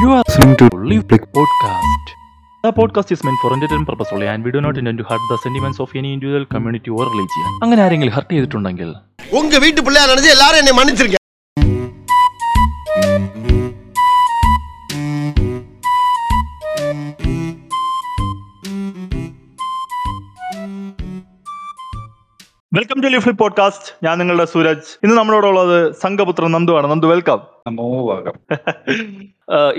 You are listening to Live Click Podcast. The podcast is meant for entertainment purpose only and we do not intend to hurt the sentiments of any individual community or religion. അങ്ങനെ ആരെങ്കിലും hurt ചെയ്തിട്ടുണ്ടെങ്കിൽ உங்க வீட்டு பிள்ளையா நினைச்சு எல்லாரும் என்னை மன்னிச்சிருங்க വെൽക്കം ടു ലിഫ്ലി പോഡ്കാസ്റ്റ് ഞാൻ നിങ്ങളുടെ സൂരജ് ഇന്ന് നമ്മളോടുള്ളത് സംഘപുത്രൻ നന്ദുവാണ് നന്ദു വെൽക്കം നമോഭാഗം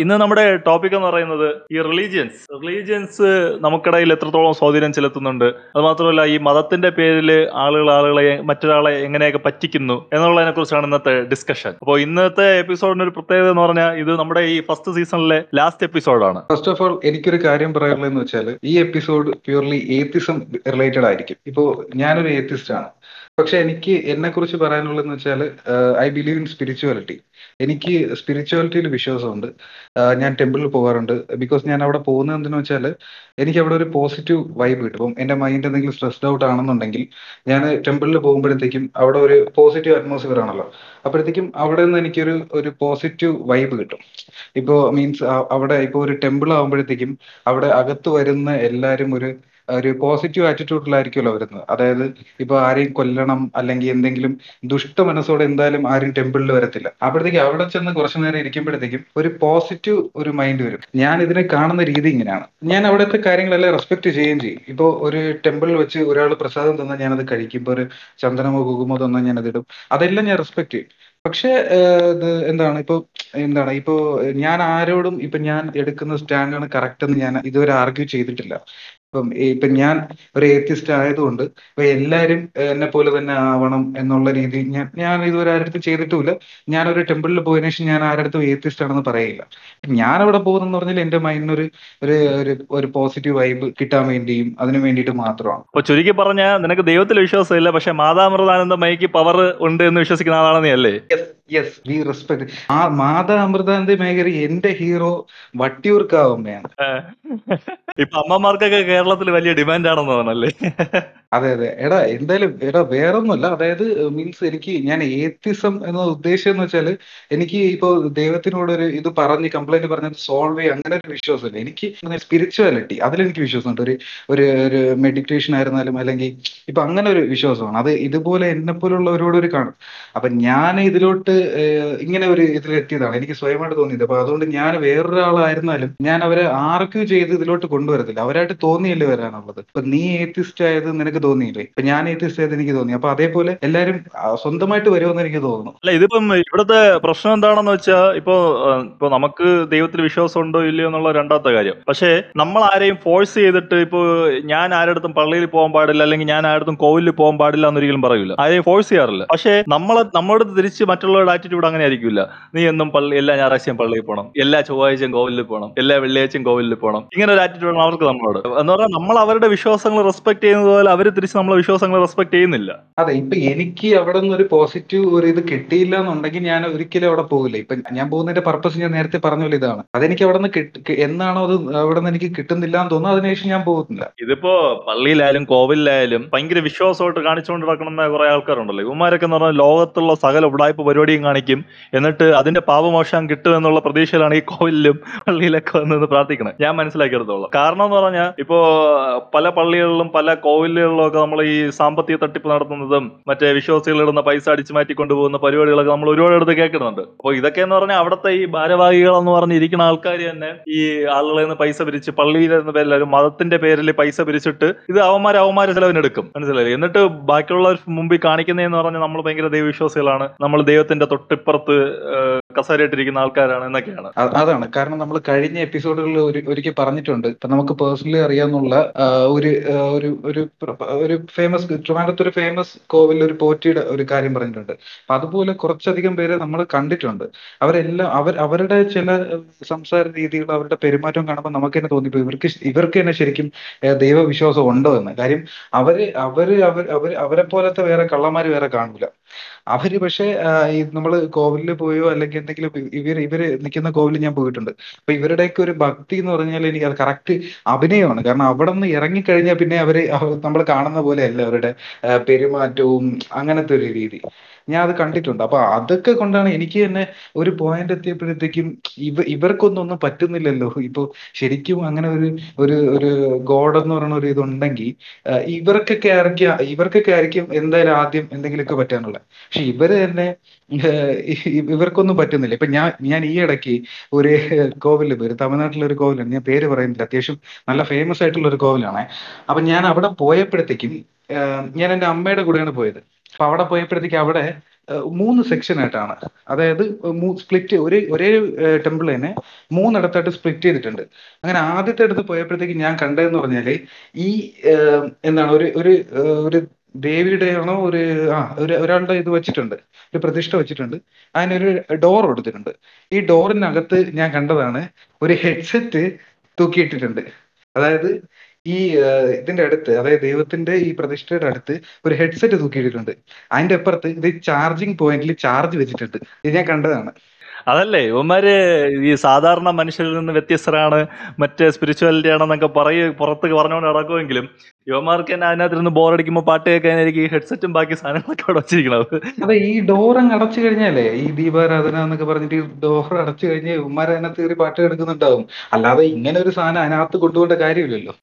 ഇന്ന് നമ്മുടെ ടോപ്പിക് എന്ന് പറയുന്നത് ഈ റിലീജിയൻസ് റിലീജിയൻസ് നമുക്കിടയിൽ എത്രത്തോളം സ്വാധീനം ചെലുത്തുന്നുണ്ട്? അത് മാത്രമല്ല ഈ മതത്തിന്റെ പേരിൽ ആളുകൾ ആളുകളെ മറ്റൊരാളെ എങ്ങനെയൊക്കെ പറ്റിക്കുന്നു എന്നുള്ളതിനെ കുറിച്ചാണ് ഇന്നത്തെ ഡിസ്കഷൻ അപ്പോൾ ഇന്നത്തെ എപ്പിസോഡിന് ഒരു പ്രത്യേകത എന്ന് പറഞ്ഞാൽ ഇത് നമ്മുടെ ഈ ഫസ്റ്റ് സീസണിലെ ലാസ്റ്റ് എപ്പിസോഡാണ് ഫസ്റ്റ് ഓഫ് ഓൾ എനിക്കൊരു കാര്യം പറയാനുള്ളതെന്ന് വെച്ചാൽ ഈ എപ്പിസോഡ് പ്യൂർലി ഏത്തിസം റിലേറ്റഡ് ആയിരിക്കും. ഇപ്പോ ഞാനൊരു ഏത്തിസ്റ്റ് ആണ്. പക്ഷെ എനിക്ക് എന്നെ കുറിച്ച് പറയാനുള്ളതെന്ന് വെച്ചാൽ ഐ ബിലീവ് ഇൻ സ്പിരിച്വാലിറ്റി. എനിക്ക് സ്പിരിച്വാലിറ്റിയിൽ വിശ്വാസമുണ്ട്. ഞാൻ ടെമ്പിളിൽ പോകാറുണ്ട്. ബിക്കോസ് ഞാൻ അവിടെ പോകുന്നത് എന്തെന്ന് വെച്ചാൽ എനിക്ക് അവിടെ ഒരു പോസിറ്റീവ് വൈബ് കിട്ടും. എന്റെ എന്റെ മൈൻഡ് എന്തെങ്കിലും സ്ട്രെസ്ഡ് ഔട്ട് ആണെന്നുണ്ടെങ്കിൽ ഞാൻ ടെമ്പിളിൽ പോകുമ്പോഴത്തേക്കും അവിടെ ഒരു പോസിറ്റീവ് അറ്റ്മോസ്ഫിയർ ആണല്ലോ. അപ്പോഴത്തേക്കും അവിടെ നിന്ന് എനിക്കൊരു ഒരു പോസിറ്റീവ് വൈബ് കിട്ടും. ഇപ്പോ മീൻസ് അവിടെ ഇപ്പോ ഒരു ടെമ്പിൾ ആകുമ്പോഴത്തേക്കും അവിടെ അകത്ത് വരുന്ന എല്ലാരും ഒരു ഒരു പോസിറ്റീവ് ആറ്റിറ്റ്യൂഡിലായിരിക്കുമല്ലോ വരുന്നത്. അതായത് ഇപ്പൊ ആരെയും കൊല്ലണം അല്ലെങ്കിൽ എന്തെങ്കിലും ദുഷ്ട മനസ്സോടെ എന്തായാലും ആരും ടെമ്പിളിൽ വരത്തില്ല. അപ്പോഴത്തേക്ക് അവിടെ ചെന്ന് കുറച്ചു നേരം ഇരിക്കുമ്പോഴത്തേക്കും ഒരു പോസിറ്റീവ് ഒരു മൈൻഡ് വരും. ഞാൻ ഇതിനെ കാണുന്ന രീതി ഇങ്ങനെയാണ്. ഞാൻ അവിടുത്തെ കാര്യങ്ങളെല്ലാം റെസ്പെക്ട് ചെയ്യുകയും ചെയ്യും. ഇപ്പോൾ ഒരു ടെമ്പിളിൽ വെച്ച് ഒരാൾ പ്രസാദം തന്നാൽ ഞാനത് കഴിക്കും. ഇപ്പോൾ ഒരു ചന്ദനമോ കുകുമോ തന്നാൽ ഞാനത് ഇടും. അതെല്ലാം ഞാൻ റെസ്പെക്ട് ചെയ്യും. പക്ഷേ എന്താണ്? ഇപ്പൊ എന്താണ്? ഇപ്പോ ഞാൻ ആരോടും ഇപ്പൊ ഞാൻ എടുക്കുന്ന സ്റ്റാൻഡാണ് കറക്റ്റ് എന്ന് ഞാൻ ഇതുവരെ ആർഗ്യൂ ചെയ്തിട്ടില്ല. ഇപ്പം ഇപ്പൊ ഞാൻ ഒരു ഏത്തിസ്റ്റ് ആയതുകൊണ്ട് ഇപ്പൊ എല്ലാരും എന്നെ പോലെ തന്നെ ആവണം എന്നുള്ള രീതിയിൽ ഞാൻ ഞാൻ ഇതുവരെ ആരുടെ ചെയ്തിട്ടുമില്ല. ഒരു ടെമ്പിളിൽ പോയതിനു ശേഷം ഞാൻ ആരുടെ ഏത്തിസ്റ്റ് ആണെന്ന് പറയില്ല. ഞാൻ അവിടെ പോകുന്നെന്ന് പറഞ്ഞാൽ എന്റെ മൈൻഡിനൊരു ഒരു ഒരു ഒരു പോസിറ്റീവ് വൈബ് കിട്ടാൻ വേണ്ടിയും അതിനു വേണ്ടിയിട്ട് മാത്രമാണ്. അപ്പൊ ചുരുക്കി പറഞ്ഞ നിനക്ക് ദൈവത്തിൽ വിശ്വാസമില്ല പക്ഷെ മാതാമൃതാനന്ദ മൈക്ക് പവർ ഉണ്ട് എന്ന് വിശ്വസിക്കുന്ന ആളാണ് നീ അല്ലേ യെസ് വി റെസ്പെക്ട് ആ മാതാ അമൃതാനന്ദ മേഖലയിൽ എന്റെ ഹീറോ വട്ടിയൂർക്കാവമ്മയാണ്. ഇപ്പൊ അമ്മമാർക്കൊക്കെ കേരളത്തിൽ വലിയ ഡിമാൻഡ് ആണെന്ന് തോന്നല്ലേ അതെ അതെ. എടാ എന്തായാലും എടാ വേറൊന്നുമല്ല. അതായത് മീൻസ് എനിക്ക് ഞാൻ ഏത്തിസം എന്ന എന്ന് വെച്ചാൽ എനിക്ക് ഇപ്പോ ദൈവത്തിനോടൊരു ഇത് പറഞ്ഞ് കംപ്ലൈന്റ് പറഞ്ഞത് സോൾവ് ചെയ്യുക അങ്ങനെ ഒരു വിശ്വാസമില്ല. എനിക്ക് സ്പിരിച്വാലിറ്റി അതിലെനിക്ക് വിശ്വാസമുണ്ട്. ഒരു ഒരു ഒരു മെഡിറ്റേഷൻ ആയിരുന്നാലും അല്ലെങ്കിൽ ഇപ്പൊ അങ്ങനെ ഒരു വിശ്വാസമാണ്. അത് ഇതുപോലെ എന്നെ പോലുള്ളവരോട് ഒരു കാണും. അപ്പൊ ഞാൻ ഇതിലോട്ട് ഇങ്ങനെ ഒരു ഇതിലെത്തിയതാണ് എനിക്ക് സ്വയമായിട്ട് തോന്നിയത്. അപ്പൊ അതുകൊണ്ട് ഞാൻ വേറൊരാളായിരുന്നാലും ഞാൻ അവരെ ആർഗ്യൂ ചെയ്ത് ഇതിലോട്ട് കൊണ്ടുവരത്തില്ല. അവരായിട്ട് തോന്നിയല്ലേ വരാനുള്ളത്. ഇപ്പൊ നീ ഏത്തിസ്റ്റ് ആയത് നിനക്ക് തോന്നിയില്ലേ? ഇപ്പൊ ഞാൻ ഏത്തിസ്റ്റ് ആയത് എനിക്ക് തോന്നി. അപ്പൊ അതേപോലെ എല്ലാരും സ്വന്തമായിട്ട് വരുമെന്ന് എനിക്ക് തോന്നുന്നു. അല്ല ഇതിപ്പം ഇവിടുത്തെ പ്രശ്നം എന്താണെന്ന് വെച്ചാൽ ഇപ്പൊ ഇപ്പൊ നമുക്ക് ദൈവത്തിൽ വിശ്വാസം ഉണ്ടോ ഇല്ലയോ എന്നുള്ള രണ്ടാമത്തെ കാര്യം. പക്ഷേ നമ്മൾ ആരെയും ഫോഴ്സ് ചെയ്തിട്ട് ഇപ്പൊ ഞാൻ ആരടുത്തും പള്ളിയിൽ പോകാൻ പാടില്ല അല്ലെങ്കിൽ ഞാൻ ആരടുത്തും കോവിലിൽ പോകാൻ പാടില്ല എന്നൊരിക്കലും പറയൂല. ആരെയും ഫോഴ്സ് ചെയ്യാറില്ല. പക്ഷേ നമ്മളെ നമ്മളോട് തിരിച്ച് മറ്റുള്ളവരുടെ ആറ്റിറ്റ്യൂഡ് അങ്ങനെ ആയിരിക്കില്ല നീ എന്നും പള്ളി എല്ലാ ഞായറാഴ്ചയും പള്ളിയിൽ പോകണം എല്ലാ ചൊവ്വാഴ്ചയും കോവിലിൽ പോകണം എല്ലാ വെള്ളിയാഴ്ചയും കോവിലിൽ പോകണം ഇങ്ങനെ ഒരു ആറ്റിറ്റ്യൂഡാണ് അവർക്ക് നമ്മളോട്. എന്ന് പറഞ്ഞാൽ നമ്മൾ അവരുടെ വിശ്വാസങ്ങൾ റെസ്പെക്ട് ചെയ്യുന്നത് പോലെ അവർ തിരിച്ച് നമ്മളെ വിശ്വാസങ്ങൾ റെസ്പെക്ട് ചെയ്യുന്നില്ല. അതെ ഇപ്പൊ എനിക്ക് അവിടെ നിന്ന് ഒരു പോസിറ്റീവ് ഒരു ഇത് കിട്ടിയില്ല എന്നുണ്ടെങ്കിൽ ഞാൻ ഒരിക്കലും അവിടെ പോകില്ല ഇപ്പൊ ഞാൻ പോകുന്നതിന്റെ പർപ്പസ് ഞാൻ നേരത്തെ പറഞ്ഞ പോലെ ഇതാണ്. അതെനിക്ക് അവിടെ നിന്ന് എന്നാണോ അത് അവിടെ നിന്ന് എനിക്ക് കിട്ടുന്നില്ല എന്ന് തോന്നുന്നു. അതിനുശേഷം ഞാൻ പോകുന്നില്ല ഇതിപ്പോ പള്ളിയിലായാലും കോവിലായാലും ഭയങ്കര വിശ്വാസമായിട്ട് കാണിച്ചുകൊണ്ട് നടക്കുന്ന കുറെ ആൾക്കാരുണ്ടല്ലോ. ഇവന്മാരൊക്കെ എന്ന് പറഞ്ഞാൽ ലോകത്തുള്ള സകല ഉടായ്പ പരിപാടിയും കാണിക്കും. എന്നിട്ട് അതിന്റെ പാപമോശം കിട്ടും എന്നുള്ള പ്രതീക്ഷയിലാണ് ഈ കോവിലും പള്ളിയിലൊക്കെ വന്ന് പ്രാർത്ഥിക്കണം. ഞാൻ മനസ്സിലാക്കിയെടുത്തോളാം. കാരണം എന്ന് പറഞ്ഞാൽ ഇപ്പോ പല പള്ളികളിലും പല കോവിലുകളിലും ഒക്കെ നമ്മൾ ഈ സാമ്പത്തിക തട്ടിപ്പ് നടത്തുന്നതും മറ്റേ വിശ്വാസികളിടുന്ന പൈസ അടിച്ചു മാറ്റി കൊണ്ടുപോകുന്ന പരിപാടികളൊക്കെ നമ്മൾ ഒരുപാട് അടുത്ത് കേൾക്കുന്നുണ്ട്. അപ്പോൾ ഇതൊക്കെ എന്ന് പറഞ്ഞാൽ അവിടുത്തെ ഈ ഭാരവാഹികൾ എന്ന് പറഞ്ഞിരിക്കുന്ന ആൾക്കാർ തന്നെ ഈ ആളുകളിൽ നിന്ന് പൈസ പിരിച്ച് പള്ളിയിൽ നിന്ന് പേരിലും മതത്തിന്റെ പേരിൽ പൈസ പിരിച്ചിട്ട് ഇത് അവന്മാർ അവന്മാർ ചെലവിനെടുക്കും. മനസ്സിലായി എന്നിട്ട് ബാക്കിയുള്ളവർ മുമ്പിൽ കാണിക്കുന്നതെന്ന് പറഞ്ഞാൽ നമ്മൾ ഭയങ്കര ദൈവവിശ്വാസികളാണ്. നമ്മൾ ദൈവത്തിന്റെ തൊട്ടിപ്പുറത്ത് കസേരയിട്ടിരിക്കുന്ന ആൾക്കാരാണ് എന്നൊക്കെയാണ്. അതാണ്. കാരണം നമ്മൾ കഴിഞ്ഞ എപ്പിസോഡുകളിൽ ഒരു ഒരിക്കൽ പറഞ്ഞിട്ടുണ്ട്. ഇപ്പൊ നമുക്ക് പേഴ്സണലി അറിയാവുന്ന ഒരു ഒരു ഒരു ഒരു ഫേമസ് ട്രിവാൻഡ്രത്ത് ഒരു ഫേമസ് കോവിൽ ഒരു പോറ്റിയുടെ ഒരു കാര്യം പറഞ്ഞിട്ടുണ്ട്. അപ്പൊ അതുപോലെ കുറച്ചധികം പേര് നമ്മൾ കണ്ടിട്ടുണ്ട്. അവരെല്ലാം അവർ അവരുടെ ചില സംസാര രീതികൾ അവരുടെ പെരുമാറ്റം കാണുമ്പോൾ നമുക്ക് തന്നെ തോന്നി ഇവർക്ക് ഇവർക്ക് തന്നെ ശരിക്കും ദൈവവിശ്വാസം ഉണ്ടോ എന്ന്. കാര്യം അവർ അവർ അവർ അവരെ പോലത്തെ വേറെ കള്ളന്മാര് വേറെ കാണൂല. അവർ പക്ഷെ നമ്മൾ കോവിലിൽ പോയോ അല്ലെങ്കിൽ എന്തെങ്കിലും ഇവർ ഇവർ നിൽക്കുന്ന കോവിൽ ഞാൻ പോയിട്ടുണ്ട്. അപ്പൊ ഇവരുടെയൊക്കെ ഒരു ഭക്തി എന്ന് പറഞ്ഞാൽ എനിക്ക് അത് കറക്റ്റ് അഭിനയമാണ്. കാരണം അവിടെ നിന്ന് ഇറങ്ങിക്കഴിഞ്ഞാൽ പിന്നെ അവർ നമ്മൾ കാണുന്ന പോലെ അല്ല അവരുടെ പെരുമാറ്റവും അങ്ങനത്തെ ഒരു രീതി. ഞാൻ അത് കണ്ടിട്ടുണ്ട്. അപ്പൊ അതൊക്കെ കൊണ്ടാണ് എനിക്ക് തന്നെ ഒരു പോയിന്റ് എത്തിയപ്പോഴത്തേക്കും ഇവ ഇവർക്കൊന്നും ഒന്നും പറ്റുന്നില്ലല്ലോ. ഇപ്പൊ ശരിക്കും അങ്ങനെ ഒരു ഒരു ഒരു ഗോഡ് എന്ന് പറയുന്ന ഒരു ഇതുണ്ടെങ്കിൽ ഇവർക്കൊക്കെ ആയിരിക്കും ഇവർക്കൊക്കെ ആയിരിക്കും എന്തായാലും ആദ്യം എന്തെങ്കിലുമൊക്കെ പറ്റാനുള്ളത് പക്ഷെ ഇവർ തന്നെ ഇവർക്കൊന്നും പറ്റുന്നില്ല. ഇപ്പൊ ഞാൻ ഞാൻ ഈ ഇടയ്ക്ക് ഒരു കോവിലിൽ പോയി തമിഴ്നാട്ടിലെ ഒരു കോവിലാണ്. ഞാൻ പേര് പറയുന്നില്ല. അത്യാവശ്യം നല്ല ഫേമസ് ആയിട്ടുള്ള ഒരു കോവിലാണ്. അപ്പൊ ഞാൻ അവിടെ പോയപ്പോഴത്തേക്കും ഞാൻ എന്റെ അമ്മയുടെ കൂടെയാണ് പോയത്. അപ്പൊ അവിടെ പോയപ്പോഴത്തേക്ക് അവിടെ മൂന്ന് സെക്ഷൻ ആയിട്ടാണ്. അതായത് സ്പ്ലിറ്റ് ഒരേ ഒരേ ടെമ്പിൾ തന്നെ മൂന്നിടത്തായിട്ട് സ്പ്ലിറ്റ് ചെയ്തിട്ടുണ്ട്. അങ്ങനെ ആദ്യത്തെ അടുത്ത് പോയപ്പോഴത്തേക്ക് ഞാൻ കണ്ടതെന്ന് പറഞ്ഞാൽ ഈ എന്താണ് ഒരു ഒരു ഒരു ദേവിയുടെ ആണോ ഒരു ആ ഒരു ഒരാളുടെ ഇത് വെച്ചിട്ടുണ്ട് ഒരു പ്രതിഷ്ഠ വെച്ചിട്ടുണ്ട്. അതിനൊരു ഡോർ കൊടുത്തിട്ടുണ്ട്. ഈ ഡോറിനകത്ത് ഞാൻ കണ്ടതാണ് ഒരു ഹെഡ്സെറ്റ് തൂക്കിയിട്ടിട്ടുണ്ട്. അതായത് ഈ ഇതിന്റെ അടുത്ത് അതായത് ദൈവത്തിന്റെ ഈ പ്രതിഷ്ഠയുടെ അടുത്ത് ഒരു ഹെഡ്സെറ്റ് തൂക്കിയിട്ടുണ്ട് അതിന്റെ അപ്പുറത്ത് ഇത് ചാർജിങ് പോയിന്റിൽ ചാർജ് വെച്ചിട്ടുണ്ട്. ഇത് ഞാൻ കണ്ടതാണ്. അതല്ലേ ഇവന്മാര് ഈ സാധാരണ മനുഷ്യരിൽ നിന്ന് വ്യത്യസ്തരാണ് മറ്റേ സ്പിരിച്വാലിറ്റി ആണെന്നൊക്കെ പറയ പുറത്ത് പറഞ്ഞുകൊണ്ട് നടക്കുമെങ്കിലും യുവമാർക്ക് തന്നെ അതിനകത്തിരുന്ന് ബോറടിക്കുമ്പോൾ പാട്ട് കേൾക്കാനായിരിക്കും ഈ ഹെഡ്സെറ്റും ബാക്കി സാധനങ്ങളൊക്കെ അവിടെ വെച്ചിരിക്കണത്. അതെ ഈ ഡോർ അങ്ങ് അടച്ചു കഴിഞ്ഞാലേ ഈ ദീപാരാധന എന്നൊക്കെ പറഞ്ഞിട്ട് ഈ ഡോർ അടച്ചു കഴിഞ്ഞാൽ ഉമ്മാർ അതിനകത്ത് കയറി പാട്ട് കേൾക്കുന്നുണ്ടാവും. അല്ലാതെ ഇങ്ങനെ ഒരു സാധനം അതിനകത്ത് കൊണ്ടുപോകേണ്ട കാര്യമില്ലല്ലോ.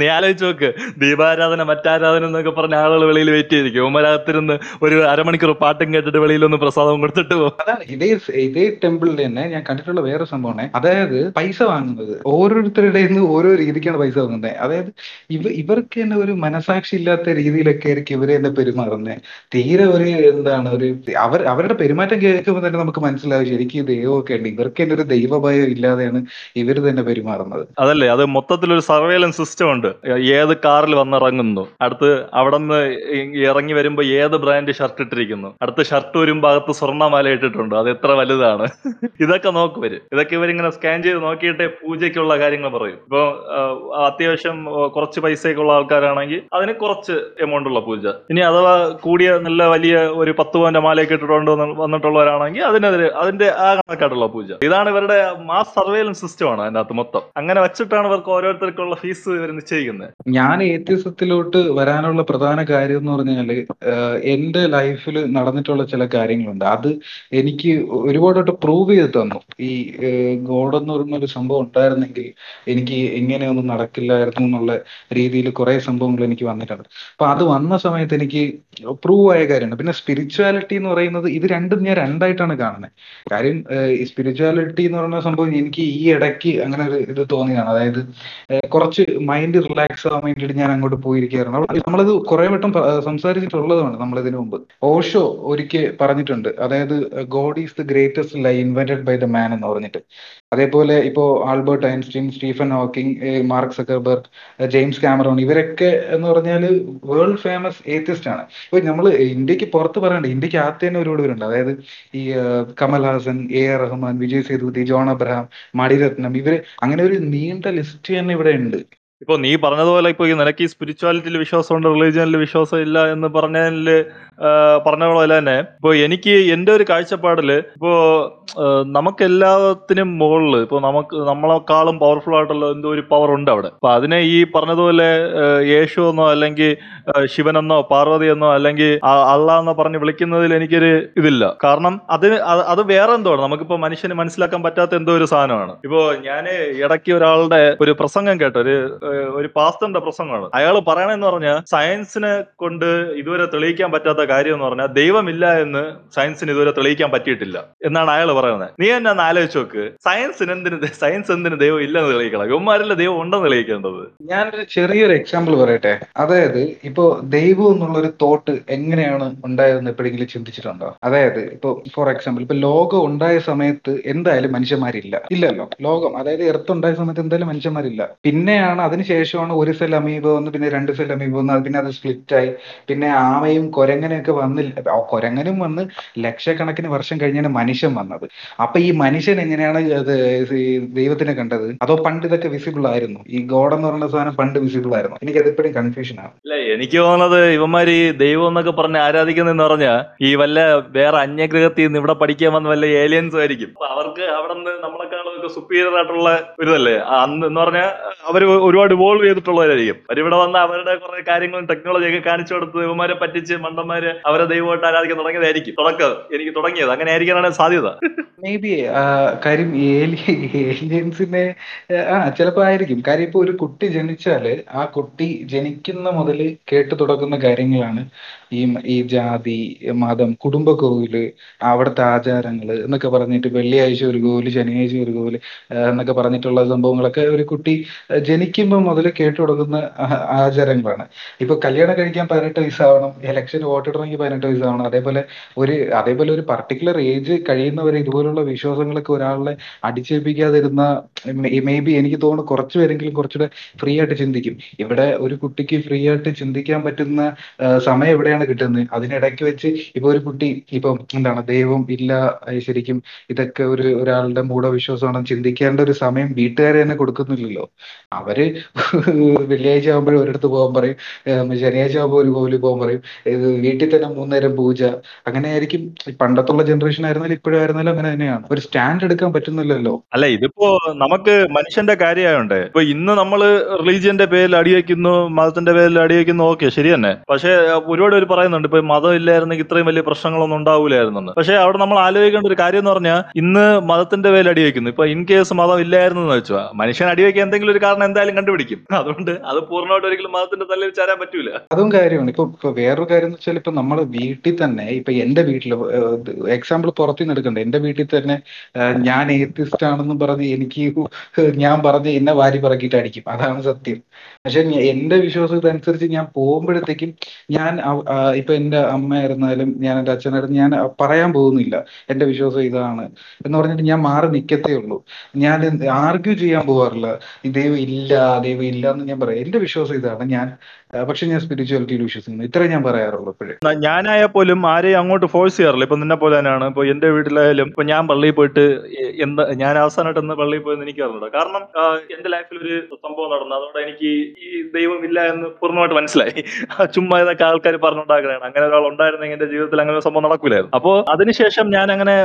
നീ ആലോചിച്ച് നോക്ക്. ദീപാരാധന മറ്റാരാധന എന്നൊക്കെ പറഞ്ഞ ആളുകൾ വെളിയിൽ വെയിറ്റ് ചെയ്തിരിക്കും. ഇവന്മാരകത്തിരുന്ന് ഒരു അരമണിക്കൂർ പാട്ടും കേട്ടിട്ട് വെളിയിൽ ഒന്ന് പ്രസാദം കൊടുത്തിട്ട് പോകും. അതാണ്. ഇതേ ഇതേ ടെമ്പിളിൽ തന്നെ ഞാൻ കണ്ടിട്ടുള്ള വേറെ സംഭവമാണ്. അതായത് പൈസ വാങ്ങുന്നത്. ഓരോരുത്തരുടെ ഓരോ രീതിക്കാണ് പൈസ വാങ്ങുന്നത്. അതായത് ഇവ ഇവർക്ക് തന്നെ ഒരു മനസാക്ഷി ഇല്ലാത്ത രീതിയിലൊക്കെ ആയിരിക്കും ഇവർ തന്നെ പെരുമാറുന്നത് തീരെ ഒരു എന്താണ് ഒരു അവർ അവരുടെ പെരുമാറ്റം കേൾക്കുമ്പോൾ തന്നെ നമുക്ക് മനസ്സിലാവും ശരിക്കും ഈ ദൈവമൊക്കെ ഉണ്ട്. ഇവർക്ക് തന്നെ ഒരു ദൈവഭയം ഇല്ലാതെയാണ് ഇവർ തന്നെ പെരുമാറുന്നത്. അതല്ലേ? അത് മൊത്തത്തിൽ ഒരു സർവേലൻസ് സിസ്റ്റം ഉണ്ട്. ഏത് കാറിൽ വന്നിറങ്ങുന്നു. അടുത്ത് അവിടെ നിന്ന് ഇറങ്ങി വരുമ്പോ ഏത് ബ്രാൻഡ് ഷർട്ട് ഇട്ടിരിക്കുന്നു. അടുത്ത ഷർട്ട് വരുമ്പോ അകത്ത് സ്വർണമാല ഇട്ടിട്ടുണ്ട്. അത് എത്ര വലുതാണ്? ഇതൊക്കെ നോക്കും ഇതൊക്കെ ഇവരിങ്ങനെ സ്കാൻ ചെയ്ത് നോക്കിയിട്ടേ പൂജയ്ക്കുള്ള കാര്യങ്ങൾ പറയും. ഇപ്പൊ അത്യാവശ്യം കുറച്ച് പൈസയൊക്കെ ഉള്ള ആൾക്കാരാണെങ്കിൽ അതിന് കുറച്ച് എമൗണ്ട് ഉള്ള പൂജ. ഇനി അഥവാ കൂടിയ നല്ല വലിയ ഒരു പത്ത് പവന്റെ മാലയൊക്കെ ഇട്ടിട്ടുണ്ട് വന്നിട്ടുള്ളവരാണെങ്കിൽ അതിനെതിരെ അതിന്റെ ആ കണക്കായിട്ടുള്ള പൂജ. ഇതാണ് ഇവരുടെ മാസ് സർവേലൻസ് സിസ്റ്റം ആണ് അതിനകത്ത് മൊത്തം. അങ്ങനെ വെച്ചിട്ടാണ് ഇവർക്ക് ഓരോരുത്തർക്കുള്ള ഫീസ് ഇവർ നിശ്ചയിക്കുന്നത്. ഞാൻ ഏത്യസത്തിലോട്ട് വരാനുള്ള പ്രധാന കാര്യം എന്ന് പറഞ്ഞാൽ എന്റെ ലൈഫിൽ നടന്നിട്ടുള്ള ചില കാര്യങ്ങളുണ്ട്. അത് എനിക്ക് ഒരുപാടായിട്ട് പ്രൂവ് ചെയ്ത് തന്നു. ഈ ഗോഡ് എന്ന് പറയുന്ന ഒരു സംഭവം ഉണ്ടായിരുന്നെങ്കിൽ എനിക്ക് എങ്ങനെയൊന്നും നടക്കില്ലായിരുന്നു എന്നുള്ള രീതിയിൽ കുറെ സംഭവങ്ങൾ എനിക്ക് വന്നിട്ടുണ്ട്. അപ്പൊ അത് വന്ന സമയത്ത് എനിക്ക് പ്രൂവ് ആയ കാര്യമാണ് പിന്നെ സ്പിരിച്വാലിറ്റി എന്ന് പറയുന്നത് ഇത് രണ്ടും ഞാൻ രണ്ടായിട്ടാണ് കാണുന്നത് കാര്യം സ്പിരിച്വാലിറ്റി എന്ന് പറയുന്ന സംഭവം എനിക്ക് ഈ ഇടയ്ക്ക് അങ്ങനെ ഒരു ഇത് തോന്നിയതാണ്. അതായത് കുറച്ച് മൈൻഡ് റിലാക്സ് ആവാൻ വേണ്ടിയിട്ട് ഞാൻ അങ്ങോട്ട് പോയിരിക്കുകയായിരുന്നു. നമ്മളത് കുറെ വട്ടം സംസാരിച്ചിട്ടുള്ളതാണ് നമ്മൾ ഇതിനു മുമ്പ്. ഓഷോ ഒരിക്കൽ പറഞ്ഞിട്ടുണ്ട്. അതായത് god is the greatest lie invented by the man എന്ന് പറഞ്ഞിട്ട്. അതേപോലെ ഇപ്പോ Albert Einstein Stephen Hawking Mark Zuckerberg James Cameron ഇവരൊക്കെ എന്ന് പറഞ്ഞാൽ വേൾഡ് ഫേമസ് ഏത്യസ്റ്റ് ആണ്. ഇപ്പൊ നമ്മൾ ഇന്ത്യയ്ക്ക് പുറത്ത് പറയണ്ട ഇന്ത്യയ്ക്ക് അകത്ത് തന്നെ ഒരുപാട് പേരുണ്ട്. അതായത് ഈ കമൽ ഹാസൻ എ ആർ റഹ്മാൻ വിജയ് സേതുപതി ജോൺ അബ്രഹാം മണിരത്നം ഇവർ അങ്ങനെ ഒരു നീണ്ട ലിസ്റ്റ് തന്നെ ഇവിടെ ഉണ്ട്. ഇപ്പൊ നീ പറഞ്ഞതുപോലെ ഇപ്പൊ നിനക്ക് ഈ സ്പിരിച്വാലിറ്റിയിൽ വിശ്വാസമുണ്ട് റിലീജിയനിൽ വിശ്വാസം ഇല്ല എന്ന് പറഞ്ഞതിൽ പറഞ്ഞ പോലെ തന്നെ ഇപ്പൊ എനിക്ക് എന്റെ ഒരു കാഴ്ചപ്പാടിൽ ഇപ്പോ നമുക്ക് എല്ലാത്തിനും മുകളിൽ ഇപ്പൊ നമുക്ക് നമ്മളെക്കാളും പവർഫുൾ ആയിട്ടുള്ള എന്തോ ഒരു പവർ ഉണ്ട് അവിടെ. അപ്പൊ അതിനെ ഈ പറഞ്ഞതുപോലെ യേശു എന്നോ അല്ലെങ്കിൽ ശിവനെന്നോ പാർവതി എന്നോ അല്ലെങ്കിൽ അള്ള എന്നോ പറഞ്ഞ് വിളിക്കുന്നതിൽ എനിക്കൊരു ഇതില്ല. കാരണം അതിന് അത് വേറെ എന്തോ ആണ്. നമുക്കിപ്പോ മനുഷ്യന് മനസ്സിലാക്കാൻ പറ്റാത്ത എന്തോ ഒരു സാധനമാണ്. ഇപ്പോ ഞാൻ ഇടയ്ക്ക് ഒരാളുടെ ഒരു പ്രസംഗം കേട്ട. ഒരു ഒരു പാസ്റ്ററിന്റെ പ്രസംഗമാണ്. അയാൾ പറയണെന്ന് പറഞ്ഞാൽ സയൻസിനെ കൊണ്ട് ഇതുവരെ തെളിയിക്കാൻ പറ്റാത്ത കാര്യം എന്ന് പറഞ്ഞാൽ ദൈവമില്ല എന്ന് സയൻസിന് ഇതുവരെ തെളിയിക്കാൻ പറ്റിയിട്ടില്ല എന്നാണ് അയാൾ പറയുന്നത്. നീ എന്നെ ഒന്ന് ആലോചിച്ച് നോക്ക്. സയൻസിന് എന്തിന് സയൻസ് എന്തിന് ദൈവം ഇല്ലെന്ന് തെളിയിക്കണം ഇവന്മാരല്ല ദൈവം ഉണ്ടെന്ന് തെളിയിക്കേണ്ടത്? ഞാനൊരു ചെറിയൊരു എക്സാമ്പിൾ പറയട്ടെ. അതായത് ഇപ്പോ ദൈവം എന്നുള്ള ഒരു തോട്ട് എങ്ങനെയാണ് ഉണ്ടായതെന്ന് എപ്പോഴെങ്കിലും ചിന്തിച്ചിട്ടുണ്ടോ? അതായത് ഇപ്പൊ ഫോർ എക്സാമ്പിൾ ഇപ്പൊ ലോകം ഉണ്ടായ സമയത്ത് എന്തായാലും മനുഷ്യന്മാരില്ല. ഇല്ലല്ലോ. ലോകം അതായത് എർത്ത് ഉണ്ടായ സമയത്ത് എന്തായാലും മനുഷ്യന്മാരില്ല. പിന്നെയാണ് അതിനുശേഷമാണ് ഒരു സെൽ അമീബ വന്ന് പിന്നെ രണ്ട് സെൽ അമീബ വന്ന് പിന്നെ അത് സ്പ്ലിറ്റ് ആയി. പിന്നെ ആമയും കൊരങ്ങനും ഒക്കെ വന്നില്ല. കുരങ്ങനും വന്ന് ലക്ഷക്കണക്കിന് വർഷം കഴിഞ്ഞാണ് മനുഷ്യൻ വന്നത്. അപ്പൊ ഈ മനുഷ്യൻ എങ്ങനെയാണ് ദൈവത്തിനെ കണ്ടത്? അതോ പണ്ട് ഇതൊക്കെ വിസിബിൾ ആയിരുന്നു? ഈ ഗോഡ് എന്ന് പറയുന്ന സാധനം പണ്ട് വിസിബിൾ ആയിരുന്നു. എനിക്ക് അതിപ്പോഴും കൺഫ്യൂഷൻ ആണ്. അല്ല എനിക്ക് തോന്നുന്നത് ഇവന്മാര് ഈ ദൈവം എന്നൊക്കെ പറഞ്ഞ് ആരാധിക്കുന്നെന്ന് പറഞ്ഞാ ഈ വല്ല വേറെ അന്യഗ്രഹത്തിൽ നിന്ന് ഇവിടെ പഠിക്കാൻ വന്ന വല്ല ഏലിയൻസ് ആയിരിക്കും. അവർക്ക് അവിടെ നിന്ന് നമ്മളെക്കാളും നമുക്ക് സുപ്പീരിയർ ആയിട്ടുള്ള ഒരു ഇതല്ലേ അന്ന് എന്ന് പറഞ്ഞാൽ അവർ ഒരുപാട് ഇവോൾവ് ചെയ്തിട്ടുള്ളവരായിരിക്കും. അവരിവിടെ വന്ന അവരുടെ കുറെ കാര്യങ്ങളും ടെക്നോളജി ഒക്കെ കാണിച്ചു കൊടുത്ത് ഇവന്മാരെ പറ്റിച്ച് മണ്ടന്മാര് അവരെ ദൈവമായിട്ട് ആരാധിക്കാൻ തുടങ്ങിയതായിരിക്കും. തുടക്കം. എനിക്ക് തുടങ്ങിയത്. അങ്ങനെ ആയിരിക്കാനാണ് സാധ്യത. മേ ബി കാര്യം ഏലിയൻസിനെ ആ ചിലപ്പോ ആയിരിക്കും. കാര്യം ഇപ്പൊ ഒരു കുട്ടി ജനിച്ചാൽ ആ കുട്ടി ജനിക്കുന്ന മുതൽ കേട്ടു തുടങ്ങുന്ന കാര്യങ്ങളാണ് ഈ ഈ ജാതി മതം കുടുംബ കോവിൽ അവിടുത്തെ ആചാരങ്ങൾ എന്നൊക്കെ പറഞ്ഞിട്ട് വെള്ളിയാഴ്ച ഒരു കോവിൽ ശനിയാഴ്ച ഒരു കോവിൽ എന്നൊക്കെ പറഞ്ഞിട്ടുള്ള സംഭവങ്ങളൊക്കെ ഒരു കുട്ടി ജനിക്കുമ്പോൾ മുതൽ കേട്ടു തുടങ്ങുന്ന ആചാരങ്ങളാണ്. ഇപ്പൊ കല്യാണം കഴിക്കാൻ പതിനെട്ട് വയസ്സാവണം ഇലക്ഷന് വോട്ടിടണമെങ്കിൽ പതിനെട്ട് വയസ്സാവണം അതേപോലെ ഒരു അതേപോലെ ഒരു പർട്ടിക്കുലർ ഏജ് കഴിയുന്നവരെ ഇതുപോലുള്ള വിശ്വാസങ്ങളൊക്കെ ഒരാളെ അടിച്ചേൽപ്പിക്കാതിരുന്ന മേ ബി എനിക്ക് തോന്നുന്നു കുറച്ച് പേരെങ്കിലും കുറച്ചുകൂടെ ഫ്രീ ആയിട്ട് ചിന്തിക്കും. ഇവിടെ ഒരു കുട്ടിക്ക് ഫ്രീ ആയിട്ട് ചിന്തിക്കാൻ പറ്റുന്ന സമയം എവിടെയാണ് കിട്ടുന്നത്? അതിനിടയ്ക്ക് വെച്ച് ഇപ്പൊ ഒരു കുട്ടി ഇപ്പം എന്താണ് ദൈവം ഇല്ല ശരിക്കും ഇതൊക്കെ ഒരു ഒരാളുടെ മൂഢവിശ്വാസമാണെന്ന് ചിന്തിക്കേണ്ട ഒരു സമയം വീട്ടുകാരെ തന്നെ കൊടുക്കുന്നില്ലല്ലോ. അവർ വെള്ളിയാഴ്ച ആകുമ്പോഴും ഒരിടത്ത് പോകാൻ പറയും ശനിയാഴ്ച ആകുമ്പോൾ ഒരു കോവിലിൽ പോകാൻ പറയും വീട്ടിൽ തന്നെ മൂന്നേരം പൂജ. അങ്ങനെ ആയിരിക്കും പണ്ടത്തുള്ള ജനറേഷൻ ആയിരുന്നാലും ഇപ്പോഴും ആയിരുന്നാലും അങ്ങനെ തന്നെയാണ്. ഒരു സ്റ്റാൻഡ് എടുക്കാൻ പറ്റുന്നില്ലല്ലോ. അല്ല ഇതിപ്പോ നമുക്ക് മനുഷ്യന്റെ കാര്യമായോണ്ട് ഇപ്പൊ ഇന്ന് നമ്മൾ റിലീജിയന്റെ പേരിൽ അടിവെക്കുന്നു മതത്തിന്റെ പേരിൽ അടിവെക്കുന്നു ഓക്കെ ശരി തന്നെ പക്ഷെ ഒരുപാട് പറയുന്നുണ്ട് ഇപ്പൊ മതം ഇല്ലായിരുന്നെങ്കിൽ ഇത്രയും വലിയ പ്രശ്നങ്ങളൊന്നും ഉണ്ടാവില്ലായിരുന്നു പക്ഷേ അവിടെ നമ്മൾ ആലോചിക്കേണ്ട ഒരു കാര്യം എന്ന് പറഞ്ഞാൽ ഇന്ന് മതത്തിന്റെ പേരിൽ അടിവെക്കുന്നു ഇപ്പൊ ഇൻ കേസ് മതം ഇല്ലായിരുന്നു എന്ന് വെച്ചാൽ മനുഷ്യൻ അടിവെക്കാൻ എന്തെങ്കിലും ഒരു കാരണം എന്തായാലും കണ്ടുപിടിക്കും. അതുകൊണ്ട് അത് പൂർണമായിട്ട് ഒരിക്കലും മതത്തിന്റെ തലയിൽ ചാരാൻ പറ്റൂല. അതും കാര്യമാണ്. ഇപ്പൊ ഇപ്പൊ വേറൊരു കാര്യം എന്ന് വെച്ചാൽ ഇപ്പൊ നമ്മൾ വീട്ടിൽ തന്നെ ഇപ്പൊ എന്റെ വീട്ടിൽ എക്സാമ്പിൾ പുറത്തുനിന്ന് എടുക്കണ്ട. എന്റെ വീട്ടിൽ തന്നെ ഞാൻ ഏത്തിസ്റ്റ് ആണെന്ന് പറഞ്ഞ് എനിക്ക് ഞാൻ പറഞ്ഞ് എന്നെ വാരി പറക്കിട്ട് അടിക്കും. അതാണ് സത്യം. പക്ഷെ എന്റെ വിശ്വാസത്തിനനുസരിച്ച് ഞാൻ പോകുമ്പോഴത്തേക്കും ഞാൻ ഇപ്പൊ എന്റെ അമ്മയായിരുന്നാലും ഞാൻ എന്റെ അച്ഛനായിരുന്നു ഞാൻ പറയാൻ പോകുന്നില്ല. എന്റെ വിശ്വാസം ഇതാണ്. എന്ന് പറഞ്ഞിട്ട് ഞാൻ മാറി നിൽക്കത്തേ ഉള്ളൂ. ഞാൻ ആർഗ്യൂ ചെയ്യാൻ പോവാറില്ല. ദൈവം ഇല്ല ദൈവം ഇല്ല എന്ന് ഞാൻ പറയും. എന്റെ വിശ്വാസം ഇതാണ്. ഞാൻ പക്ഷെ ഞാൻ സ്പിരിച്വാലിറ്റിയിൽ വിശ്വസിക്കുന്നു. ഇത്രേ ഞാൻ പറയാറുള്ളൂ ഇപ്പോഴും. ഞാനായ പോലും ആരെയും അങ്ങോട്ട് ഫോഴ്സ് ചെയ്യാറില്ല. ഇപ്പൊ നിന്നെ പോലെ തന്നെയാണ് ഇപ്പൊ എന്റെ വീട്ടിലായാലും ഇപ്പൊ ഞാൻ പള്ളിയിൽ പോയിട്ട് എന്താ ഞാൻ അവസാനമായിട്ട് എന്ന് പള്ളിയിൽ പോയെന്ന് എനിക്ക് അറിഞ്ഞൂടാ. കാരണം എന്റെ ലൈഫിൽ ഒരു സംഭവം നടന്നു. അതുകൊണ്ട് എനിക്ക് ഈ ദൈവം ഇല്ല എന്ന് പൂർണമായിട്ട് മനസ്സിലായി. ചുമ്മാ ഇതൊക്കെ ആൾക്കാർ പറഞ്ഞുണ്ടാക്കുകയാണ് അങ്ങനെ ഒരാൾ ഉണ്ടായിരുന്നെങ്കിൽ എന്റെ ജീവിതത്തിൽ അങ്ങനെ ഒരു സംഭവം നടക്കൂലായിരുന്നു. അപ്പോ അതിനുശേഷം ഞാൻ അങ്ങനെ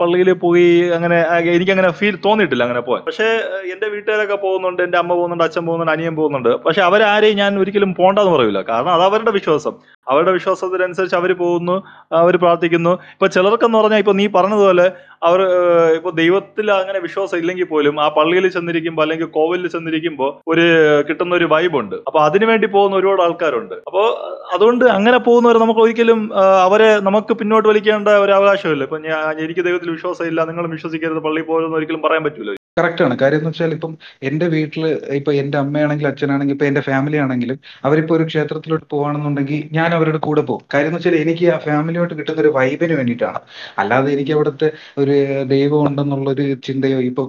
പള്ളിയിൽ പോയി അങ്ങനെ എനിക്ക് അങ്ങനെ ഫീൽ തോന്നിയിട്ടില്ല അങ്ങനെ പോകാൻ. പക്ഷേ എന്റെ വീട്ടുകാരൊക്കെ പോകുന്നുണ്ട്. എന്റെ അമ്മ പോകുന്നുണ്ട് അച്ഛൻ പോകുന്നുണ്ട് അനിയൻ പോകുന്നുണ്ട്. പക്ഷെ അവരാരെയും ഞാൻ ഒരിക്കലും പോണ്ടെന്ന് പറയൂല. കാരണം അത് അവരുടെ വിശ്വാസം. അവരുടെ വിശ്വാസത്തിനനുസരിച്ച് അവർ പോകുന്നു അവർ പ്രാർത്ഥിക്കുന്നു. ഇപ്പൊ ചിലർക്കെന്ന് പറഞ്ഞാൽ ഇപ്പൊ നീ പറഞ്ഞതുപോലെ അവർ ഇപ്പൊ ദൈവത്തിൽ അങ്ങനെ വിശ്വാസം ഇല്ലെങ്കിൽ പോലും ആ പള്ളിയിൽ ചെന്നിരിക്കുമ്പോൾ അല്ലെങ്കിൽ കോവിലിൽ ചെന്നിരിക്കുമ്പോൾ ഒരു കിട്ടുന്ന ഒരു വൈബ് ഉണ്ട്. അപ്പൊ അതിനു വേണ്ടി പോകുന്ന ഒരുപാട് ആൾക്കാരുണ്ട്. അപ്പോൾ അതുകൊണ്ട് അങ്ങനെ പോകുന്നവർ നമുക്ക് ഒരിക്കലും അവരെ നമുക്ക് പിന്നോട്ട് വലിക്കേണ്ട ഒരു അവകാശമില്ല. ഇപ്പൊ ഞാൻ എനിക്ക് ദൈവത്തിൽ വിശ്വാസം ഇല്ല നിങ്ങളും വിശ്വസിക്കരുത് പള്ളിയിൽ പോകുന്ന ഒരിക്കലും പറയാൻ പറ്റൂല. കറക്റ്റ് ആണ്. കാര്യം എന്ന് വെച്ചാൽ ഇപ്പം എന്റെ വീട്ടിൽ ഇപ്പൊ എന്റെ അമ്മയാണെങ്കിലും അച്ഛനാണെങ്കിലും ഇപ്പൊ എന്റെ ഫാമിലി ആണെങ്കിലും അവരിപ്പോ ഒരു ക്ഷേത്രത്തിലോട്ട് പോവാണെന്നുണ്ടെങ്കിൽ ഞാൻ അവരുടെ കൂടെ പോകും. കാര്യം എന്ന് വെച്ചാൽ എനിക്ക് ആ ഫാമിലിയോട്ട് കിട്ടുന്ന ഒരു വൈബിന് വേണ്ടിയിട്ടാണ്. അല്ലാതെ എനിക്ക് അവിടുത്തെ ഒരു ദൈവം ഉണ്ടെന്നുള്ളൊരു ചിന്തയോ ഇപ്പൊ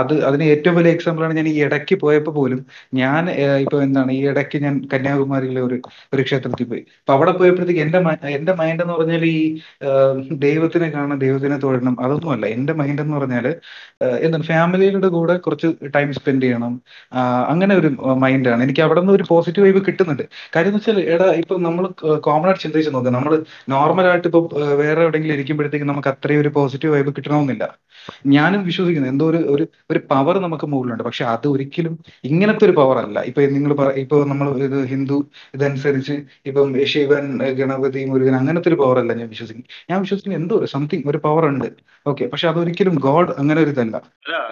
അത് അതിന് ഏറ്റവും വലിയ എക്സാമ്പിൾ ആണ് ഞാൻ ഈ ഇടയ്ക്ക് പോയപ്പോ പോലും ഞാൻ ഇപ്പൊ എന്താണ് ഈ ഇടയ്ക്ക് ഞാൻ കന്യാകുമാരിയിലെ ഒരു ഒരു ക്ഷേത്രത്തിൽ പോയി. അപ്പൊ അവിടെ പോയപ്പോഴത്തേക്ക് എന്റെ എന്റെ മൈൻഡ് എന്ന് പറഞ്ഞാൽ ഈ ദൈവത്തിനെ കാണണം ദൈവത്തിനെ തൊഴണം അതൊന്നുമല്ല. എന്റെ മൈൻഡ് എന്ന് പറഞ്ഞാൽ എന്താണ് എന്താണ് ഫാമിലിയുടെ കൂടെ കുറച്ച് ടൈം സ്പെൻഡ് ചെയ്യണം. അങ്ങനെ ഒരു മൈൻഡാണ് എനിക്ക് അവിടെ നിന്ന് ഒരു പോസിറ്റീവ് വൈബ് കിട്ടുന്നുണ്ട്. കാര്യം വെച്ചാൽ എടാ ഇപ്പൊ നമ്മൾ കോമൺ ആയിട്ട് ചിന്തിച്ച് നോക്കുക നമ്മൾ നോർമൽ ആയിട്ട് ഇപ്പൊ വേറെ എവിടെയെങ്കിലും ഇരിക്കുമ്പോഴത്തേക്ക് നമുക്ക് അത്രയും ഒരു പോസിറ്റീവ് വൈബ് കിട്ടണമെന്നില്ല. ഞാനും വിശ്വസിക്കുന്നു. എന്തോ ഒരു ഒരു ഒരു പവർ നമുക്ക് മുകളിലുണ്ട്. പക്ഷെ അത് ഒരിക്കലും ഇങ്ങനത്തെ ഒരു പവർ അല്ല. ഇപ്പൊ നിങ്ങൾ ഇപ്പൊ നമ്മൾ ഇത് ഹിന്ദു ഇതനുസരിച്ച് ഇപ്പം ശിവൻ ഗണപതി മുരുകൻ അങ്ങനത്തെ ഒരു പവർ അല്ല ഞാൻ വിശ്വസിക്കുന്നു. ഞാൻ വിശ്വസിക്കുന്നു എന്തോ ഒരു സംതിങ് ഒരു പവർ ഉണ്ട്. ഓക്കെ പക്ഷെ അതൊരിക്കലും ഗോഡ് അങ്ങനെ ഒരു ഇതല്ല.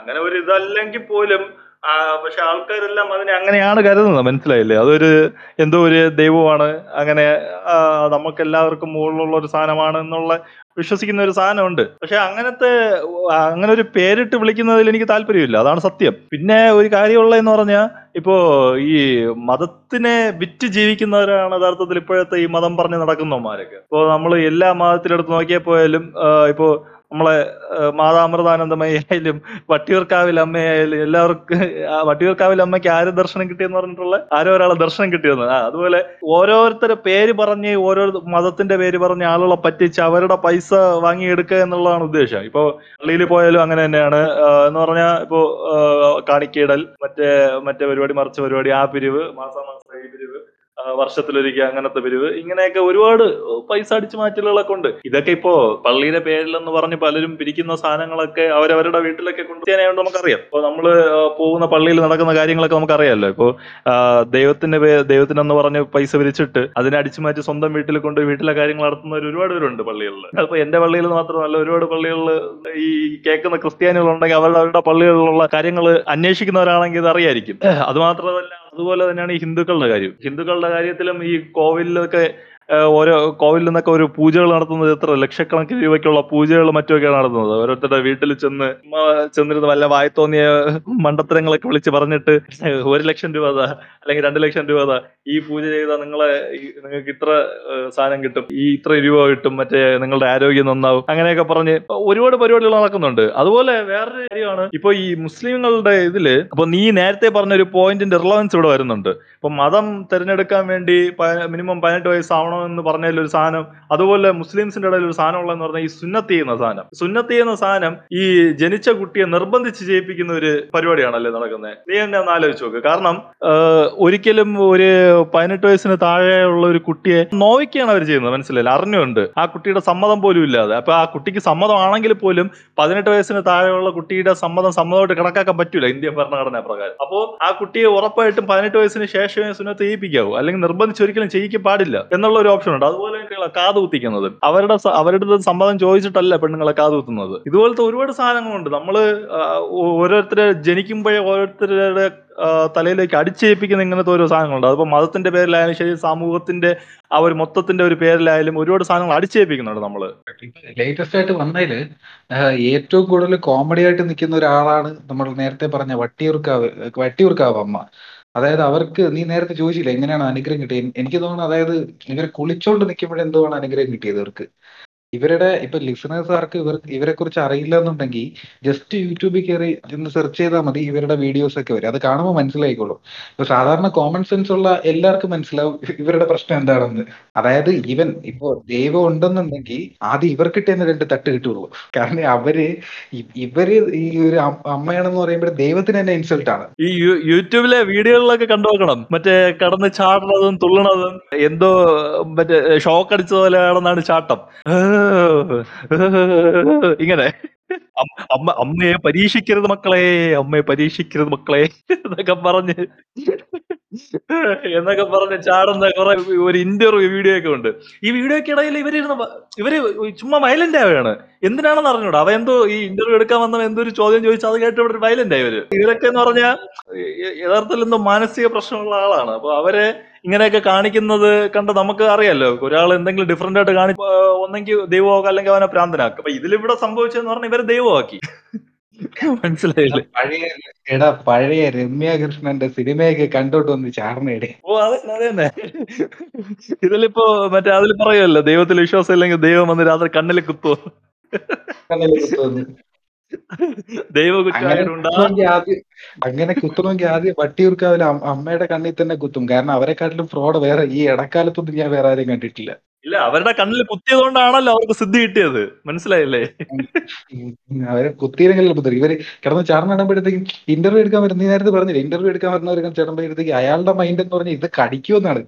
അങ്ങനെ ഒരു ഇതല്ലെങ്കിൽ പോലും പക്ഷെ ആൾക്കാരെല്ലാം അതിനെ അങ്ങനെയാണ് കരുതുന്നത്. മനസ്സിലായില്ലേ? അതൊരു എന്തോ ഒരു ദൈവമാണ്. അങ്ങനെ നമുക്ക് എല്ലാവർക്കും മുകളിലുള്ള ഒരു സാധനമാണ് എന്നുള്ള വിശ്വസിക്കുന്ന ഒരു സാധനമുണ്ട്. പക്ഷെ അങ്ങനത്തെ അങ്ങനെ ഒരു പേരിട്ട് വിളിക്കുന്നതിൽ എനിക്ക് താല്പര്യമില്ല. അതാണ് സത്യം. പിന്നെ ഒരു കാര്യമുള്ളതെന്ന് പറഞ്ഞാൽ ഇപ്പോ ഈ മതത്തിനെ വിറ്റ് ജീവിക്കുന്നവരാണ് യഥാർത്ഥത്തിൽ ഇപ്പോഴത്തെ ഈ മതം പറഞ്ഞ് നടക്കുന്നവന്മാരൊക്കെ. ഇപ്പോ നമ്മൾ എല്ലാ മതത്തിലെടുത്ത് നോക്കിയാൽ പോയാലും ഇപ്പോൾ ഇപ്പോ നമ്മളെ ആ, മാതാമൃതാനന്ദമയി ആയാലും വട്ടിയൂർക്കാവിൽ അമ്മയായാലും എല്ലാവർക്കും വട്ടിയൂർക്കാവിൽ അമ്മയ്ക്ക് ആര് ദർശനം കിട്ടിയെന്ന് പറഞ്ഞിട്ടുള്ള ആരോ ഒരാളെ ദർശനം കിട്ടിയെന്ന്. ആ അതുപോലെ ഓരോരുത്തരെ പേര് പറഞ്ഞ് ഓരോ മതത്തിന്റെ പേര് പറഞ്ഞ് ആളുകളെ പറ്റിച്ച് അവരുടെ പൈസ വാങ്ങിയെടുക്കുക എന്നുള്ളതാണ് ഉദ്ദേശം. ഇപ്പോൾ പള്ളിയിൽ പോയാലും അങ്ങനെ തന്നെയാണ്. എന്ന് പറഞ്ഞാൽ ഇപ്പോ കാണിക്കിടൽ മറ്റേ മറ്റേ പരിപാടി മറിച്ച പരിപാടി ആ പിരിവ് മാസാമാസം ഈ പിരിവ് വർഷത്തിലൊരിക്കൽ അങ്ങനത്തെ പിരിവ്. ഇങ്ങനെയൊക്കെ ഒരുപാട് പൈസ അടിച്ചു മാറ്റലുകളൊക്കെ ഉണ്ട്. ഇതൊക്കെ ഇപ്പോ പള്ളിയുടെ പേരിലെന്ന് പറഞ്ഞ് പലരും പിരിക്കുന്ന സാധനങ്ങളൊക്കെ അവരവരുടെ വീട്ടിലൊക്കെ കൊണ്ടുവരാനായതുകൊണ്ട് നമുക്കറിയാം. ഇപ്പൊ നമ്മൾ ആ, പോകുന്ന പള്ളിയിൽ നടക്കുന്ന കാര്യങ്ങളൊക്കെ നമുക്കറിയാമല്ലോ ഇപ്പോ ദൈവത്തിന്റെ ദൈവത്തിനെന്ന് പറഞ്ഞ് പൈസ പിരിച്ചിട്ട് അതിനെ അടിച്ചു മാറ്റി സ്വന്തം വീട്ടിൽ കൊണ്ട് വീട്ടിലെ കാര്യങ്ങൾ നടത്തുന്നവർ ഒരുപാട് പേരുണ്ട് പള്ളികളിൽ അപ്പൊ എന്റെ പള്ളിയിൽ മാത്രമല്ല ഒരുപാട് പള്ളികളിൽ ഈ കേൾക്കുന്ന ക്രിസ്ത്യാനികളുണ്ടെങ്കിൽ അവരുടെ അവരുടെ പള്ളികളിലുള്ള കാര്യങ്ങൾ അന്വേഷിക്കുന്നവരാണെങ്കിൽ ഇത് അറിയായിരിക്കും. അത് മാത്രമല്ല അതുപോലെ തന്നെയാണ് ഈ ഹിന്ദുക്കളുടെ കാര്യം. ഹിന്ദുക്കളുടെ കാര്യത്തിലും ഈ കോവിലൊക്കെ ഓരോ കോവിലിൽ നിന്നൊക്കെ ഒരു പൂജകൾ നടത്തുന്നത് എത്ര ലക്ഷക്കണക്കിന് രൂപയ്ക്കുള്ള പൂജകൾ മറ്റുമൊക്കെയാണ് നടത്തുന്നത്. ഓരോരുത്തരുടെ വീട്ടിൽ ചെന്ന് ചെന്നിരുന്ന് വല്ല വായി തോന്നിയ മണ്ടത്തരങ്ങളൊക്കെ വിളിച്ച് പറഞ്ഞിട്ട് ഒരു ലക്ഷം രൂപ താ അല്ലെങ്കിൽ രണ്ട് ലക്ഷം രൂപ താ ഈ പൂജ ചെയ്താൽ നിങ്ങളെ നിങ്ങൾക്ക് ഇത്ര സാധനം കിട്ടും ഈ ഇത്ര രൂപ കിട്ടും മറ്റേ നിങ്ങളുടെ ആരോഗ്യം നന്നാവും അങ്ങനെയൊക്കെ പറഞ്ഞ് ഒരുപാട് പരിപാടികൾ നടക്കുന്നുണ്ട്. അതുപോലെ വേറൊരു കാര്യമാണ് ഇപ്പൊ ഈ മുസ്ലിങ്ങളുടെ ഇതിൽ അപ്പൊ നീ നേരത്തെ പറഞ്ഞ ഒരു പോയിന്റിന്റെ റിലവൻസ് ഇവിടെ വരുന്നുണ്ട്. ഇപ്പൊ മതം തിരഞ്ഞെടുക്കാൻ വേണ്ടി മിനിമം പതിനെട്ട് വയസ്സാവണമെന്ന് പറഞ്ഞതിൽ ഒരു സാധനം അതുപോലെ മുസ്ലിംസിന്റെ ഇടയിൽ ഒരു സാധനം ഉള്ളതെന്ന് പറഞ്ഞാൽ ഈ സുന്നത്ത് ചെയ്യുന്ന സാധനം. സുന്നത്ത് ചെയ്യുന്ന സാധനം ഈ ജനിച്ച കുട്ടിയെ നിർബന്ധിച്ച് ചെയ്യിപ്പിക്കുന്ന ഒരു പരിപാടിയാണല്ലേ നടക്കുന്നത്. നീ എന്നെ ഒന്ന് ആലോചിച്ച് നോക്ക്. കാരണം ഒരിക്കലും ഒരു പതിനെട്ട് വയസ്സിന് താഴെയുള്ള ഒരു കുട്ടിയെ നോവിക്കുകയാണ് അവർ ചെയ്യുന്നത്. മനസ്സിലായില്ല? അറിഞ്ഞുണ്ട് ആ കുട്ടിയുടെ സമ്മതം പോലും ഇല്ലാതെ. അപ്പൊ ആ കുട്ടിക്ക് സമ്മതമാണെങ്കിൽ പോലും പതിനെട്ട് വയസ്സിന് താഴെയുള്ള കുട്ടിയുടെ സമ്മതം സമ്മതമായിട്ട് കണക്കാക്കാൻ പറ്റൂല ഇന്ത്യൻ ഭരണഘടനാ പ്രകാരം. അപ്പോൾ ആ കുട്ടിയെ ഉറപ്പായിട്ടും പതിനെട്ട് വയസ്സിന് ശേഷമേ സുന്നത്ത് ചെയ്യിപ്പിക്കാവൂ. അല്ലെങ്കിൽ നിർബന്ധിച്ച് ഒരിക്കലും ചെയ്യിക്കാൻ പാടില്ല എന്നുള്ള ഒരു ഓപ്ഷൻ ഉണ്ട്. അതുപോലെ തന്നെയുള്ള കാതുകുത്തിക്കുന്നത് അവരുടെ അവരുടെ സമ്മതം ചോദിച്ചിട്ടല്ല പെണ്ണുങ്ങളെ കാതുകുത്തുന്നത് ഇതുപോലത്തെ ഒരുപാട് സാധനങ്ങളുണ്ട്. നമ്മൾ ഓരോരുത്തരെ ജനിക്കുമ്പോഴേ ഓരോരുത്തരുടെ തലയിലേക്ക് അടിച്ചേൽപ്പിക്കുന്ന ഇങ്ങനത്തെ ഓരോ സാധനങ്ങളുണ്ട്. അതിപ്പോ മതത്തിന്റെ പേരിലായാലും ശരി സമൂഹത്തിന്റെ ആ ഒരു മൊത്തത്തിന്റെ ഒരു പേരിലായാലും ഒരുപാട് സാധനങ്ങൾ അടിച്ചേൽപ്പിക്കുന്നുണ്ട് നമ്മൾ ലേറ്റസ്റ്റ് ആയിട്ട് വന്നതിൽ ഏറ്റവും കൂടുതൽ കോമഡി ആയിട്ട് നിൽക്കുന്ന ഒരാളാണ് നമ്മൾ നേരത്തെ പറഞ്ഞ വട്ടിയൂർക്കാവ് വട്ടിയൂർക്കാവ് അമ്മ. അതായത് അവർക്ക് നീ നേരത്തെ ചോദിച്ചില്ല എങ്ങനെയാണ് അനുഗ്രഹം കിട്ടിയത് എനിക്ക് തോന്നുന്നു അതായത് ഇവർ കുളിച്ചോണ്ട് നിൽക്കുമ്പോഴെന്തോ ആണ് അനുഗ്രഹം കിട്ടിയത് ഇവർക്ക്? ഇവരുടെ ഇപ്പൊ ലിസണേഴ്സ് ആർക്ക് ഇവർ ഇവരെ കുറിച്ച് അറിയില്ല എന്നുണ്ടെങ്കിൽ ജസ്റ്റ് യൂട്യൂബിൽ കയറി ഒന്ന് സെർച്ച് ചെയ്താൽ മതി ഇവരുടെ വീഡിയോസ് ഒക്കെ വരും. അത് കാണുമ്പോൾ മനസ്സിലായിക്കോളും. ഇപ്പൊ സാധാരണ കോമൺ സെൻസ് ഉള്ള എല്ലാവർക്കും മനസ്സിലാവും ഇവരുടെ പ്രശ്നം എന്താണെന്ന്. അതായത് ഇവൻ ഇപ്പോ ദൈവം ഉണ്ടെന്നുണ്ടെങ്കിൽ ആദ്യം ഇവർക്കിട്ട് തന്നെ രണ്ട് തട്ട് കിട്ടുള്ളൂ. കാരണം അവർ ഇവർ ഈ ഒരു അമ്മയാണെന്ന് പറയുമ്പോൾ ദൈവത്തിന് തന്നെ ഇൻസൾട്ട് ആണ്. ഈ യൂട്യൂബിലെ വീഡിയോകളിലൊക്കെ കണ്ടു നോക്കണം. മറ്റേ കടന്ന് ചാടുന്നതും തുള്ളണതും എന്തോ മറ്റേ ഷോക്ക് അടിച്ചതുപോലെ ആണെന്നാണ് ചാട്ടം ഇങ്ങനെ. അമ്മ അമ്മയെ പരീക്ഷിക്കരുത് മക്കളെ അമ്മയെ പരീക്ഷിക്കരുത് മക്കളെ എന്നൊക്കെ പറഞ്ഞ് എന്നൊക്കെ പറഞ്ഞ് ചാടുന്ന കുറെ ഒരു ഇന്റർവ്യൂ വീഡിയോ ഒക്കെ ഉണ്ട്. ഈ വീഡിയോക്ക് ഇടയിൽ ഇവരിരുന്ന് ഇവർ ചുമ്മാ വയലന്റ് ആവുകയാണ് എന്തിനാണെന്ന് അറിഞ്ഞൂടാ? അവ എന്തോ ഈ ഇന്റർവ്യൂ എടുക്കാൻ വന്ന എന്തോ ഒരു ചോദ്യം ചോദിച്ചു അത് കേട്ട് ഇവിടെ വയലന്റ് ആയി ഇവർ ഇവരൊക്കെ എന്ന് പറഞ്ഞ യഥാർത്ഥത്തിൽ എന്തോ മാനസിക പ്രശ്നമുള്ള ആളാണ്. അപ്പൊ അവരെ ഇങ്ങനെയൊക്കെ കാണിക്കുന്നത് കണ്ട് നമുക്ക് അറിയാലോ. ഒരാൾ എന്തെങ്കിലും ഡിഫറെന്റ് ആയിട്ട് കാണി ഒന്നെങ്കിൽ ദൈവമാക്കുക അല്ലെങ്കിൽ അവനെ പ്രാന്തനാക്കും. അപ്പൊ ഇതിലിവിടെ സംഭവിച്ചതെന്ന് പറഞ്ഞാൽ ഇവരെ ദൈവമാക്കി. മനസ്സിലായില്ലേ? പഴയ എടാ പഴയ രമ്യ കൃഷ്ണന്റെ സിനിമയൊക്കെ കണ്ടോട്ട് വന്ന് ചാടണേടെ ഓ അതെ അതെ തന്നെ ഇതിലിപ്പോ മറ്റേ അതിൽ പറയുമല്ലോ ദൈവത്തിൽ വിശ്വാസം ഇല്ലെങ്കിൽ ദൈവം വന്ന് രാത്രി കണ്ണിൽ കുത്തോ ദൈവ അങ്ങനെ കുറ്റമായിട്ടുണ്ടാ കുത്തണമെങ്കിൽ ആദ്യം അങ്ങനെ കുത്തണമെങ്കിൽ ആദ്യം വട്ടിയൂർക്കാവിലെ അമ്മയുടെ കണ്ണിൽ തന്നെ കുത്തും. കാരണം അവരെക്കാട്ടിലും ഫ്രോഡ് വേറെ. ഈ ഇടക്കാലത്തൊന്നും ഞാൻ വേറെ ആരും കണ്ടിട്ടില്ല. ഇല്ല അവരുടെ കണ്ണിൽ കുത്തിയത് കൊണ്ടാണല്ലോ അവർക്ക് സിദ്ധി കിട്ടിയത്. മനസ്സിലായില്ലേ? അവർ കുത്തിയില്ലെങ്കിൽ ഇവർ കിടന്ന് ചാർന്ന് ഇടുമ്പോഴത്തേക്കും ഇന്റർവ്യൂ എടുക്കാൻ വരുന്ന നീ നേരത്തെ പറഞ്ഞില്ല ഇന്റർവ്യൂ എടുക്കാൻ വരുന്നവർ ചേർന്നപ്പോഴത്തേക്ക് അയാളുടെ മൈൻഡ് എന്ന് പറഞ്ഞാൽ ഇത് കടിക്കുമെന്നാണ്.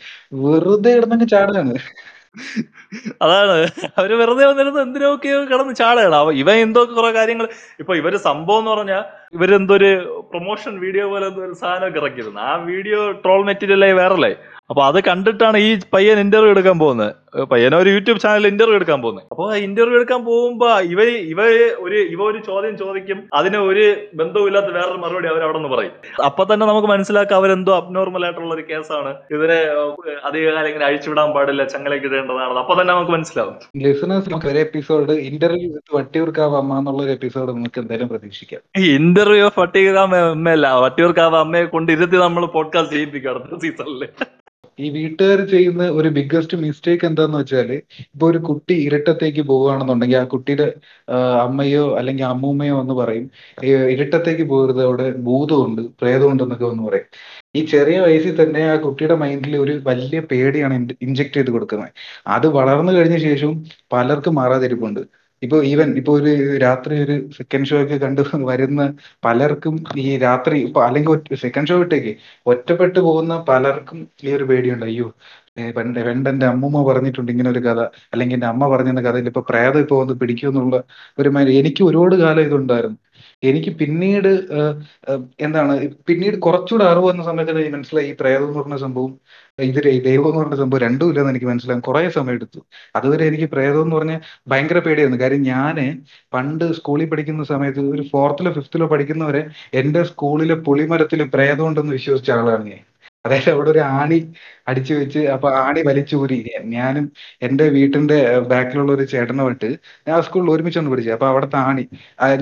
വെറുതെ കിടന്നങ്ങ് ചാടുകയാണ് അതാണ്. അവർ വെറുതെ വന്നിരുന്ന് എന്തിനൊക്കെയോ കിടന്ന് ചാടുകയാണ് അവ ഇവ എന്തോ കുറെ കാര്യങ്ങൾ ഇപ്പൊ ഇവർ സംഭവം എന്ന് പറഞ്ഞാൽ ഇവരെന്തോ ഒരു പ്രൊമോഷൻ വീഡിയോ പോലെ എന്തോ ഒരു സാധനമൊക്കെ ഇറക്കിയിരുന്നു. ആ വീഡിയോ ട്രോൾ മെറ്റീരിയലായി വേറല്ലേ? അപ്പൊ അത് കണ്ടിട്ടാണ് ഈ പയ്യൻ ഇന്റർവ്യൂ എടുക്കാൻ പോകുന്നത്. പയ്യൻ പയ്യനെ ഒരു യൂട്യൂബ് ചാനൽ ഇന്റർവ്യൂ എടുക്കാൻ പോകുന്നത്. അപ്പൊ ഇന്റർവ്യൂ എടുക്കാൻ പോകുമ്പോ ഇവ ഇവ ഒരു ഇവ ഒരു ചോദ്യം ചോദിക്കും. അതിന് ഒരു ബന്ധവുമില്ലാത്ത വേറൊരു മറുപടി അവർ അവിടെ നിന്ന് പറയും. അപ്പൊ തന്നെ നമുക്ക് മനസ്സിലാക്കാം അവരെന്തോ അബ്നോർമൽ ആയിട്ടുള്ള ഒരു കേസാണ് ഇതിനെ അധികകാലം ഇങ്ങനെ അഴിച്ചുവിടാൻ പാടില്ല ചങ്ങലേക്ക് ഇടേണ്ടതാണ്. അപ്പൊ തന്നെ നമുക്ക് മനസ്സിലാവും. ലിസണേഴ്സ് നമുക്ക് ഒരു എപ്പിസോഡ് ഇന്റർവ്യൂ വിത്ത് എന്നുള്ള ഒരു എപ്പിസോഡ് നമുക്ക് എന്തായാലും പ്രതീക്ഷിക്കാം. ഇന്റർവ്യൂ വട്ടിയൂർക്കാവ് അമ്മയല്ല വട്ടിയൂർക്കാവ് അമ്മയെ കൊണ്ട് ഇരുത്തി നമ്മൾ പോഡ്കാസ്റ്റ് ചെയ്യിപ്പിക്കും അടുത്ത സീസണിൽ ഈ വീട്ടുകാർ ചെയ്യുന്ന ഒരു ബിഗ്ഗസ്റ്റ് മിസ്റ്റേക്ക് എന്താന്ന് വെച്ചാൽ ഇപ്പൊ ഒരു കുട്ടി ഇരട്ടത്തേക്ക് പോവുകയാണെന്നുണ്ടെങ്കിൽ ആ കുട്ടിയുടെ അമ്മയോ അല്ലെങ്കിൽ അമ്മൂമ്മയോ എന്ന് പറയും "ഈ ഇരട്ടത്തേക്ക് പോകരുത് അവിടെ ഭൂതമുണ്ട് പ്രേതമുണ്ട് എന്നൊക്കെ ഒന്ന് പറയും. ഈ ചെറിയ വയസ്സിൽ തന്നെ ആ കുട്ടിയുടെ മൈൻഡിൽ ഒരു വലിയ പേടിയാണ് ഇൻജെക്ട് ചെയ്ത് കൊടുക്കുന്നത്. അത് വളർന്നു കഴിഞ്ഞ ശേഷവും പലർക്കും മാറാതിരിപ്പുണ്ട്. ഇപ്പൊ ഈവൻ ഇപ്പൊ ഒരു രാത്രി ഒരു സെക്കൻഡ് ഷോ ഒക്കെ കണ്ടു വരുന്ന പലർക്കും ഈ രാത്രി ഇപ്പൊ അല്ലെങ്കിൽ സെക്കൻഡ് ഷോ വിട്ടേക്ക് ഒറ്റപ്പെട്ടു പോകുന്ന പലർക്കും ഈ ഒരു പേടിയുണ്ട്. അയ്യോ പണ്ട് പണ്ട് അമ്മൂമ്മ പറഞ്ഞിട്ടുണ്ട് ഇങ്ങനെ ഒരു കഥ. അല്ലെങ്കിൽ എന്റെ അമ്മ പറഞ്ഞ കഥയിൽ ഇപ്പൊ പ്രേതം ഇപ്പൊ വന്ന് പിടിക്കുമെന്നുള്ള ഒരു മാതിരി എനിക്ക് ഒരുപാട് കാലം ഇതുണ്ടായിരുന്നു. എനിക്ക് പിന്നീട് എന്താണ് പിന്നീട് കുറച്ചുകൂടെ അറിവ് വന്ന സമയത്ത് മനസ്സിലായി ഈ പ്രേതം എന്ന് പറഞ്ഞ സംഭവം ഇത് ദൈവം എന്ന് പറഞ്ഞ സംഭവം രണ്ടും ഇല്ലെന്ന് എനിക്ക് മനസ്സിലാകും. കുറെ സമയം എടുത്തു. അതുവരെ എനിക്ക് പ്രേതം എന്ന് പറഞ്ഞ ഭയങ്കര പേടിയായിരുന്നു. കാര്യം ഞാൻ പണ്ട് സ്കൂളിൽ പഠിക്കുന്ന സമയത്ത് ഒരു ഫോർത്തിലോ ഫിഫ്തിലോ പഠിക്കുന്നവരെ എന്റെ സ്കൂളിലെ പുളിമരത്തിൽ പ്രേതം ഉണ്ടെന്ന് വിശ്വസിച്ച ആളാണ് ഞാൻ. അതായത് അവിടെ ഒരു ആണി അടിച്ചു വെച്ച് അപ്പൊ ആണി വലിച്ചൂരി ഞാനും എന്റെ വീട്ടിന്റെ ബാക്കിലുള്ള ഒരു ചേട്ടനുമായിട്ട് ഞാൻ സ്കൂളിൽ ഒരുമിച്ചാണ് പഠിച്ചത് അപ്പൊ അവിടുത്തെ ആണി.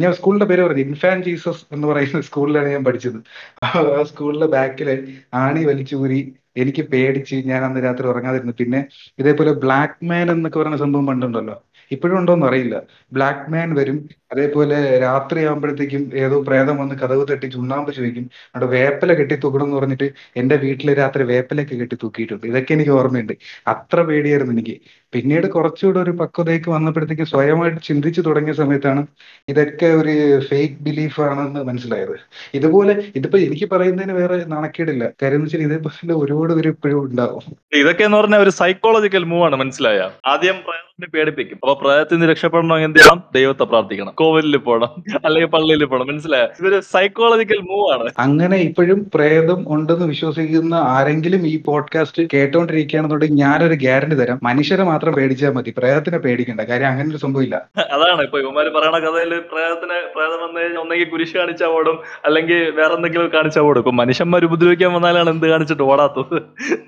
ഞാൻ സ്കൂളിന്റെ പേര് പറഞ്ഞു ഇൻഫാൻ ജീസസ് എന്ന് പറയുന്ന സ്കൂളിലാണ് ഞാൻ പഠിച്ചത്. ആ സ്കൂളിന്റെ ബാക്കിൽ ആണി വലിച്ചൂരി എനിക്ക് പേടിച്ച് ഞാൻ അന്ന് രാത്രി ഉറങ്ങാതിരുന്നു. പിന്നെ ഇതേപോലെ ബ്ലാക്ക് മാൻ എന്നൊക്കെ പറയുന്ന സംഭവം പണ്ടുണ്ടല്ലോ. ഇപ്പോഴും ഉണ്ടോന്ന് അറിയില്ല. ബ്ലാക്ക് മാൻ വരും. അതേപോലെ രാത്രി ആകുമ്പോഴത്തേക്കും ഏതോ പ്രേതം വന്ന് കഥവ് തട്ടി ചുണ്ണാമ്പ് ചോദിക്കും അവിടെ വേപ്പല കെട്ടി തൂക്കണം എന്ന് പറഞ്ഞിട്ട് എന്റെ വീട്ടിൽ രാത്രി വേപ്പിലൊക്കെ കെട്ടി തൂക്കിയിട്ടുണ്ട്. ഇതൊക്കെ എനിക്ക് ഓർമ്മയുണ്ട്. അത്ര പേടിയായിരുന്നു എനിക്ക്. പിന്നീട് കുറച്ചുകൂടെ ഒരു പക്വതയ്ക്ക് വന്നപ്പോഴത്തേക്ക് സ്വയമായിട്ട് ചിന്തിച്ചു തുടങ്ങിയ സമയത്താണ് ഇതൊക്കെ ഒരു ഫേക്ക് ബിലീഫ് ആണെന്ന് മനസ്സിലായത്. ഇതുപോലെ ഇതിപ്പോ എനിക്ക് പറയുന്നതിന് വേറെ നാണക്കേടില്ല. കാര്യം എന്ന് വെച്ചാൽ ഇതേപോലെ ഒരുപാട് പേര് ഇപ്പോഴും ഉണ്ടാവും. ഇതൊക്കെ എന്ന് പറഞ്ഞ ഒരു സൈക്കോളജിക്കൽ മൂവ് ആണ് മനസ്സിലായ? ആദ്യം പ്രേതത്തിനെ പേടിപ്പിക്കും. അപ്പൊ പ്രയത്തിൽ നിന്ന് രക്ഷപ്പെടണമെങ്കിൽ എന്ത് ചെയ്യണം? ദൈവത്തെ പ്രാർത്ഥിക്കണം. കോവിലിൽ പോകണം അല്ലെങ്കിൽ പള്ളിയിൽ പോകണം മനസ്സിലായ? ഇതൊരു സൈക്കോളജിക്കൽ മൂവ് ആണ്. അങ്ങനെ ഇപ്പോഴും പ്രേതം ഉണ്ടെന്ന് വിശ്വസിക്കുന്ന ആരെങ്കിലും ഈ പോഡ്കാസ്റ്റ് കേട്ടോണ്ടിരിക്കുകയാണെന്നുണ്ടെങ്കിൽ ഞാനൊരു ഗ്യാരണ്ടി തരാം. മനുഷ്യരെ മാത്രം പേടിച്ചാൽ മതി. പ്രേതത്തിനെ പേടിക്കണ്ട. കാര്യം അങ്ങനെ ഒരു സംഭവം ഇല്ല അതാണ്. ഇപ്പൊ ഇവന്മാര് പറയണ കഥയിൽ പ്രേതത്തിന് പ്രേതം വന്നു കഴിഞ്ഞാൽ ഒന്നെങ്കിൽ കുരിശ് കാണിച്ചാൽ ഓടും അല്ലെങ്കിൽ വേറെ എന്തെങ്കിലും കാണിച്ചാൽ ഓടും. ഇപ്പൊ മനുഷ്യന്മാർ ഉപദ്രവിക്കാൻ വന്നാലാണ് എന്ത് കാണിച്ചിട്ട് ഓടാത്തത്?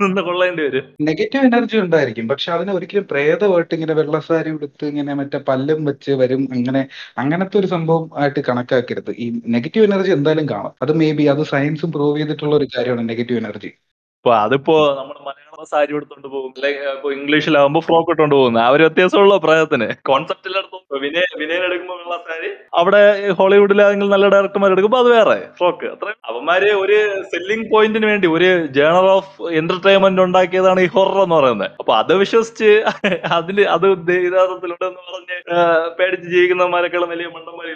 നിന്ന് കൊള്ളേണ്ടി വരും. നെഗറ്റീവ് എനർജി ഉണ്ടായിരിക്കും. പക്ഷെ അതിനെ ഒരിക്കലും പ്രേതമായിട്ട് ഇങ്ങനെ വെള്ളസാരി ഉടുത്ത് ഇങ്ങനെ മറ്റേ പല്ലും വെച്ച് വരും അങ്ങനെ അങ്ങനത്തെ ഒരു സംഭവം ആയിട്ട് കണക്കാക്കരുത്. ഈ നെഗറ്റീവ് എനർജി എന്തായാലും കാണും. അത് മേ ബി അത് സയൻസും പ്രൂവ് ചെയ്തിട്ടുള്ള ഒരു കാര്യമാണ് നെഗറ്റീവ് എനർജി അപ്പൊ അതിപ്പോ നമ്മൾ മലയാളം സാരി എടുത്തോണ്ട് പോകും. ഇപ്പൊ ഇംഗ്ലീഷിലാവുമ്പോ ഫ്രോക്ക് ഇട്ടോണ്ട് പോകുന്നത് ആ ഒരു വ്യത്യാസമുള്ള പ്രായത്തിന് കോൺസെപ്റ്റിൽ എടുത്തു? വിനയ വിനയൻ എടുക്കുമ്പോൾ ഉള്ള സാരി അവിടെ ഹോളിവുഡിലാണെങ്കിൽ നല്ല ഡയറക്ടർമാർ എടുക്കുമ്പോൾ അത് വേറെ ഫ്രോക്ക്. അത്ര. അവന്മാര് ഒരു സെല്ലിംഗ് പോയിന്റിന് വേണ്ടി ഒരു ജേണൽ ഓഫ് എന്റർടൈൻമെന്റ് ഉണ്ടാക്കിയതാണ് ഈ ഹൊറർ എന്ന് പറയുന്നത്. അപ്പൊ അത് വിശ്വസിച്ച് അതിൽ അത് യഥാർത്ഥത്തിലുണ്ടെന്ന് പറഞ്ഞ് പേടിച്ച് ജീവിക്കുന്നവന്മാരെക്കാളും വലിയ മണ്ടന്മാർ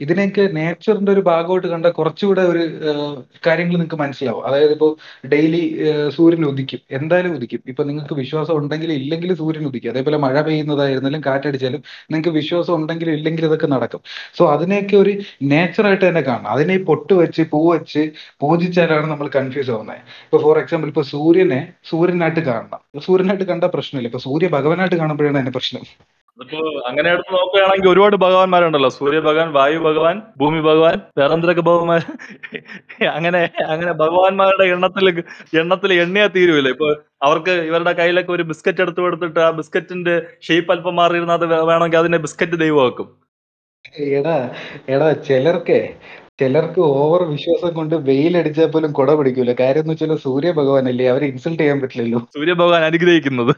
ഇതിനെയൊക്കെ നേച്ചറിന്റെ ഒരു ഭാഗമായിട്ട് കണ്ട കുറച്ചുകൂടെ ഒരു കാര്യങ്ങൾ നിങ്ങൾക്ക് മനസ്സിലാവും. അതായത് ഇപ്പോൾ ഡെയിലി സൂര്യൻ ഉദിക്കും. എന്തായാലും ഉദിക്കും. ഇപ്പൊ നിങ്ങൾക്ക് വിശ്വാസം ഉണ്ടെങ്കിലും ഇല്ലെങ്കിലും സൂര്യൻ ഉദിക്കും. അതേപോലെ മഴ പെയ്യുന്നതായിരുന്നാലും കാറ്റടിച്ചാലും നിങ്ങൾക്ക് വിശ്വാസം ഉണ്ടെങ്കിലും ഇല്ലെങ്കിലും ഇതൊക്കെ നടക്കും. സോ അതിനെയൊക്കെ ഒരു നേച്ചറായിട്ട് തന്നെ കാണണം. അതിനെ പൊട്ട് വെച്ച് പൂ വെച്ച് പൂജിച്ചാലാണ് നമ്മൾ കൺഫ്യൂസ് ആവുന്നത് ഇപ്പൊ ഫോർ എക്സാമ്പിൾ ഇപ്പൊ സൂര്യനെ സൂര്യനായിട്ട് കാണണം. സൂര്യനായിട്ട് കണ്ട പ്രശ്നമില്ല. ഇപ്പൊ സൂര്യ ഭഗവാനായിട്ട് കാണുമ്പോഴാണ് അതിന്റെ പ്രശ്നം. അതിപ്പോ അങ്ങനെ എടുത്ത് നോക്കുകയാണെങ്കിൽ ഒരുപാട് ഭഗവാന്മാരുണ്ടല്ലോ. സൂര്യ ഭഗവാൻ വായു ഭഗവാൻ ഭൂമി ഭഗവാൻ വേറെന്തൊക്കെ ഭഗവാൻ അങ്ങനെ അങ്ങനെ ഭഗവാന്മാരുടെ എണ്ണത്തിൽ എണ്ണത്തിൽ എണ്ണയാ തീരുമില്ല ഇപ്പൊ അവർക്ക് ഇവരുടെ കയ്യിലൊക്കെ ഒരു ബിസ്ക്കറ്റ് എടുത്തു കൊടുത്തിട്ട് ആ ബിസ്ക്കറ്റിന്റെ ഷേപ്പ് അല്പം മാറിയിരുന്നത് വേണമെങ്കിൽ അതിനെ ബിസ്ക്കറ്റ് ദൈവമാക്കും. എടാ എടാ ചിലർക്ക് ചിലർക്ക് ഓവർ വിശ്വാസം കൊണ്ട് വെയിലടിച്ചാൽ പോലും കുട പിടിക്കൂല. കാര്യം എന്ന് വെച്ചാൽ സൂര്യ ഭഗവാനല്ലേ? അവരെ ഇൻസൾട്ട് ചെയ്യാൻ പറ്റില്ലല്ലോ. സൂര്യ ഭഗവാൻ അനുഗ്രഹിക്കുന്നത്.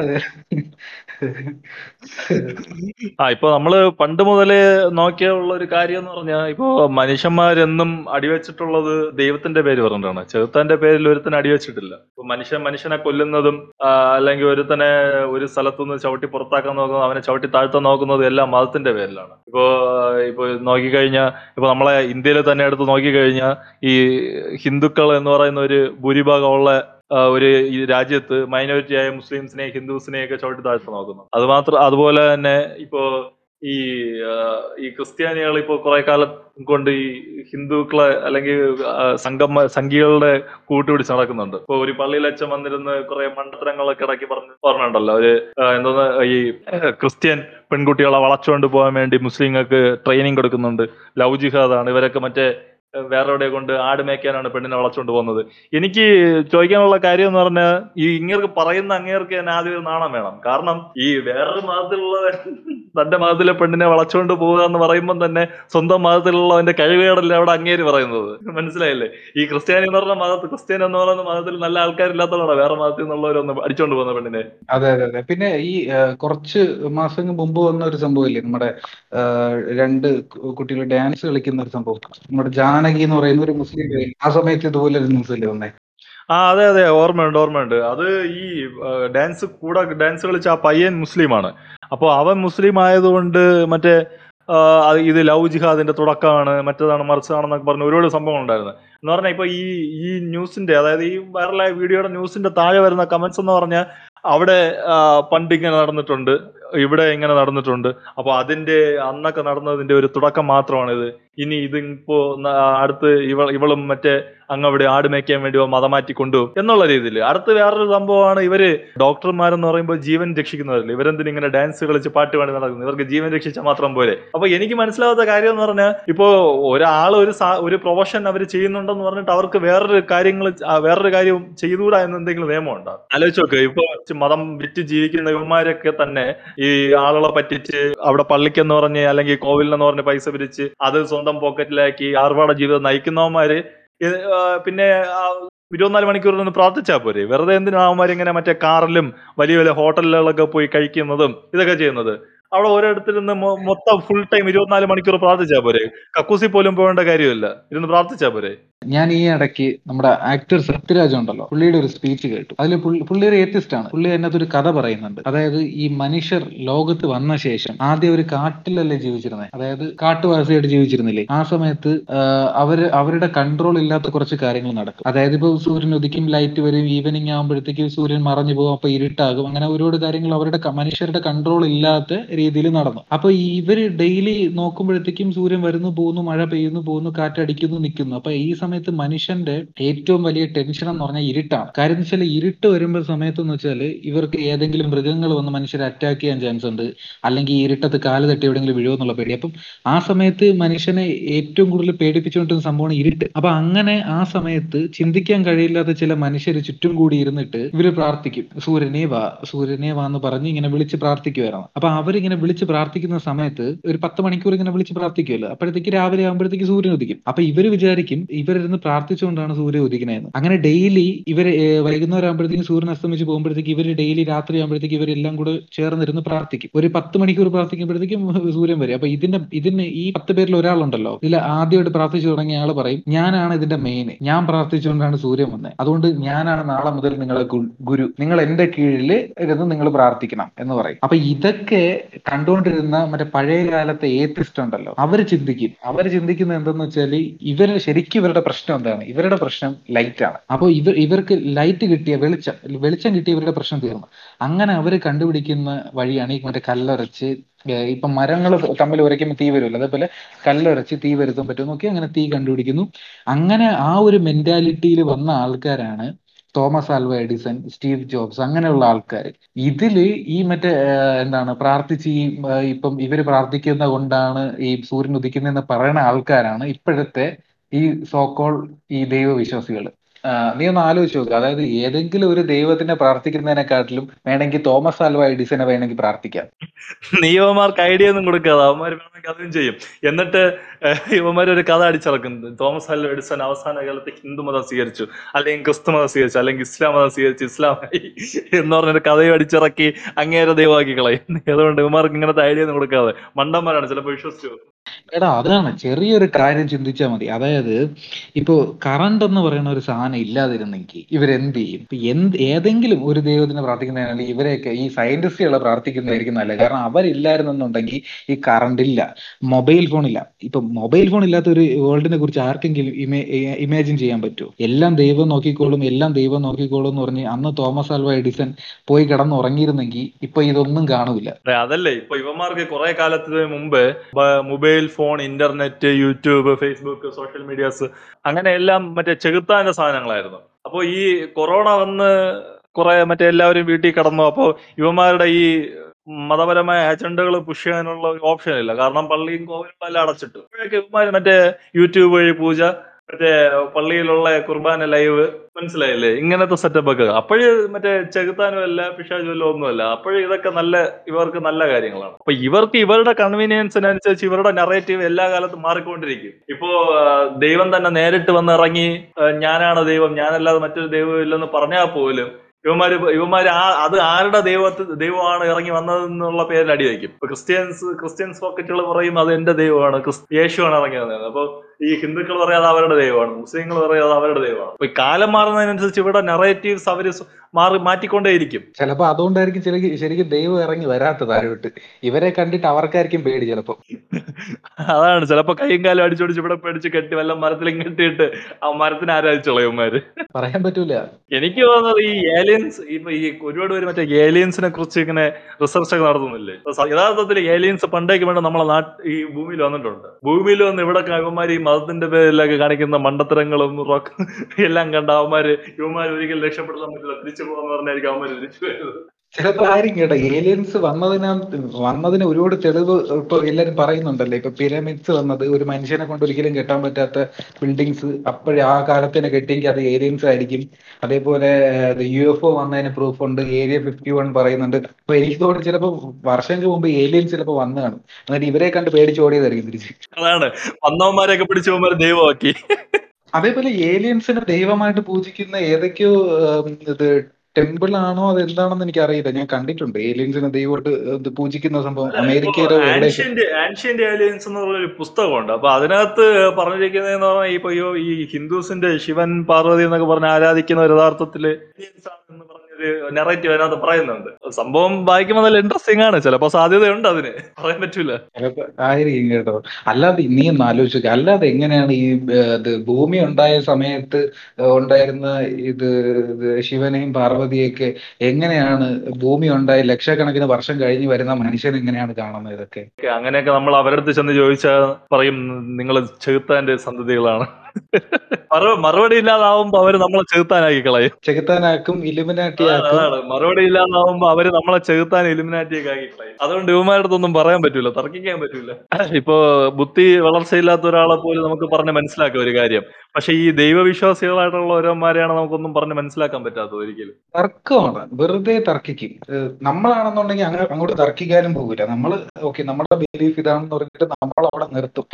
അതെ. ആ ഇപ്പൊ നമ്മൾ പണ്ട് മുതലേ നോക്കിയുള്ള ഒരു കാര്യം എന്ന് പറഞ്ഞാൽ ഇപ്പോ മനുഷ്യന്മാരെന്നും അടിവെച്ചിട്ടുള്ളത് ദൈവത്തിന്റെ പേര് പറഞ്ഞിട്ടാണ്. ചെറുത്താന്റെ പേരിൽ ഒരുത്തനെ അടിവെച്ചിട്ടില്ല. ഇപ്പൊ മനുഷ്യൻ മനുഷ്യനെ കൊല്ലുന്നതും അല്ലെങ്കിൽ ഒരുത്തനെ ഒരു സ്ഥലത്തുനിന്ന് ചവിട്ടി പുറത്താക്കാൻ നോക്കുന്നതും അവനെ ചവിട്ടി താഴ്ത്താൻ നോക്കുന്നതും എല്ലാം മതത്തിന്റെ പേരിലാണ്. ഇപ്പോ ഇപ്പൊ നോക്കിക്കഴിഞ്ഞാൽ ഇപ്പൊ നമ്മളെ ഇന്ത്യയിൽ തന്നെ എടുത്ത് നോക്കിക്കഴിഞ്ഞാൽ ഈ ഹിന്ദുക്കൾ എന്ന് പറയുന്ന ഒരു ഭൂരിഭാഗമുള്ള ഒരു രാജ്യത്ത് മൈനോറിറ്റിയായ മുസ്ലിംസിനെ ഹിന്ദുസിനെയൊക്കെ ചവിട്ടി താഴ്ത്തു നോക്കുന്നു. അത് മാത്രം അതുപോലെ തന്നെ ഇപ്പോ ഈ ഈ ക്രിസ്ത്യാനികൾ ഇപ്പോ കുറെ കാലം കൊണ്ട് ഈ ഹിന്ദുക്കളെ അല്ലെങ്കിൽ സംഘം സംഘികളുടെ കൂട്ടുപിടിച്ച് നടക്കുന്നുണ്ട്. ഇപ്പൊ ഒരു പള്ളിയിൽ അച്ഛൻ വന്നിരുന്ന് കുറെ മണ്ടത്തരങ്ങളൊക്കെ ഇടയ്ക്ക് പറഞ്ഞു പറഞ്ഞിട്ടുണ്ടല്ലോ. ഒരു എന്തോന്ന് ഈ ക്രിസ്ത്യൻ പെൺകുട്ടികളെ വളച്ചുകൊണ്ട് പോകാൻ വേണ്ടി മുസ്ലിങ്ങൾക്ക് ട്രെയിനിങ് കൊടുക്കുന്നുണ്ട്. ലവ് ജിഹാദാണ്. ഇവരൊക്കെ മറ്റേ വേറെ എവിടെ കൊണ്ട് ആട് മേയ്ക്കാനാണ് പെണ്ണിനെ വളച്ചുകൊണ്ട് പോകുന്നത്. എനിക്ക് ചോദിക്കാനുള്ള കാര്യം എന്ന് പറഞ്ഞാൽ ഈ ഇങ്ങേർക്ക് പറയുന്ന അങ്ങേർക്ക് തന്നെ ആദ്യം ഒരു നാണം വേണം. കാരണം ഈ വേറൊരു മതത്തിലുള്ള തന്റെ മതത്തിലെ പെണ്ണിനെ വളച്ചുകൊണ്ട് പോവുക എന്ന് പറയുമ്പോൾ തന്നെ സ്വന്തം മതത്തിലുള്ളവന്റെ കഴിവുകേടല്ല അവിടെ അങ്ങേര് പറയുന്നത്. മനസ്സിലായില്ലേ? ഈ ക്രിസ്ത്യാനി എന്ന് പറഞ്ഞ മതത്തിൽ ക്രിസ്ത്യാനി എന്ന് പറയുന്ന മതത്തിൽ നല്ല ആൾക്കാരില്ലാത്തതാണ് വേറെ മതത്തിൽ നിന്നുള്ളവരൊന്ന് അടിച്ചോണ്ട് പോകുന്ന പെണ്ണിനെ? അതെ അതെ അതെ. പിന്നെ ഈ കുറച്ച് മാസങ്ങൾ മുമ്പ് വന്ന ഒരു സംഭവം ഇല്ലേ? നമ്മുടെ രണ്ട് കുട്ടികൾ ഡാൻസ് കളിക്കുന്ന ഒരു സംഭവം. നമ്മുടെ ജാനകി എന്ന് പറയുന്ന ഒരു മുസ്ലിം. ആ സമയത്ത് ഇതുപോലെ ഒരു ന്യൂസ് അല്ലേ വന്നേ? ആ അതെ അതെ. ഓർമ്മയുണ്ട് ഓർമ്മയുണ്ട്. അത് ഈ ഡാൻസ് കൂടെ ഡാൻസ് കളിച്ച ആ പയ്യൻ മുസ്ലിമാണ്. അപ്പോൾ അവൻ മുസ്ലിം ആയതുകൊണ്ട് മറ്റേ ഇത് ലവ് ജിഹാദിന്റെ തുടക്കമാണ് മറ്റേതാണ് മറിച്ചതാണെന്നൊക്കെ പറഞ്ഞ ഒരുപാട് സംഭവങ്ങൾ ഉണ്ടായിരുന്നു. എന്ന് പറഞ്ഞാൽ ഇപ്പൊ ഈ ഈ ന്യൂസിന്റെ അതായത് ഈ വൈറലായ വീഡിയോയുടെ ന്യൂസിന്റെ താഴെ വരുന്ന കമന്റ്സ് എന്ന് പറഞ്ഞാൽ അവിടെ പണ്ട് ഇങ്ങനെ നടന്നിട്ടുണ്ട്. ഇവിടെ ഇങ്ങനെ നടന്നിട്ടുണ്ട്. അപ്പൊ അതിന്റെ അന്നൊക്കെ നടന്നതിന്റെ ഒരു തുടക്കം മാത്രമാണ് ഇത് ഇനി ഇത് ഇപ്പോ അടുത്ത് ഇവൾ ഇവളും മറ്റേ അങ്ങവിടെ ആട് മേക്കാൻ വേണ്ടി മതം മാറ്റി കൊണ്ടുപോകും എന്നുള്ള രീതിയിൽ. അടുത്ത് വേറൊരു സംഭവമാണ് ഇവർ ഡോക്ടർമാരെന്ന് പറയുമ്പോൾ ജീവൻ രക്ഷിക്കുന്നവരല്ലേ? ഇവരെന്തിനും ഇങ്ങനെ ഡാൻസ് കളിച്ച് പാട്ട് പാടി നടക്കുന്നത് ഇവർക്ക് ജീവൻ രക്ഷിച്ചാൽ മാത്രം പോലെ അപ്പൊ എനിക്ക് മനസ്സിലാവാത്ത കാര്യം എന്ന് പറഞ്ഞാൽ ഇപ്പോ ഒരാൾ ഒരു ഒരു പ്രൊഫഷൻ അവർ ചെയ്യുന്നുണ്ടെന്ന് പറഞ്ഞിട്ട് അവർക്ക് വേറൊരു കാര്യങ്ങൾ വേറൊരു കാര്യം ചെയ്തുകൂടാ എന്ന് എന്തെങ്കിലും നിയമമുണ്ടോ ആലോചിച്ച് നോക്ക്. ഇപ്പൊ മതം വിറ്റ് ജീവിക്കുന്ന ഇവന്മാരൊക്കെ തന്നെ ഈ ആളുകളെ പറ്റിച്ച് അവിടെ പള്ളിക്കെന്ന് പറഞ്ഞ് അല്ലെങ്കിൽ കോവിലെന്ന് പറഞ്ഞ് പൈസ പിരിച്ച് അത് സ്വന്തം പോക്കറ്റിലാക്കി ആർഭാട ജീവിതം നയിക്കുന്നവന്മാര് പിന്നെ ഇരുപത്തിനാല് മണിക്കൂർ നിന്ന് പ്രാർത്ഥിച്ചാൽ പോരെ? വെറുതെ എന്തിനാ അവന്മാർ ഇങ്ങനെ മറ്റേ കാറിലും വലിയ വലിയ ഹോട്ടലുകളിലൊക്കെ പോയി കഴിക്കുന്നതും ഇതൊക്കെ ചെയ്യുന്നത്? അവിടെ ഓരോരുത്തരുന്ന് മൊത്തം ഫുൾ ടൈം ഇരുപത്തിനാല് മണിക്കൂർ പ്രാർത്ഥിച്ചാ പോരെ? കക്കൂസി പോലും പോകേണ്ട കാര്യമില്ല. ഇരുന്ന് പ്രാർത്ഥിച്ചാ പോരെ? ഞാൻ ഈ ഇടയ്ക്ക് നമ്മുടെ ആക്ടർ സത്യരാജ് ഉണ്ടല്ലോ പുള്ളിയുടെ ഒരു സ്പീച്ച് കേട്ടു. അതിൽ പുള്ളി ഒരു ഏത്തിസ്റ്റ് ആണ്. പുള്ളി അതിനകത്ത് ഒരു കഥ പറയുന്നുണ്ട്. അതായത് ഈ മനുഷ്യർ ലോകത്ത് വന്ന ശേഷം ആദ്യം ഒരു കാട്ടിലല്ലേ ജീവിച്ചിരുന്നത് അതായത് കാട്ടുവാസിയായിട്ട് ജീവിച്ചിരുന്നില്ലേ? ആ സമയത്ത് അവർ അവരുടെ കൺട്രോൾ ഇല്ലാത്ത കുറച്ച് കാര്യങ്ങൾ നടക്കും. അതായത് ഇപ്പൊ സൂര്യൻ ഉദിക്കും ലൈറ്റ് വരും ഈവനിങ് ആകുമ്പോഴത്തേക്ക് സൂര്യൻ മറഞ്ഞു പോകും അപ്പൊ ഇരുട്ടാകും. അങ്ങനെ ഒരുപാട് കാര്യങ്ങൾ അവരുടെ മനുഷ്യരുടെ കൺട്രോൾ ഇല്ലാത്ത രീതിയിൽ നടന്നു. അപ്പൊ ഇവർ ഡെയിലി നോക്കുമ്പോഴത്തേക്കും സൂര്യൻ വരുന്നു പോകുന്നു മഴ പെയ്യുന്നു പോകുന്നു കാറ്റടിക്കുന്നു നിൽക്കുന്നു. അപ്പൊ ഈ സമയത്ത് മനുഷ്യന്റെ ഏറ്റവും വലിയ ടെൻഷൻ എന്ന് പറഞ്ഞാൽ ഇരുട്ടാണ്. കാര്യം എന്ന് വെച്ചാൽ ഇരുട്ട് വരുമ്പോൾ സമയത്ത് എന്ന് വെച്ചാൽ ഇവർക്ക് ഏതെങ്കിലും മൃഗങ്ങൾ വന്ന് മനുഷ്യരെ അറ്റാക്ക് ചെയ്യാൻ ചാൻസ് ഉണ്ട്. അല്ലെങ്കിൽ ഇരുട്ടത്ത് കാൽ തട്ടി എവിടെയെങ്കിലും വിഴുവോ എന്നുള്ള പേടി. അപ്പം ആ സമയത്ത് മനുഷ്യനെ ഏറ്റവും കൂടുതൽ പേടിപ്പിച്ചുകൊണ്ടിരുന്ന സംഭവമാണ് ഇരുട്ട്. അപ്പൊ അങ്ങനെ ആ സമയത്ത് ചിന്തിക്കാൻ കഴിയില്ലാത്ത ചില മനുഷ്യർ ചുറ്റും കൂടി ഇരുന്നിട്ട് ഇവർ പ്രാർത്ഥിക്കും. സൂര്യനെ വാ സൂര്യനെ വാ എന്ന് പറഞ്ഞ് ഇങ്ങനെ വിളിച്ച് പ്രാർത്ഥിക്കുമായിരുന്നു അപ്പൊ അവരിങ്ങനെ വിളിച്ച് പ്രാർത്ഥിക്കുന്ന സമയത്ത് ഒരു പത്ത് മണിക്കൂർ ഇങ്ങനെ വിളിച്ച് പ്രാർത്ഥിക്കുമല്ലോ അപ്പോഴത്തേക്ക് രാവിലെ ആകുമ്പോഴത്തേക്ക് സൂര്യൻ ഉദിക്കും. അപ്പൊ ഇവർ വിചാരിക്കും ഇവരിരുന്ന് പ്രാർത്ഥിച്ചുകൊണ്ടാണ് സൂര്യൻ ഉദിക്കണേന്ന് അങ്ങനെ ഡെയിലി ഇവർ വൈകുന്നേരം ആകുമ്പോഴത്തേക്ക് സൂര്യൻ അസ്തമിച്ച് പോകുമ്പോഴത്തേക്ക് ഇവർ ഡെയിലി രാത്രി ആകുമ്പോഴത്തേക്ക് ഇവരെല്ലാം കൂടെ ചേർന്നിരുന്ന് പ്രാർത്ഥിക്കും. ഒരു പത്ത് മണിക്കൂർ പ്രാർത്ഥിക്കുമ്പോഴത്തേക്കും സൂര്യൻ വരും. അപ്പൊ ഇതിന്റെ ഇതിന് ഈ പത്ത് പേരിൽ ഒരാളുണ്ടല്ലോ. ഇതിൽ ആദ്യമായിട്ട് പ്രാർത്ഥിച്ചു തുടങ്ങിയ ആൾ പറയും ഞാനാണ് ഇതിന്റെ മെയിൻ ഞാൻ പ്രാർത്ഥിച്ചുകൊണ്ടാണ് സൂര്യൻ വന്നത് അതുകൊണ്ട് ഞാനാണ് നാളെ മുതൽ നിങ്ങളെ ഗുരു. നിങ്ങൾ എന്റെ കീഴിൽ ഇരുന്ന് നിങ്ങൾ പ്രാർത്ഥിക്കണം എന്ന് പറയും. അപ്പൊ ഇതൊക്കെ കണ്ടുകൊണ്ടിരുന്ന മറ്റേ പഴയ കാലത്തെ ഏത്തിസ്റ്റ് ഉണ്ടല്ലോ അവർ ചിന്തിക്കും. അവർ ചിന്തിക്കുന്നത് എന്തെന്ന് വെച്ചാൽ ഇവർ ശരിക്കും ഇവരുടെ പ്രശ്നം എന്താണ്? ഇവരുടെ പ്രശ്നം ലൈറ്റ് ആണ്. അപ്പൊ ഇവർ ഇവർക്ക് ലൈറ്റ് കിട്ടിയ വെളിച്ചം വെളിച്ചം കിട്ടിയ ഇവരുടെ പ്രശ്നം തീർന്നു. അങ്ങനെ അവർ കണ്ടുപിടിക്കുന്ന വഴിയാണ് ഈ മറ്റേ കല്ലറച്ച് ഇപ്പൊ മരങ്ങൾ തമ്മിൽ ഉരയ്ക്കുമ്പോൾ തീ വരുമല്ലോ? അതേപോലെ കല്ലറച്ച് തീ വരുത്താൻ പറ്റും നോക്കി അങ്ങനെ തീ കണ്ടുപിടിക്കുന്നു. അങ്ങനെ ആ ഒരു മെന്റാലിറ്റിയിൽ വന്ന ആൾക്കാരാണ് Thomas Alva Edison Steve Jobs അങ്ങനെയുള്ള ആൾക്കാർ ഇതിൽ ഈ മറ്റേ എന്താണ് പ്രാർത്ഥിച്ച് ഈ ഇപ്പം ഇവർ പ്രാർത്ഥിക്കുന്ന കൊണ്ടാണ് ഈ സൂര്യൻ ഉദിക്കുന്നതെന്ന് പറയുന്ന ആൾക്കാരാണ് ഇപ്പോഴത്തെ ഈ സോക്കോൾ ഈ ദൈവവിശ്വാസികൾ നീ ഒന്ന് ആലോചിച്ച് നോക്കുക അതായത് ഏതെങ്കിലും ഒരു ദൈവത്തിനെ പ്രാർത്ഥിക്കുന്നതിനെക്കാട്ടിലും വേണമെങ്കിൽ തോമസ് ആൽവ എഡിസനെ വേണമെങ്കിൽ പ്രാർത്ഥിക്കാം. നിയമമാർക്ക് ഐഡിയ ഒന്നും കൊടുക്കാതെ അവന്മാർ വേണമെങ്കിൽ അതും ചെയ്യും. എന്നിട്ട് ഇവന്മാർ ഒരു കഥ അടിച്ചിറക്കുന്നത്. തോമസ് അല്ല എഡിസൺ അവസാന കാലത്ത് ഹിന്ദു മതം സ്വീകരിച്ചു. അല്ലെങ്കിൽ ക്രിസ്തു മതം സ്വീകരിച്ചു. അല്ലെങ്കിൽ ഇസ്ലാം മതം സ്വീകരിച്ചു ഇസ്ലാമായി എന്ന് പറഞ്ഞൊരു കഥയും അടിച്ചിറക്കി അങ്ങേരെ ദൈവമാക്കി കളയും അതുകൊണ്ട് ഇവന്മാർക്ക് ഇങ്ങനത്തെ ഐഡിയ ഒന്നും കൊടുക്കാതെ. മണ്ടന്മാരാണ് ചിലപ്പോൾ വിശ്വസിച്ചു. എടാ അതാണ്. ചെറിയൊരു കാര്യം ചിന്തിച്ചാൽ മതി. അതായത് ഇപ്പോ കറണ്ട് എന്ന് പറയുന്ന ഒരു സാധനം ഇല്ലാതിരുന്നെങ്കിൽ ഇവരെന്ത് ചെയ്യും? എന്ത് ഏതെങ്കിലും ഒരു ദൈവത്തിനെ പ്രാർത്ഥിക്കുന്നതിനാണെങ്കിൽ ഇവരെയൊക്കെ ഈ സയന്റിസ്റ്റുകളെ പ്രാർത്ഥിക്കുന്നതായിരിക്കും നല്ലത്. കാരണം അവരില്ലായിരുന്നെന്നുണ്ടെങ്കിൽ ഈ കറണ്ട് ഇല്ല. മൊബൈൽ ഫോൺ ഇല്ല. ഇപ്പൊ മൊബൈൽ ഫോൺ ഇല്ലാത്ത ഒരു വേൾഡിനെ കുറിച്ച് ആർക്കെങ്കിലും ഇമാജിൻ ചെയ്യാൻ പറ്റുമോ എല്ലാം ദൈവം നോക്കിക്കോളും എല്ലാം ദൈവം നോക്കിക്കോളും എന്ന് പറഞ്ഞ് അന്ന് തോമസ് ആൽവ എഡിസൺ പോയി കിടന്ന് ഉറങ്ങിയിരുന്നെങ്കിൽ ഇപ്പൊ ഇതൊന്നും കാണൂല. അതെ, അതല്ലേ. ഇപ്പൊ ഇവന്മാർക്ക് കുറെ കാലത്തിന് മുമ്പ് mobile phone internet YouTube Facebook social medias അങ്ങനെ എല്ലാം മറ്റേ ചെകുത്താന്റെ സാധനങ്ങളായിരുന്നു. അപ്പൊ ഈ കൊറോണ വന്ന് കുറെ മറ്റേ എല്ലാവരും വീട്ടിൽ കിടന്നു. അപ്പോ യുവമാരുടെ ഈ മതപരമായ അജണ്ടകൾ പുഷ് ചെയ്യാനുള്ള ഓപ്ഷൻ ഇല്ല. കാരണം പള്ളിയും കോവിലും എല്ലാം അടച്ചിട്ടു. ഇവന്മാര് മറ്റേ യൂട്യൂബ് വഴി പൂജ മറ്റേ പള്ളിയിലുള്ള കുർബാന ലൈവ് മനസ്സിലായില്ലേ? ഇങ്ങനത്തെ സെറ്റപ്പ് ഒക്കെ അപ്പോഴ് മറ്റേ ചെകുത്താനും അല്ല പിശാചും അല്ല ഒന്നുമല്ല. അപ്പോഴും ഇതൊക്കെ നല്ല ഇവർക്ക് നല്ല കാര്യങ്ങളാണ്. അപ്പൊ ഇവർക്ക് ഇവരുടെ കൺവീനിയൻസിനനുസരിച്ച് ഇവരുടെ നെറേറ്റീവ് എല്ലാ കാലത്തും മാറിക്കൊണ്ടിരിക്കും. ഇപ്പോ ദൈവം തന്നെ നേരിട്ട് വന്ന് ഇറങ്ങി ഞാനാണ് ദൈവം ഞാനല്ലാതെ മറ്റൊരു ദൈവം ഇല്ലെന്ന് പറഞ്ഞാൽ പോലും ഇവന്മാര് ഇവന്മാര് ആ അത് ആരുടെ ദൈവത്തിൽ ദൈവമാണ് ഇറങ്ങി വന്നതെന്നുള്ള പേരിൽ അടി വയ്ക്കും. ഇപ്പൊ ക്രിസ്ത്യൻസ് ക്രിസ്ത്യൻസ് പോക്കറ്റുകൾ പറയും അത് എന്റെ ദൈവമാണ് യേശുവാണ് ഇറങ്ങി വന്നത് അപ്പൊ ഈ ഹിന്ദുക്കൾ പറയാതെ അവരുടെ ദൈവമാണ് മുസ്ലിങ്ങൾ പറയാതെ അവരുടെ ദൈവമാണ്. അപ്പൊ കാലം മാറുന്നതിനനുസരിച്ച് ഇവിടെ നെറേറ്റീവ്സ് അവർ മാറി മാറ്റിക്കൊണ്ടേയിരിക്കും. ചിലപ്പോ അതുകൊണ്ടായിരിക്കും ചില ശരിക്കും ദൈവം ഇറങ്ങി വരാത്തത് ആരോട്ട്. ഇവരെ കണ്ടിട്ട് അവർക്കായിരിക്കും പേടി ചിലപ്പോ. അതാണ് ചിലപ്പോ കൈയും കാലും അടിച്ചോടിച്ച് ഇവിടെ പേടിച്ച് കെട്ടി വല്ല മരത്തിലും കെട്ടിയിട്ട് ആ മരത്തിന് ആരാധിച്ചോളയന്മാര് പറയാൻ പറ്റൂല. എനിക്ക് തോന്നുന്നത് ഈ ഏലിയൻസ് ഇപ്പൊ ഈ ഒരുപാട് പേര് മറ്റേ ഏലിയൻസിനെ കുറിച്ച് ഇങ്ങനെ റിസർച്ച് ഒക്കെ നടത്തുന്നില്ലേ? യഥാർത്ഥത്തിൽ ഏലിയൻസ് പണ്ടേക്ക് വേണ്ട നമ്മളെ നാട്ട് ഈ ഭൂമിയിൽ വന്നിട്ടുണ്ട്. ഭൂമിയിൽ വന്ന് ഇവിടെ ഇവന്മാർ ഈ മതത്തിന്റെ പേരിലൊക്കെ കാണിക്കുന്ന മണ്ടത്തരങ്ങളും റോക്ക് എല്ലാം കണ്ട അവന്മാര് ഇവന്മാർ ഒരിക്കലും രക്ഷപ്പെടുത്താൻ പറ്റില്ല തിരിച്ചു പോകാന്ന് പറഞ്ഞായിരിക്കും അവന്മാര് തിരിച്ചു വരുന്നത്. ചിലപ്പോ ആരും കേട്ടോ. ഏലിയൻസ് വന്നതിനാ വന്നതിന് ഒരുപാട് തെളിവ് ഇപ്പൊ എല്ലാരും പറയുന്നുണ്ടല്ലോ? ഇപ്പൊ പിരമിഡ്സ് വന്നത് ഒരു മനുഷ്യനെ കൊണ്ട് ഒരിക്കലും കെട്ടാൻ പറ്റാത്ത ബിൽഡിങ്സ് അപ്പോഴേ ആ കാലത്തിനെ കെട്ടിയെങ്കിൽ അത് ഏലിയൻസ് ആയിരിക്കും. അതേപോലെ യു എഫ് ഒ വന്നതിന് പ്രൂഫ് ഉണ്ട്. ഏരിയ ഫിഫ്റ്റി വൺ പറയുന്നുണ്ട്. അപ്പൊ എനിക്ക് തോന്നുന്നു ചിലപ്പോ വർഷങ്ങൾക്ക് മുമ്പ് ഏലിയൻസ് ചിലപ്പോ വന്നു കാണും. എന്നിട്ട് ഇവരെ കണ്ട് പേടിച്ചോടിയതായിരിക്കും തിരിച്ച്. അതാണ്. വന്നവന്മാരെയൊക്കെ പിടിച്ചവന്മാരെ ദൈവമാക്കി. അതേപോലെ ഏലിയൻസിനെ ദൈവമായിട്ട് പൂജിക്കുന്ന ഏതൊക്കെയോ ഇത് ടെമ്പിൾ ആണോ അത് എന്താണെന്ന് എനിക്ക് അറിയില്ല ഞാൻ കണ്ടിട്ടുണ്ട്. ഏലിയൻസിനെ ദൈവമായിട്ട് പൂജിക്കുന്ന സംഭവം അമേരിക്കയിലോ ആൻഷ്യന്റ് ഏലിയൻസ് എന്ന് പറഞ്ഞൊരു പുസ്തകമുണ്ട്. അപ്പൊ അതിനകത്ത് പറഞ്ഞിരിക്കുന്നതെന്ന് പറഞ്ഞാൽ ഈ- ഈ ഹിന്ദുസിന്റെ ശിവൻ പാർവതി എന്നൊക്കെ പറഞ്ഞ് ആരാധിക്കുന്ന യഥാർത്ഥത്തിൽ ആണെന്ന് പറഞ്ഞൊരു നെറേറ്റീവ് അതിനകത്ത് പറയുന്നുണ്ട്. സംഭവം വായിക്കുമ്പോൾ നല്ല ഇൻട്രസ്റ്റിംഗ് ആണ്. ചിലപ്പോ സാധ്യതയുണ്ട് അതിന്. പറയാൻ പറ്റൂല. ആയിരിക്കും കേട്ടോ. അല്ലാതെ നീ ഒന്ന് ആലോചിച്ചു. അല്ലാതെ എങ്ങനെയാണ് ഈ ഇത് ഭൂമി ഉണ്ടായ സമയത്ത് ഉണ്ടായിരുന്ന ഇത് ശിവനെയും പാർവതിയൊക്കെ എങ്ങനെയാണ് ഭൂമി ഉണ്ടായി ലക്ഷക്കണക്കിന് വർഷം കഴിഞ്ഞ് വരുന്ന മനുഷ്യൻ എങ്ങനെയാണ് കാണുന്നത് ഇതൊക്കെ? അങ്ങനെയൊക്കെ നമ്മൾ അവരടുത്ത് ചെന്ന് ചോദിച്ചാൽ പറയും നിങ്ങൾ ചെകുത്താന്റെ സന്തതികളാണ്. മറുപടി ഇല്ലാതാവുമ്പോ അവർ നമ്മളെ ചെകുത്താനാക്കി കളയും. ചെകുത്താനാക്കും ഇലുമിനാട്ടി അതാണ് മറുപടി ഇല്ലാതാവുമ്പോ അവർ നമ്മളെ ചെകുത്താൻ ഇലുമിനാറ്റിയൊക്കെ ആക്കി കളയും. അതുകൊണ്ട് ഇവന്മാരടുത്തൊന്നും പറയാൻ പറ്റൂല തർക്കിക്കാൻ പറ്റൂല. ഇപ്പൊ ബുദ്ധി വളർച്ചയില്ലാത്ത ഒരാളെ പോലും നമുക്ക് പറഞ്ഞ് മനസ്സിലാക്കാം ഒരു കാര്യം. പക്ഷെ ഈ ദൈവവിശ്വാസികളായിട്ടുള്ള ഓരോന്മാരെയാണ് നമുക്കൊന്നും പറഞ്ഞ് മനസ്സിലാക്കാൻ പറ്റാത്തത് ഒരിക്കലും. തർക്കമാണ്. വെറുതെ തർക്കിക്കും. നമ്മളാണെന്നുണ്ടെങ്കിൽ അങ്ങനെ അങ്ങോട്ട് തർക്കിക്കാനും പോകില്ല നമ്മൾ ഓക്കെ നമ്മുടെ ബിലീഫ് ഇതാണെന്ന് പറഞ്ഞിട്ട് നമ്മൾ അവിടെ നിർത്തും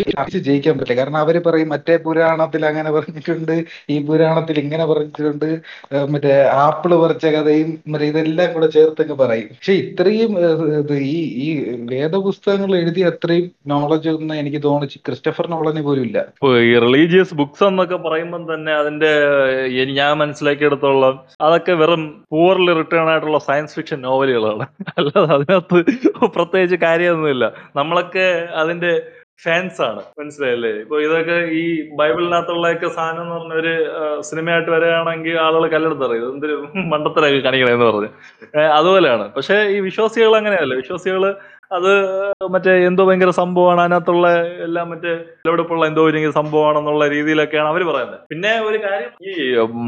ജയിക്കാൻ പറ്റില്ല. കാരണം അവർ പറയും മറ്റേ പുരാണത്തിൽ അങ്ങനെ പറഞ്ഞിട്ടുണ്ട് ഈ പുരാണത്തിൽ ഇങ്ങനെ പറഞ്ഞിട്ടുണ്ട് മറ്റേ ആപ്പിൾ പറിച്ച കഥയും മറ്റേ ഇതെല്ലാം കൂടെ ചേർത്തങ്ങ് പറയും. പക്ഷെ ഇത്രയും ഈ ഈ വേദപുസ്തകങ്ങൾ എഴുതി അത്രയും നോളജ് ഒന്നും എനിക്ക് തോന്നിച്ച് ക്രിസ്റ്റഫർ നോളജ് പോലും ഇല്ല. റിലീജിയസ് ബുക്സ് എന്നൊക്കെ പറയുമ്പോൾ തന്നെ അതിന്റെ ഞാൻ മനസ്സിലാക്കിയെടുത്തോളം അതൊക്കെ വെറും പൂവർലി റിട്ടേൺ ആയിട്ടുള്ള സയൻസ് ഫിക്ഷൻ നോവലുകളാണ് അല്ലാതെ അതിനകത്ത് പ്രത്യേകിച്ച് കാര്യമൊന്നുമില്ല. നമ്മളൊക്കെ അതിന്റെ ഫാൻസ് ആണ്. മനസ്സിലായല്ലേ? ഇപ്പൊ ഇതൊക്കെ ഈ ബൈബിളിനകത്തുള്ളൊക്കെ സാധനം എന്ന് പറഞ്ഞ ഒരു സിനിമയായിട്ട് വരികയാണെങ്കിൽ ആളുകൾ കല്ലെടുത്തറിയും എന്തൊരു മണ്ടത്തരൊക്കെ കാണിക്കണമെന്ന് പറഞ്ഞ്. അതുപോലെയാണ്. പക്ഷെ ഈ വിശ്വാസികൾ അങ്ങനെയല്ല. വിശ്വാസികൾ അത് മറ്റേ എന്തോ ഭയങ്കര സംഭവമാണ് അതിനകത്തുള്ള എല്ലാം മറ്റേ വിലപിടിപ്പുള്ള എന്തോ ഒരു സംഭവമാണെന്നുള്ള രീതിയിലൊക്കെയാണ് അവർ പറയുന്നത്. പിന്നെ ഒരു കാര്യം ഈ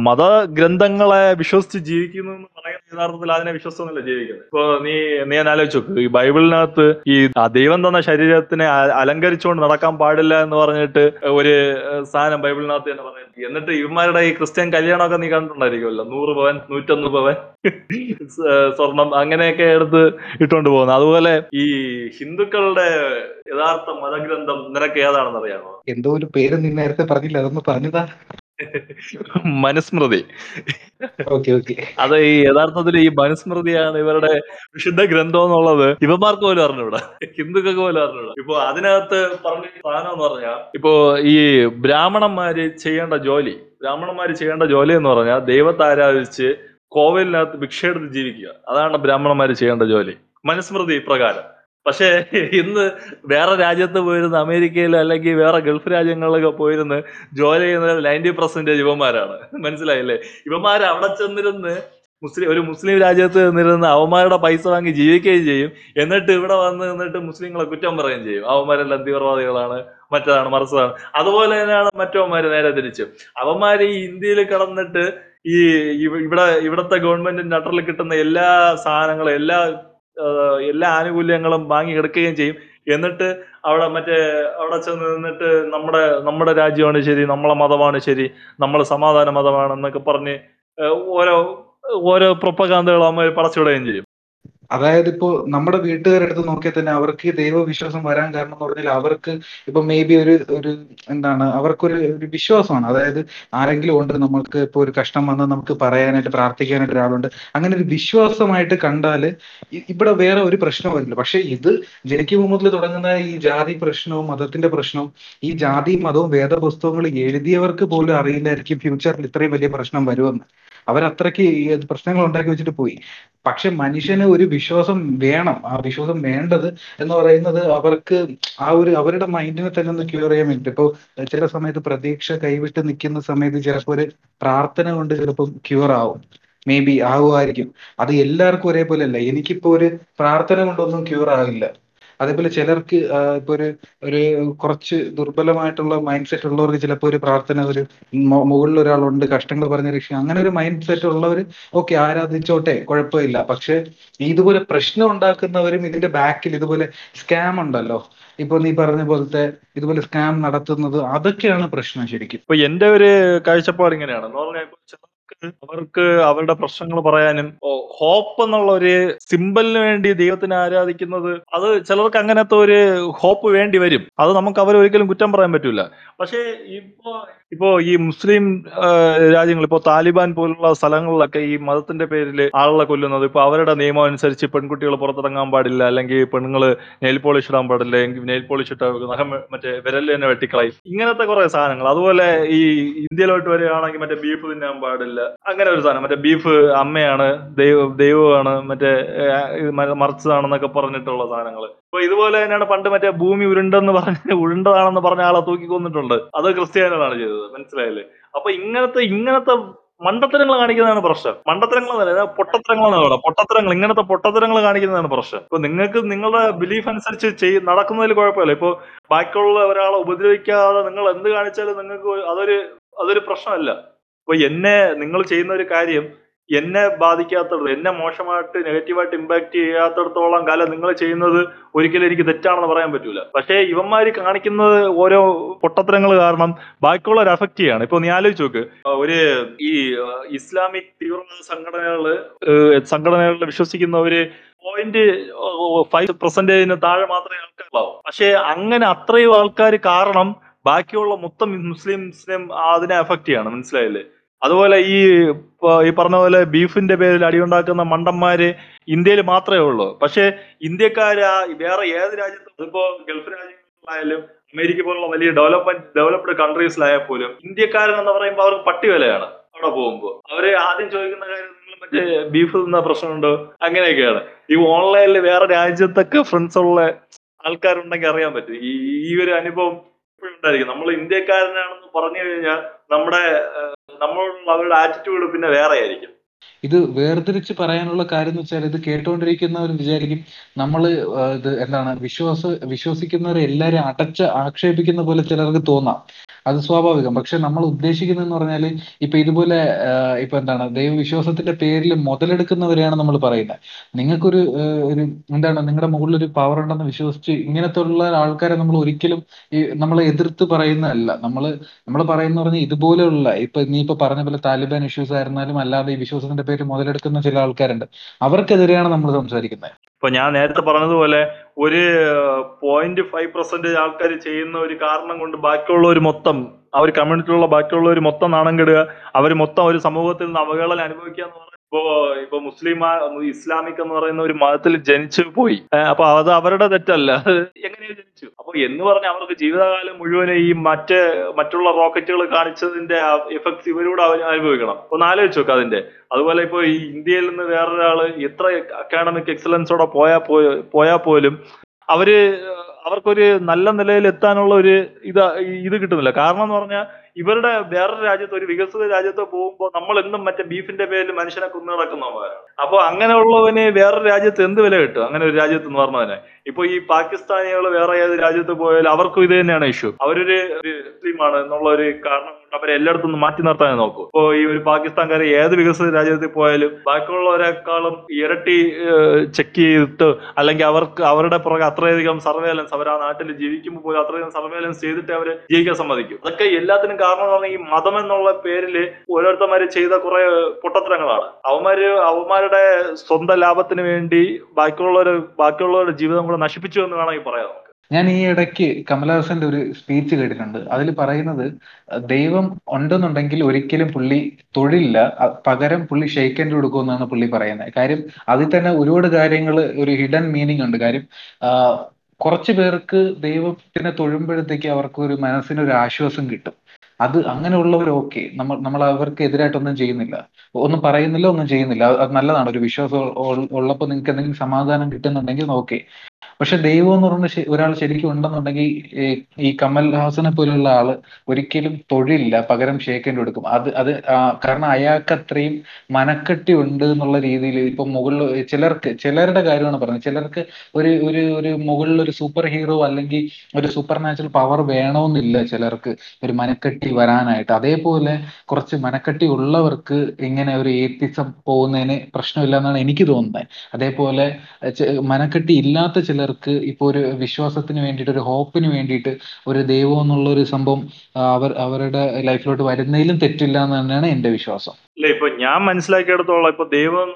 മതഗ്രന്ഥങ്ങളെ വിശ്വസിച്ച് ജീവിക്കുന്നു എന്ന് പറയുന്ന യഥാർത്ഥത്തിൽ അതിനെ വിശ്വസിച്ചൊന്നുമില്ല ജീവിക്കുന്നത്. ഇപ്പൊ നീ നീ ഞാൻ ആലോചിച്ച്. ഈ ബൈബിളിനകത്ത് ഈ ദൈവം തന്ന ശരീരത്തിനെ അലങ്കരിച്ചുകൊണ്ട് നടക്കാൻ പാടില്ല എന്ന് പറഞ്ഞിട്ട് ഒരു സാധനം ബൈബിളിനകത്ത് തന്നെ എന്നിട്ട് ഇവന്മാരുടെ ഈ ക്രിസ്ത്യൻ കല്യാണമൊക്കെ നീ കണ്ടിട്ടുണ്ടായിരിക്കുമല്ലോ. നൂറ് പവൻ നൂറ്റൊന്ന് പവൻ സ്വർണം അങ്ങനെയൊക്കെ എടുത്ത് ഇട്ടുകൊണ്ട് പോകുന്നത്. അതുപോലെ ഈ ഹിന്ദുക്കളുടെ യഥാർത്ഥ മതഗ്രന്ഥം നിനക്ക് ഏതാണെന്ന് അറിയാമോ എന്തോ ഒരു പേര് നീ നേരത്തെ പറഞ്ഞില്ല അതൊന്ന് പറഞ്ഞതാ. മനുസ്മൃതി. Okay okay. അത് ഈ യഥാർത്ഥത്തിൽ ഈ മനുസ്മൃതിയാണ് ഇവരുടെ വിശുദ്ധ ഗ്രന്ഥം എന്നുള്ളത്. ഇവന്മാർക്ക് പോലും അറിഞ്ഞൂടാ. ഹിന്ദുക്കൾക്ക് പോലും അറിഞ്ഞൂടാ. ഇപ്പൊ അതിനകത്ത് പറഞ്ഞ സാധനം എന്ന് പറഞ്ഞാൽ ഇപ്പോ ഈ ബ്രാഹ്മണന്മാര് ചെയ്യേണ്ട ജോലി ബ്രാഹ്മണന്മാര് ചെയ്യേണ്ട ജോലി എന്ന് പറഞ്ഞാൽ ദൈവത്തെ ആരാധിച്ച് കോവിലിനകത്ത് ഭിക്ഷയെടുത്ത് ജീവിക്കുക. അതാണ് ബ്രാഹ്മണന്മാര് ചെയ്യേണ്ട ജോലി. മനുസ്മൃതി പ്രകാരം. പക്ഷേ ഇന്ന് വേറെ രാജ്യത്ത് പോയിരുന്ന അമേരിക്കയിൽ അല്ലെങ്കിൽ വേറെ ഗൾഫ് രാജ്യങ്ങളിലൊക്കെ പോയിരുന്ന് ജോലി ചെയ്യുന്ന നയന്റി പെർസെന്റേജ് ഇവന്മാരാണ്. മനസ്സിലായില്ലേ? ഇവന്മാർ അവിടെ ചെന്നിരുന്ന് മുസ്ലിം ഒരു മുസ്ലിം രാജ്യത്ത് നിന്നിരുന്ന് അവന്മാരുടെ പൈസ വാങ്ങി ജീവിക്കുകയും ചെയ്യും. എന്നിട്ട് ഇവിടെ വന്ന് നിന്നിട്ട് മുസ്ലിങ്ങളെ കുറ്റം പറയുകയും ചെയ്യും. അവന്മാരെല്ലാം തീവ്രവാദികളാണ് മറ്റതാണ് മറിച്ചതാണ് അതുപോലെ തന്നെയാണ് മറ്റവന്മാര് നേരെ തിരിച്ചു. അവന്മാര് ഈ ഇന്ത്യയിൽ കിടന്നിട്ട് ഈ ഇവ- ഇവിടെ ഇവിടത്തെ ഗവൺമെന്റിന്റെ അട്ടറിൽ കിട്ടുന്ന എല്ലാ സാധനങ്ങളും എല്ലാ എല്ലാ ആനുകൂല്യങ്ങളും വാങ്ങി എടുക്കുകയും ചെയ്യും. എന്നിട്ട് അവിടെ മറ്റേ അവിടെ ചെന്ന് നിന്നിട്ട് നമ്മുടെ നമ്മുടെ രാജ്യമാണ് ശരി നമ്മളെ മതമാണ് ശരി നമ്മളെ സമാധാന മതമാണ് എന്നൊക്കെ പറഞ്ഞ് ഓരോ ഓരോ പ്രൊപ്പകാന്തകൾ അമ്മ പടച്ചുവിടുകയും ചെയ്യും. അതായത് ഇപ്പോ നമ്മുടെ വീട്ടുകാരുടെ അടുത്ത് നോക്കിയാൽ തന്നെ അവർക്ക് ദൈവവിശ്വാസം വരാൻ കാരണം എന്ന് പറഞ്ഞാൽ അവർക്ക് ഇപ്പൊ മേ ബി ഒരു ഒരു എന്താണ് അവർക്കൊരു ഒരു വിശ്വാസമാണ്. അതായത് ആരെങ്കിലും ഉണ്ട് നമുക്ക് ഇപ്പൊ ഒരു കഷ്ടം വന്നാൽ നമുക്ക് പറയാനായിട്ട് പ്രാർത്ഥിക്കാനായിട്ട് ഒരാളുണ്ട്. അങ്ങനെ ഒരു വിശ്വാസമായിട്ട് കണ്ടാൽ ഇവിടെ വേറെ ഒരു പ്രശ്നം വരില്ല. പക്ഷെ ഇത് ജനിക്കും മുഹമ്മദിൽ തുടങ്ങുന്ന ഈ ജാതി പ്രശ്നവും മതത്തിന്റെ പ്രശ്നവും ഈ ജാതി മതവും വേദപുസ്തകങ്ങൾ എഴുതിയവർക്ക് പോലും അറിയില്ലായിരിക്കും ഫ്യൂച്ചറിൽ ഇത്രയും വലിയ പ്രശ്നം വരുമെന്ന്. അവരത്രയ്ക്ക് പ്രശ്നങ്ങൾ ഉണ്ടാക്കി വെച്ചിട്ട് പോയി. പക്ഷെ മനുഷ്യന് ഒരു വിശ്വാസം വേണം. ആ വിശ്വാസം വേണ്ടത് എന്ന് പറയുന്നത് അവർക്ക് ആ ഒരു അവരുടെ മൈൻഡിനെ തന്നെ ഒന്ന് ക്യൂർ ചെയ്യാൻ വേണ്ടി ഇപ്പൊ ചില സമയത്ത് പ്രതീക്ഷ കൈവിട്ട് നിൽക്കുന്ന സമയത്ത് ചിലപ്പോൾ ഒരു പ്രാർത്ഥന കൊണ്ട് ചിലപ്പം ക്യൂർ ആവും. മേ ബി ആവുമായിരിക്കും. അത് എല്ലാവർക്കും ഒരേപോലെ അല്ല. എനിക്കിപ്പോ ഒരു പ്രാർത്ഥന കൊണ്ടൊന്നും ക്യൂർ ആവില്ല. അതേപോലെ ചിലർക്ക് ഇപ്പൊ ഒരു ഒരു കുറച്ച് ദുർബലമായിട്ടുള്ള മൈൻഡ് സെറ്റ് ഉള്ളവർക്ക് ചിലപ്പോൾ ഒരു പ്രാർത്ഥന ഒരു മുകളിൽ ഒരാളുണ്ട് കഷ്ടങ്ങൾ പറഞ്ഞ രക്ഷ അങ്ങനെ ഒരു മൈൻഡ് സെറ്റ് ഉള്ളവർ ഓക്കെ ആരാധിച്ചോട്ടെ കുഴപ്പമില്ല. പക്ഷെ ഇതുപോലെ പ്രശ്നം ഉണ്ടാക്കുന്നവരും ഇതിന്റെ ബാക്കിൽ ഇതുപോലെ സ്കാം ഉണ്ടല്ലോ. ഇപ്പൊ നീ പറഞ്ഞ പോലത്തെ ഇതുപോലെ സ്കാം നടത്തുന്നത് അതൊക്കെയാണ് പ്രശ്നം ശരിക്കും. ഇപ്പൊ എന്റെ ഒരു കാഴ്ചപ്പാട് ഇങ്ങനെയാണ്. അവർക്ക് അവരുടെ പ്രശ്നങ്ങൾ പറയാനും ഹോപ്പ് എന്നുള്ള ഒരു സിമ്പലിന് വേണ്ടി ദൈവത്തിനെ ആരാധിക്കുന്നത് അത് ചിലർക്ക് അങ്ങനത്തെ ഒരു ഹോപ്പ് വേണ്ടി വരും. അത് നമുക്ക് അവരൊരിക്കലും കുറ്റം പറയാൻ പറ്റൂല. പക്ഷേ ഇപ്പോ ഇപ്പോ ഈ മുസ്ലിം രാജ്യങ്ങൾ ഇപ്പോ താലിബാൻ പോലുള്ള സ്ഥലങ്ങളിലൊക്കെ ഈ മതത്തിന്റെ പേരിൽ ആളുകളെ കൊല്ലുന്നത് ഇപ്പൊ അവരുടെ നിയമം അനുസരിച്ച് പെൺകുട്ടികൾ പുറത്തിറങ്ങാൻ പാടില്ല അല്ലെങ്കിൽ പെണ്ണുങ്ങൾ നെയിൽ പോളിഷ് ഇടാൻ പാടില്ല നെയിൽ പോളിഷ് ഇട്ട നഖം മറ്റേ വിരലിൽ തന്നെ വെട്ടിക്കളയും. ഇങ്ങനത്തെ കുറെ സാധനങ്ങൾ. അതുപോലെ ഈ ഇന്ത്യയിലോട്ട് വരികയാണെങ്കിൽ മറ്റേ ബീഫ് തിന്നാൻ പാടില്ല. അങ്ങനെ ഒരു സാധനം. മറ്റേ ബീഫ് അമ്മയാണ് ദൈവ ദൈവമാണ് മറ്റേ മറിച്ചതാണെന്നൊക്കെ പറഞ്ഞിട്ടുള്ള സാധനങ്ങൾ. അപ്പൊ ഇതുപോലെ തന്നെയാണ് പണ്ട് മറ്റേ ഭൂമി ഉരുണ്ടെന്ന് പറഞ്ഞ ഉരുണ്ടതാണെന്ന് പറഞ്ഞ ആളെ തൂക്കി കൊന്നിട്ടുണ്ട്. അത് ക്രിസ്ത്യാനികളാണ് ചെയ്തത്. മനസ്സിലായില്ലേ? അപ്പൊ ഇങ്ങനത്തെ ഇങ്ങനത്തെ മണ്ടത്തരങ്ങൾ കാണിക്കുന്നതാണ് പ്രശ്നം. മണ്ടത്തരങ്ങൾ എന്നല്ല, പൊട്ടത്തരങ്ങളാണ് അവിടെ പൊട്ടത്തരങ്ങൾ ഇങ്ങനത്തെ പൊട്ടത്തരങ്ങൾ കാണിക്കുന്നതാണ് പ്രശ്നം. ഇപ്പൊ നിങ്ങൾക്ക് നിങ്ങളുടെ ബിലീഫ് അനുസരിച്ച് ചെയ് നടക്കുന്നതിൽ കുഴപ്പമില്ല. ഇപ്പൊ ബാക്കിയുള്ള ഒരാളെ ഉപദ്രവിക്കാതെ നിങ്ങൾ എന്ത് കാണിച്ചാലും നിങ്ങൾക്ക് അതൊരു അതൊരു പ്രശ്നമല്ല. ഇപ്പൊ എന്നെ നിങ്ങൾ ചെയ്യുന്ന ഒരു കാര്യം എന്നെ ബാധിക്കാത്തടത്ത് എന്നെ മോശമായിട്ട് നെഗറ്റീവായിട്ട് ഇമ്പാക്ട് ചെയ്യാത്തടത്തോളം കാലം നിങ്ങൾ ചെയ്യുന്നത് ഒരിക്കലും എനിക്ക് തെറ്റാണെന്ന് പറയാൻ പറ്റൂല. പക്ഷേ ഇവന്മാര് കാണിക്കുന്നത് ഓരോ പൊട്ടത്തരങ്ങൾ കാരണം ബാക്കിയുള്ളവർ അഫക്റ്റ് ചെയ്യാണ്. ഇപ്പൊ നീ ആലോചിച്ച് നോക്ക്. ഒരു ഈ ഇസ്ലാമിക് തീവ്രവാദ സംഘടനകൾ സംഘടനകളിൽ വിശ്വസിക്കുന്നവര് പോയിന്റ് ഫൈവ് പെർസെന്റേജിന് താഴെ മാത്രമേ ആൾക്കാരുള്ളൂ പക്ഷേ അങ്ങനെ അത്രയും ആൾക്കാർ കാരണം ബാക്കിയുള്ള മൊത്തം മുസ്ലിംസിനും അതിനെ അഫക്റ്റ് ചെയ്യാണ്. മനസ്സിലായില്ലേ? അതുപോലെ ഈ ഈ പറഞ്ഞ പോലെ ബീഫിന്റെ പേരിൽ അടിയുണ്ടാക്കുന്ന മണ്ടന്മാര് ഇന്ത്യയിൽ മാത്രമേ ഉള്ളൂ. പക്ഷേ ഇന്ത്യക്കാര് വേറെ ഏത് രാജ്യത്തും അതിപ്പോ ഗൾഫ് രാജ്യങ്ങളിലായാലും അമേരിക്ക പോലുള്ള വലിയ ഡെവലപ്മെന്റ് ഡെവലപ്ഡ് കൺട്രീസിലായാൽ പോലും ഇന്ത്യക്കാരൻ എന്ന് പറയുമ്പോൾ അവർക്ക് പട്ടി വിലയാണ് അവിടെ പോകുമ്പോൾ അവർ ആദ്യം ചോദിക്കുന്ന കാര്യം നിങ്ങൾ മറ്റേ ബീഫ് തിന്ന പ്രശ്നമുണ്ടോ? അങ്ങനെയൊക്കെയാണ്. ഈ ഓൺലൈനിൽ വേറെ രാജ്യത്തൊക്കെ ഫ്രണ്ട്സ് ഉള്ള ആൾക്കാരുണ്ടെങ്കിൽ അറിയാൻ പറ്റും. ഈ ഈ ഒരു അനുഭവം ഉണ്ടായിരിക്കും. നമ്മൾ ഇന്ത്യക്കാരനാണെന്ന് പറഞ്ഞു കഴിഞ്ഞാൽ നമ്മുടെ നമ്മൾ അവരുടെ ആറ്റിറ്റ്യൂഡ് പിന്നെ വേറെ ആയിരിക്കും ഇത് വേർതിരിച്ച് പറയാനുള്ള കാര്യം എന്ന് വെച്ചാൽ ഇത് കേട്ടുകൊണ്ടിരിക്കുന്നവർ വിചാരിക്കും നമ്മൾ ഇത് എന്താണ് വിശ്വാസ വിശ്വസിക്കുന്നവരെ എല്ലാവരും അടച്ച് ആക്ഷേപിക്കുന്ന പോലെ ചിലർക്ക് തോന്നാം. അത് സ്വാഭാവികം. പക്ഷെ നമ്മൾ ഉദ്ദേശിക്കുന്നത് എന്ന് പറഞ്ഞാൽ ഇപ്പൊ ഇതുപോലെ ഇപ്പൊ എന്താണ് ദൈവവിശ്വാസത്തിന്റെ പേരിൽ മുതലെടുക്കുന്നവരെയാണ് നമ്മൾ പറയുന്നത്. നിങ്ങൾക്കൊരു ഒരു എന്താണ് നിങ്ങളുടെ മുകളിൽ ഒരു പവർ ഉണ്ടെന്ന് വിശ്വസിച്ച് ഇങ്ങനത്തെ ഉള്ള ആൾക്കാരെ നമ്മൾ ഒരിക്കലും നമ്മളെ എതിർത്ത് പറയുന്നതല്ല. നമ്മൾ നമ്മൾ പറയുന്ന പറഞ്ഞാൽ ഇതുപോലെയുള്ള ഇപ്പൊ നീ ഇപ്പൊ പറഞ്ഞ പോലെ താലിബാൻ ഇഷ്യൂസ് ആയിരുന്നാലും അല്ലാതെ ഈ വിശ്വാസത്തിന്റെ പേരിൽ മുതലെടുക്കുന്ന ചില ആൾക്കാരുണ്ട്. അവർക്കെതിരെയാണ് നമ്മൾ സംസാരിക്കുന്നത്. ഇപ്പൊ ഞാൻ നേരത്തെ പറഞ്ഞതുപോലെ ഒരു പോയിന്റ് ഫൈവ് പെർസെന്റേജ് ആൾക്കാർ ചെയ്യുന്ന ഒരു കാരണം കൊണ്ട് ബാക്കിയുള്ളവർ മൊത്തം അവർ ഒരു കമ്മ്യൂണിറ്റിയിലുള്ള ബാക്കിയുള്ളവർ മൊത്തം നാണം കെടുക അവർ മൊത്തം ഒരു സമൂഹത്തിൽ നിന്ന് അവഹേളനം അനുഭവിക്കുക എന്ന് ഇപ്പോ ഇപ്പൊ മുസ്ലിം ഇസ്ലാമിക് എന്ന് പറയുന്ന ഒരു മതത്തിൽ ജനിച്ചു പോയി. അപ്പൊ അത് അവരുടെ തെറ്റല്ല. എങ്ങനെയോ ജനിച്ചു? അപ്പൊ എന്ന് പറഞ്ഞാൽ അവർക്ക് ജീവിതകാലം മുഴുവൻ ഈ മറ്റ് മറ്റുള്ള റോക്കറ്റുകൾ കാണിച്ചതിന്റെ എഫക്ട്സ് ഇവരോട് അനുഭവിക്കണം. ഒന്ന് ആലോചിച്ച് നോക്ക് അതിന്റെ അതുപോലെ ഇപ്പൊ ഈ ഇന്ത്യയിൽ നിന്ന് വേറൊരാൾ എത്ര അക്കാഡമിക് എക്സലൻസോടെ പോയാ പോയാ പോലും അവർ അവർക്കൊരു നല്ല നിലയിൽ എത്താനുള്ള ഒരു ഇത് ഇത് കിട്ടുന്നില്ല. കാരണം എന്ന് പറഞ്ഞാൽ ഇവരുടെ വേറൊരു രാജ്യത്ത് ഒരു വികസിത രാജ്യത്ത് പോകുമ്പോൾ നമ്മൾ എന്നും മറ്റേ ബീഫിന്റെ പേരിൽ മനുഷ്യനെ കൊന്നു നടക്കുന്നവരാണ് അപ്പൊ അങ്ങനെയുള്ളവന് വേറൊരു രാജ്യത്ത് എന്ത് വില കിട്ടും? അങ്ങനെ ഒരു രാജ്യത്ത് എന്ന് പറഞ്ഞതിനെ ഇപ്പൊ ഈ പാകിസ്ഥാനികൾ വേറെ ഏത് രാജ്യത്ത് പോയാലും അവർക്കും ഇത് തന്നെയാണ് ഇഷ്യൂ അവരൊരു മുസ്ലിം മുസ്ലിമാണ് എന്നുള്ള ഒരു കാരണം കൊണ്ട് അവരെ എല്ലായിടത്തും മാറ്റി നിർത്താൻ നോക്കും. ഇപ്പൊ ഈ ഒരു പാകിസ്ഥാൻകാരെ ഏത് വികസിത രാജ്യത്തിൽ പോയാലും ബാക്കിയുള്ളവരെക്കാളും ഇരട്ടി ചെക്ക് ചെയ്തിട്ട് അല്ലെങ്കിൽ അവർക്ക് അവരുടെ പുറകെ അത്രയധികം സർവേലൻസ് അവർ ആ നാട്ടിൽ ജീവിക്കുമ്പോൾ പോലും അത്രയധികം സർവേലൻസ് ചെയ്തിട്ട് അവർ ജീവിക്കാൻ സമ്മതിക്കും. അതൊക്കെ എല്ലാത്തിനും കാരണം എന്ന് പറഞ്ഞാൽ ഈ മതം എന്നുള്ള പേരിൽ ഓരോരുത്തർമാര് ചെയ്ത കുറെ പൊട്ടത്തരങ്ങളാണ്. അവന്മാര് അവന്മാരുടെ സ്വന്തം ലാഭത്തിന് വേണ്ടി ബാക്കിയുള്ളവര് ബാക്കിയുള്ളവരുടെ ജീവിതം കൂടെ നശിപ്പിച്ചു എന്ന് വേണമെങ്കിൽ പറയാം നമുക്ക്. ഞാൻ ഈ ഇടയ്ക്ക് കമലഹാസന്റെ ഒരു സ്പീച്ച് കേട്ടിട്ടുണ്ട്. അതിൽ പറയുന്നത് ദൈവം ഉണ്ടെന്നുണ്ടെങ്കിൽ ഒരിക്കലും പുള്ളി തൊഴിലില്ല. പകരം പുള്ളി ഷെയ്ക്കൻഡ് കൊടുക്കുമെന്നാണ് പുള്ളി പറയുന്നത്. കാര്യം അതിൽ തന്നെ ഒരുപാട് കാര്യങ്ങൾ ഒരു ഹിഡൻ മീനിങ് ഉണ്ട്. കാര്യം കുറച്ചു പേർക്ക് ദൈവത്തിനെ തൊഴുമ്പോഴത്തേക്ക് അവർക്ക് ഒരു മനസ്സിനൊരു ആശ്വാസം കിട്ടും. അത് അങ്ങനെയുള്ളവർ ഓക്കെ നമ്മൾ നമ്മൾ അവർക്ക് എതിരായിട്ടൊന്നും ചെയ്യുന്നില്ല. ഒന്നും പറയുന്നില്ല ഒന്നും ചെയ്യുന്നില്ല. അത് നല്ലതാണ്. ഒരു വിശ്വാസം ഉള്ളപ്പോൾ നിങ്ങൾക്ക് എന്തെങ്കിലും സമാധാനം കിട്ടുന്നുണ്ടെങ്കിൽ ഓക്കെ പക്ഷെ ദൈവം എന്ന് പറഞ്ഞ ഒരാൾ ശരിക്കും ഉണ്ടെന്നുണ്ടെങ്കിൽ ഈ കമൽഹാസനെ പോലുള്ള ആൾ ഒരിക്കലും തൊഴിലില്ല. പകരം ഷേക്കൻഡ് കൊടുക്കും അത് അത് കാരണം അയാൾക്ക് അത്രയും മനക്കെട്ടി ഉണ്ട് എന്നുള്ള രീതിയിൽ ഇപ്പൊ മുകളിൽ ചിലർക്ക് ചിലരുടെ കാര്യമാണ് പറഞ്ഞത്. ചിലർക്ക് ഒരു ഒരു ഒരു മുകളിൽ ഒരു സൂപ്പർ ഹീറോ അല്ലെങ്കിൽ ഒരു സൂപ്പർ നാച്ചുറൽ പവർ വേണമെന്നില്ല ചിലർക്ക് ഒരു മനക്കെട്ടി വരാനായിട്ട്. അതേപോലെ കുറച്ച് മനക്കെട്ടി ഉള്ളവർക്ക് ഇങ്ങനെ ഒരു ഏത്തിസം പോകുന്നതിന് പ്രശ്നമില്ല എന്നാണ് എനിക്ക് തോന്നുന്നത്. അതേപോലെ മനക്കെട്ടി ഇല്ലാത്ത ചിലർക്ക് ഇപ്പൊ ഒരു വിശ്വാസത്തിന് വേണ്ടിയിട്ട് ഒരു ഹോപ്പിന് വേണ്ടിയിട്ട് ഒരു ദൈവം എന്നുള്ള ഒരു സംഭവം അവർ അവരുടെ ലൈഫിലോട്ട് വരുന്നതിലും തെറ്റില്ല എന്ന് തന്നെയാണ് എന്റെ വിശ്വാസം. ഇല്ല ഇപ്പൊ ഞാൻ മനസ്സിലാക്കിയെടുത്തോളം ഇപ്പൊ ദൈവം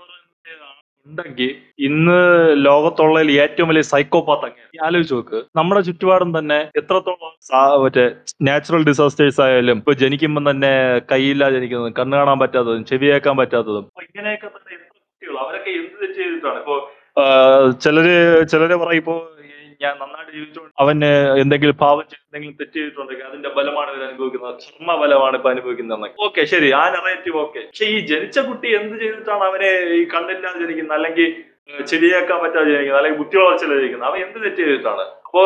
ഉണ്ടെങ്കിൽ ഇന്ന് ലോകത്തുള്ളതിൽ ഏറ്റവും വലിയ സൈക്കോപാത്ത് അങ്ങനെ ആലോചിച്ച് നോക്ക് നമ്മുടെ ചുറ്റുപാടും തന്നെ എത്രത്തോളം മറ്റേ നാച്ചുറൽ ഡിസാസ്റ്റേഴ്സ് ആയാലും ഇപ്പൊ ജനിക്കുമ്പോൾ തന്നെ കൈയില്ല ജനിക്കുന്നതും കണ്ണു കാണാൻ പറ്റാത്തതും ചെവി കേൾക്കാൻ പറ്റാത്തതും ഇങ്ങനെയൊക്കെ തന്നെ കുട്ടികൾ അവരൊക്കെ എന്ത് ചെയ്തിട്ടാണ്? ഇപ്പൊ ചിലര് ചിലര് പറയും ഇപ്പോ ഞാൻ നന്നായിട്ട് ജീവിച്ചുകൊണ്ട് അവന് എന്തെങ്കിലും പാവം എന്തെങ്കിലും തെറ്റ് ചെയ്തിട്ടുണ്ടെങ്കിൽ അതിന്റെ ബലമാണ് ഇവർ അനുഭവിക്കുന്നത്. കർമ്മ ബലമാണ് ഇപ്പൊ അനുഭവിക്കുന്നത് ഓക്കെ ശരി. ആ നെറേറ്റീവ് ഓക്കെ. പക്ഷെ ഈ ജനിച്ച കുട്ടി എന്ത് ചെയ്തിട്ടാണ് അവനെ ഈ കണ്ണില്ലാതെ ജനിക്കുന്നത്? അല്ലെങ്കിൽ ഏഹ് ചെവിയേക്കാൻ പറ്റാതെ ജനിക്കുന്നത് അല്ലെങ്കിൽ ബുദ്ധി വളർച്ചയില്ല ജനിക്കുന്നത് അവൻ എന്ത് തെറ്റ് ചെയ്തിട്ടാണ്? അപ്പോ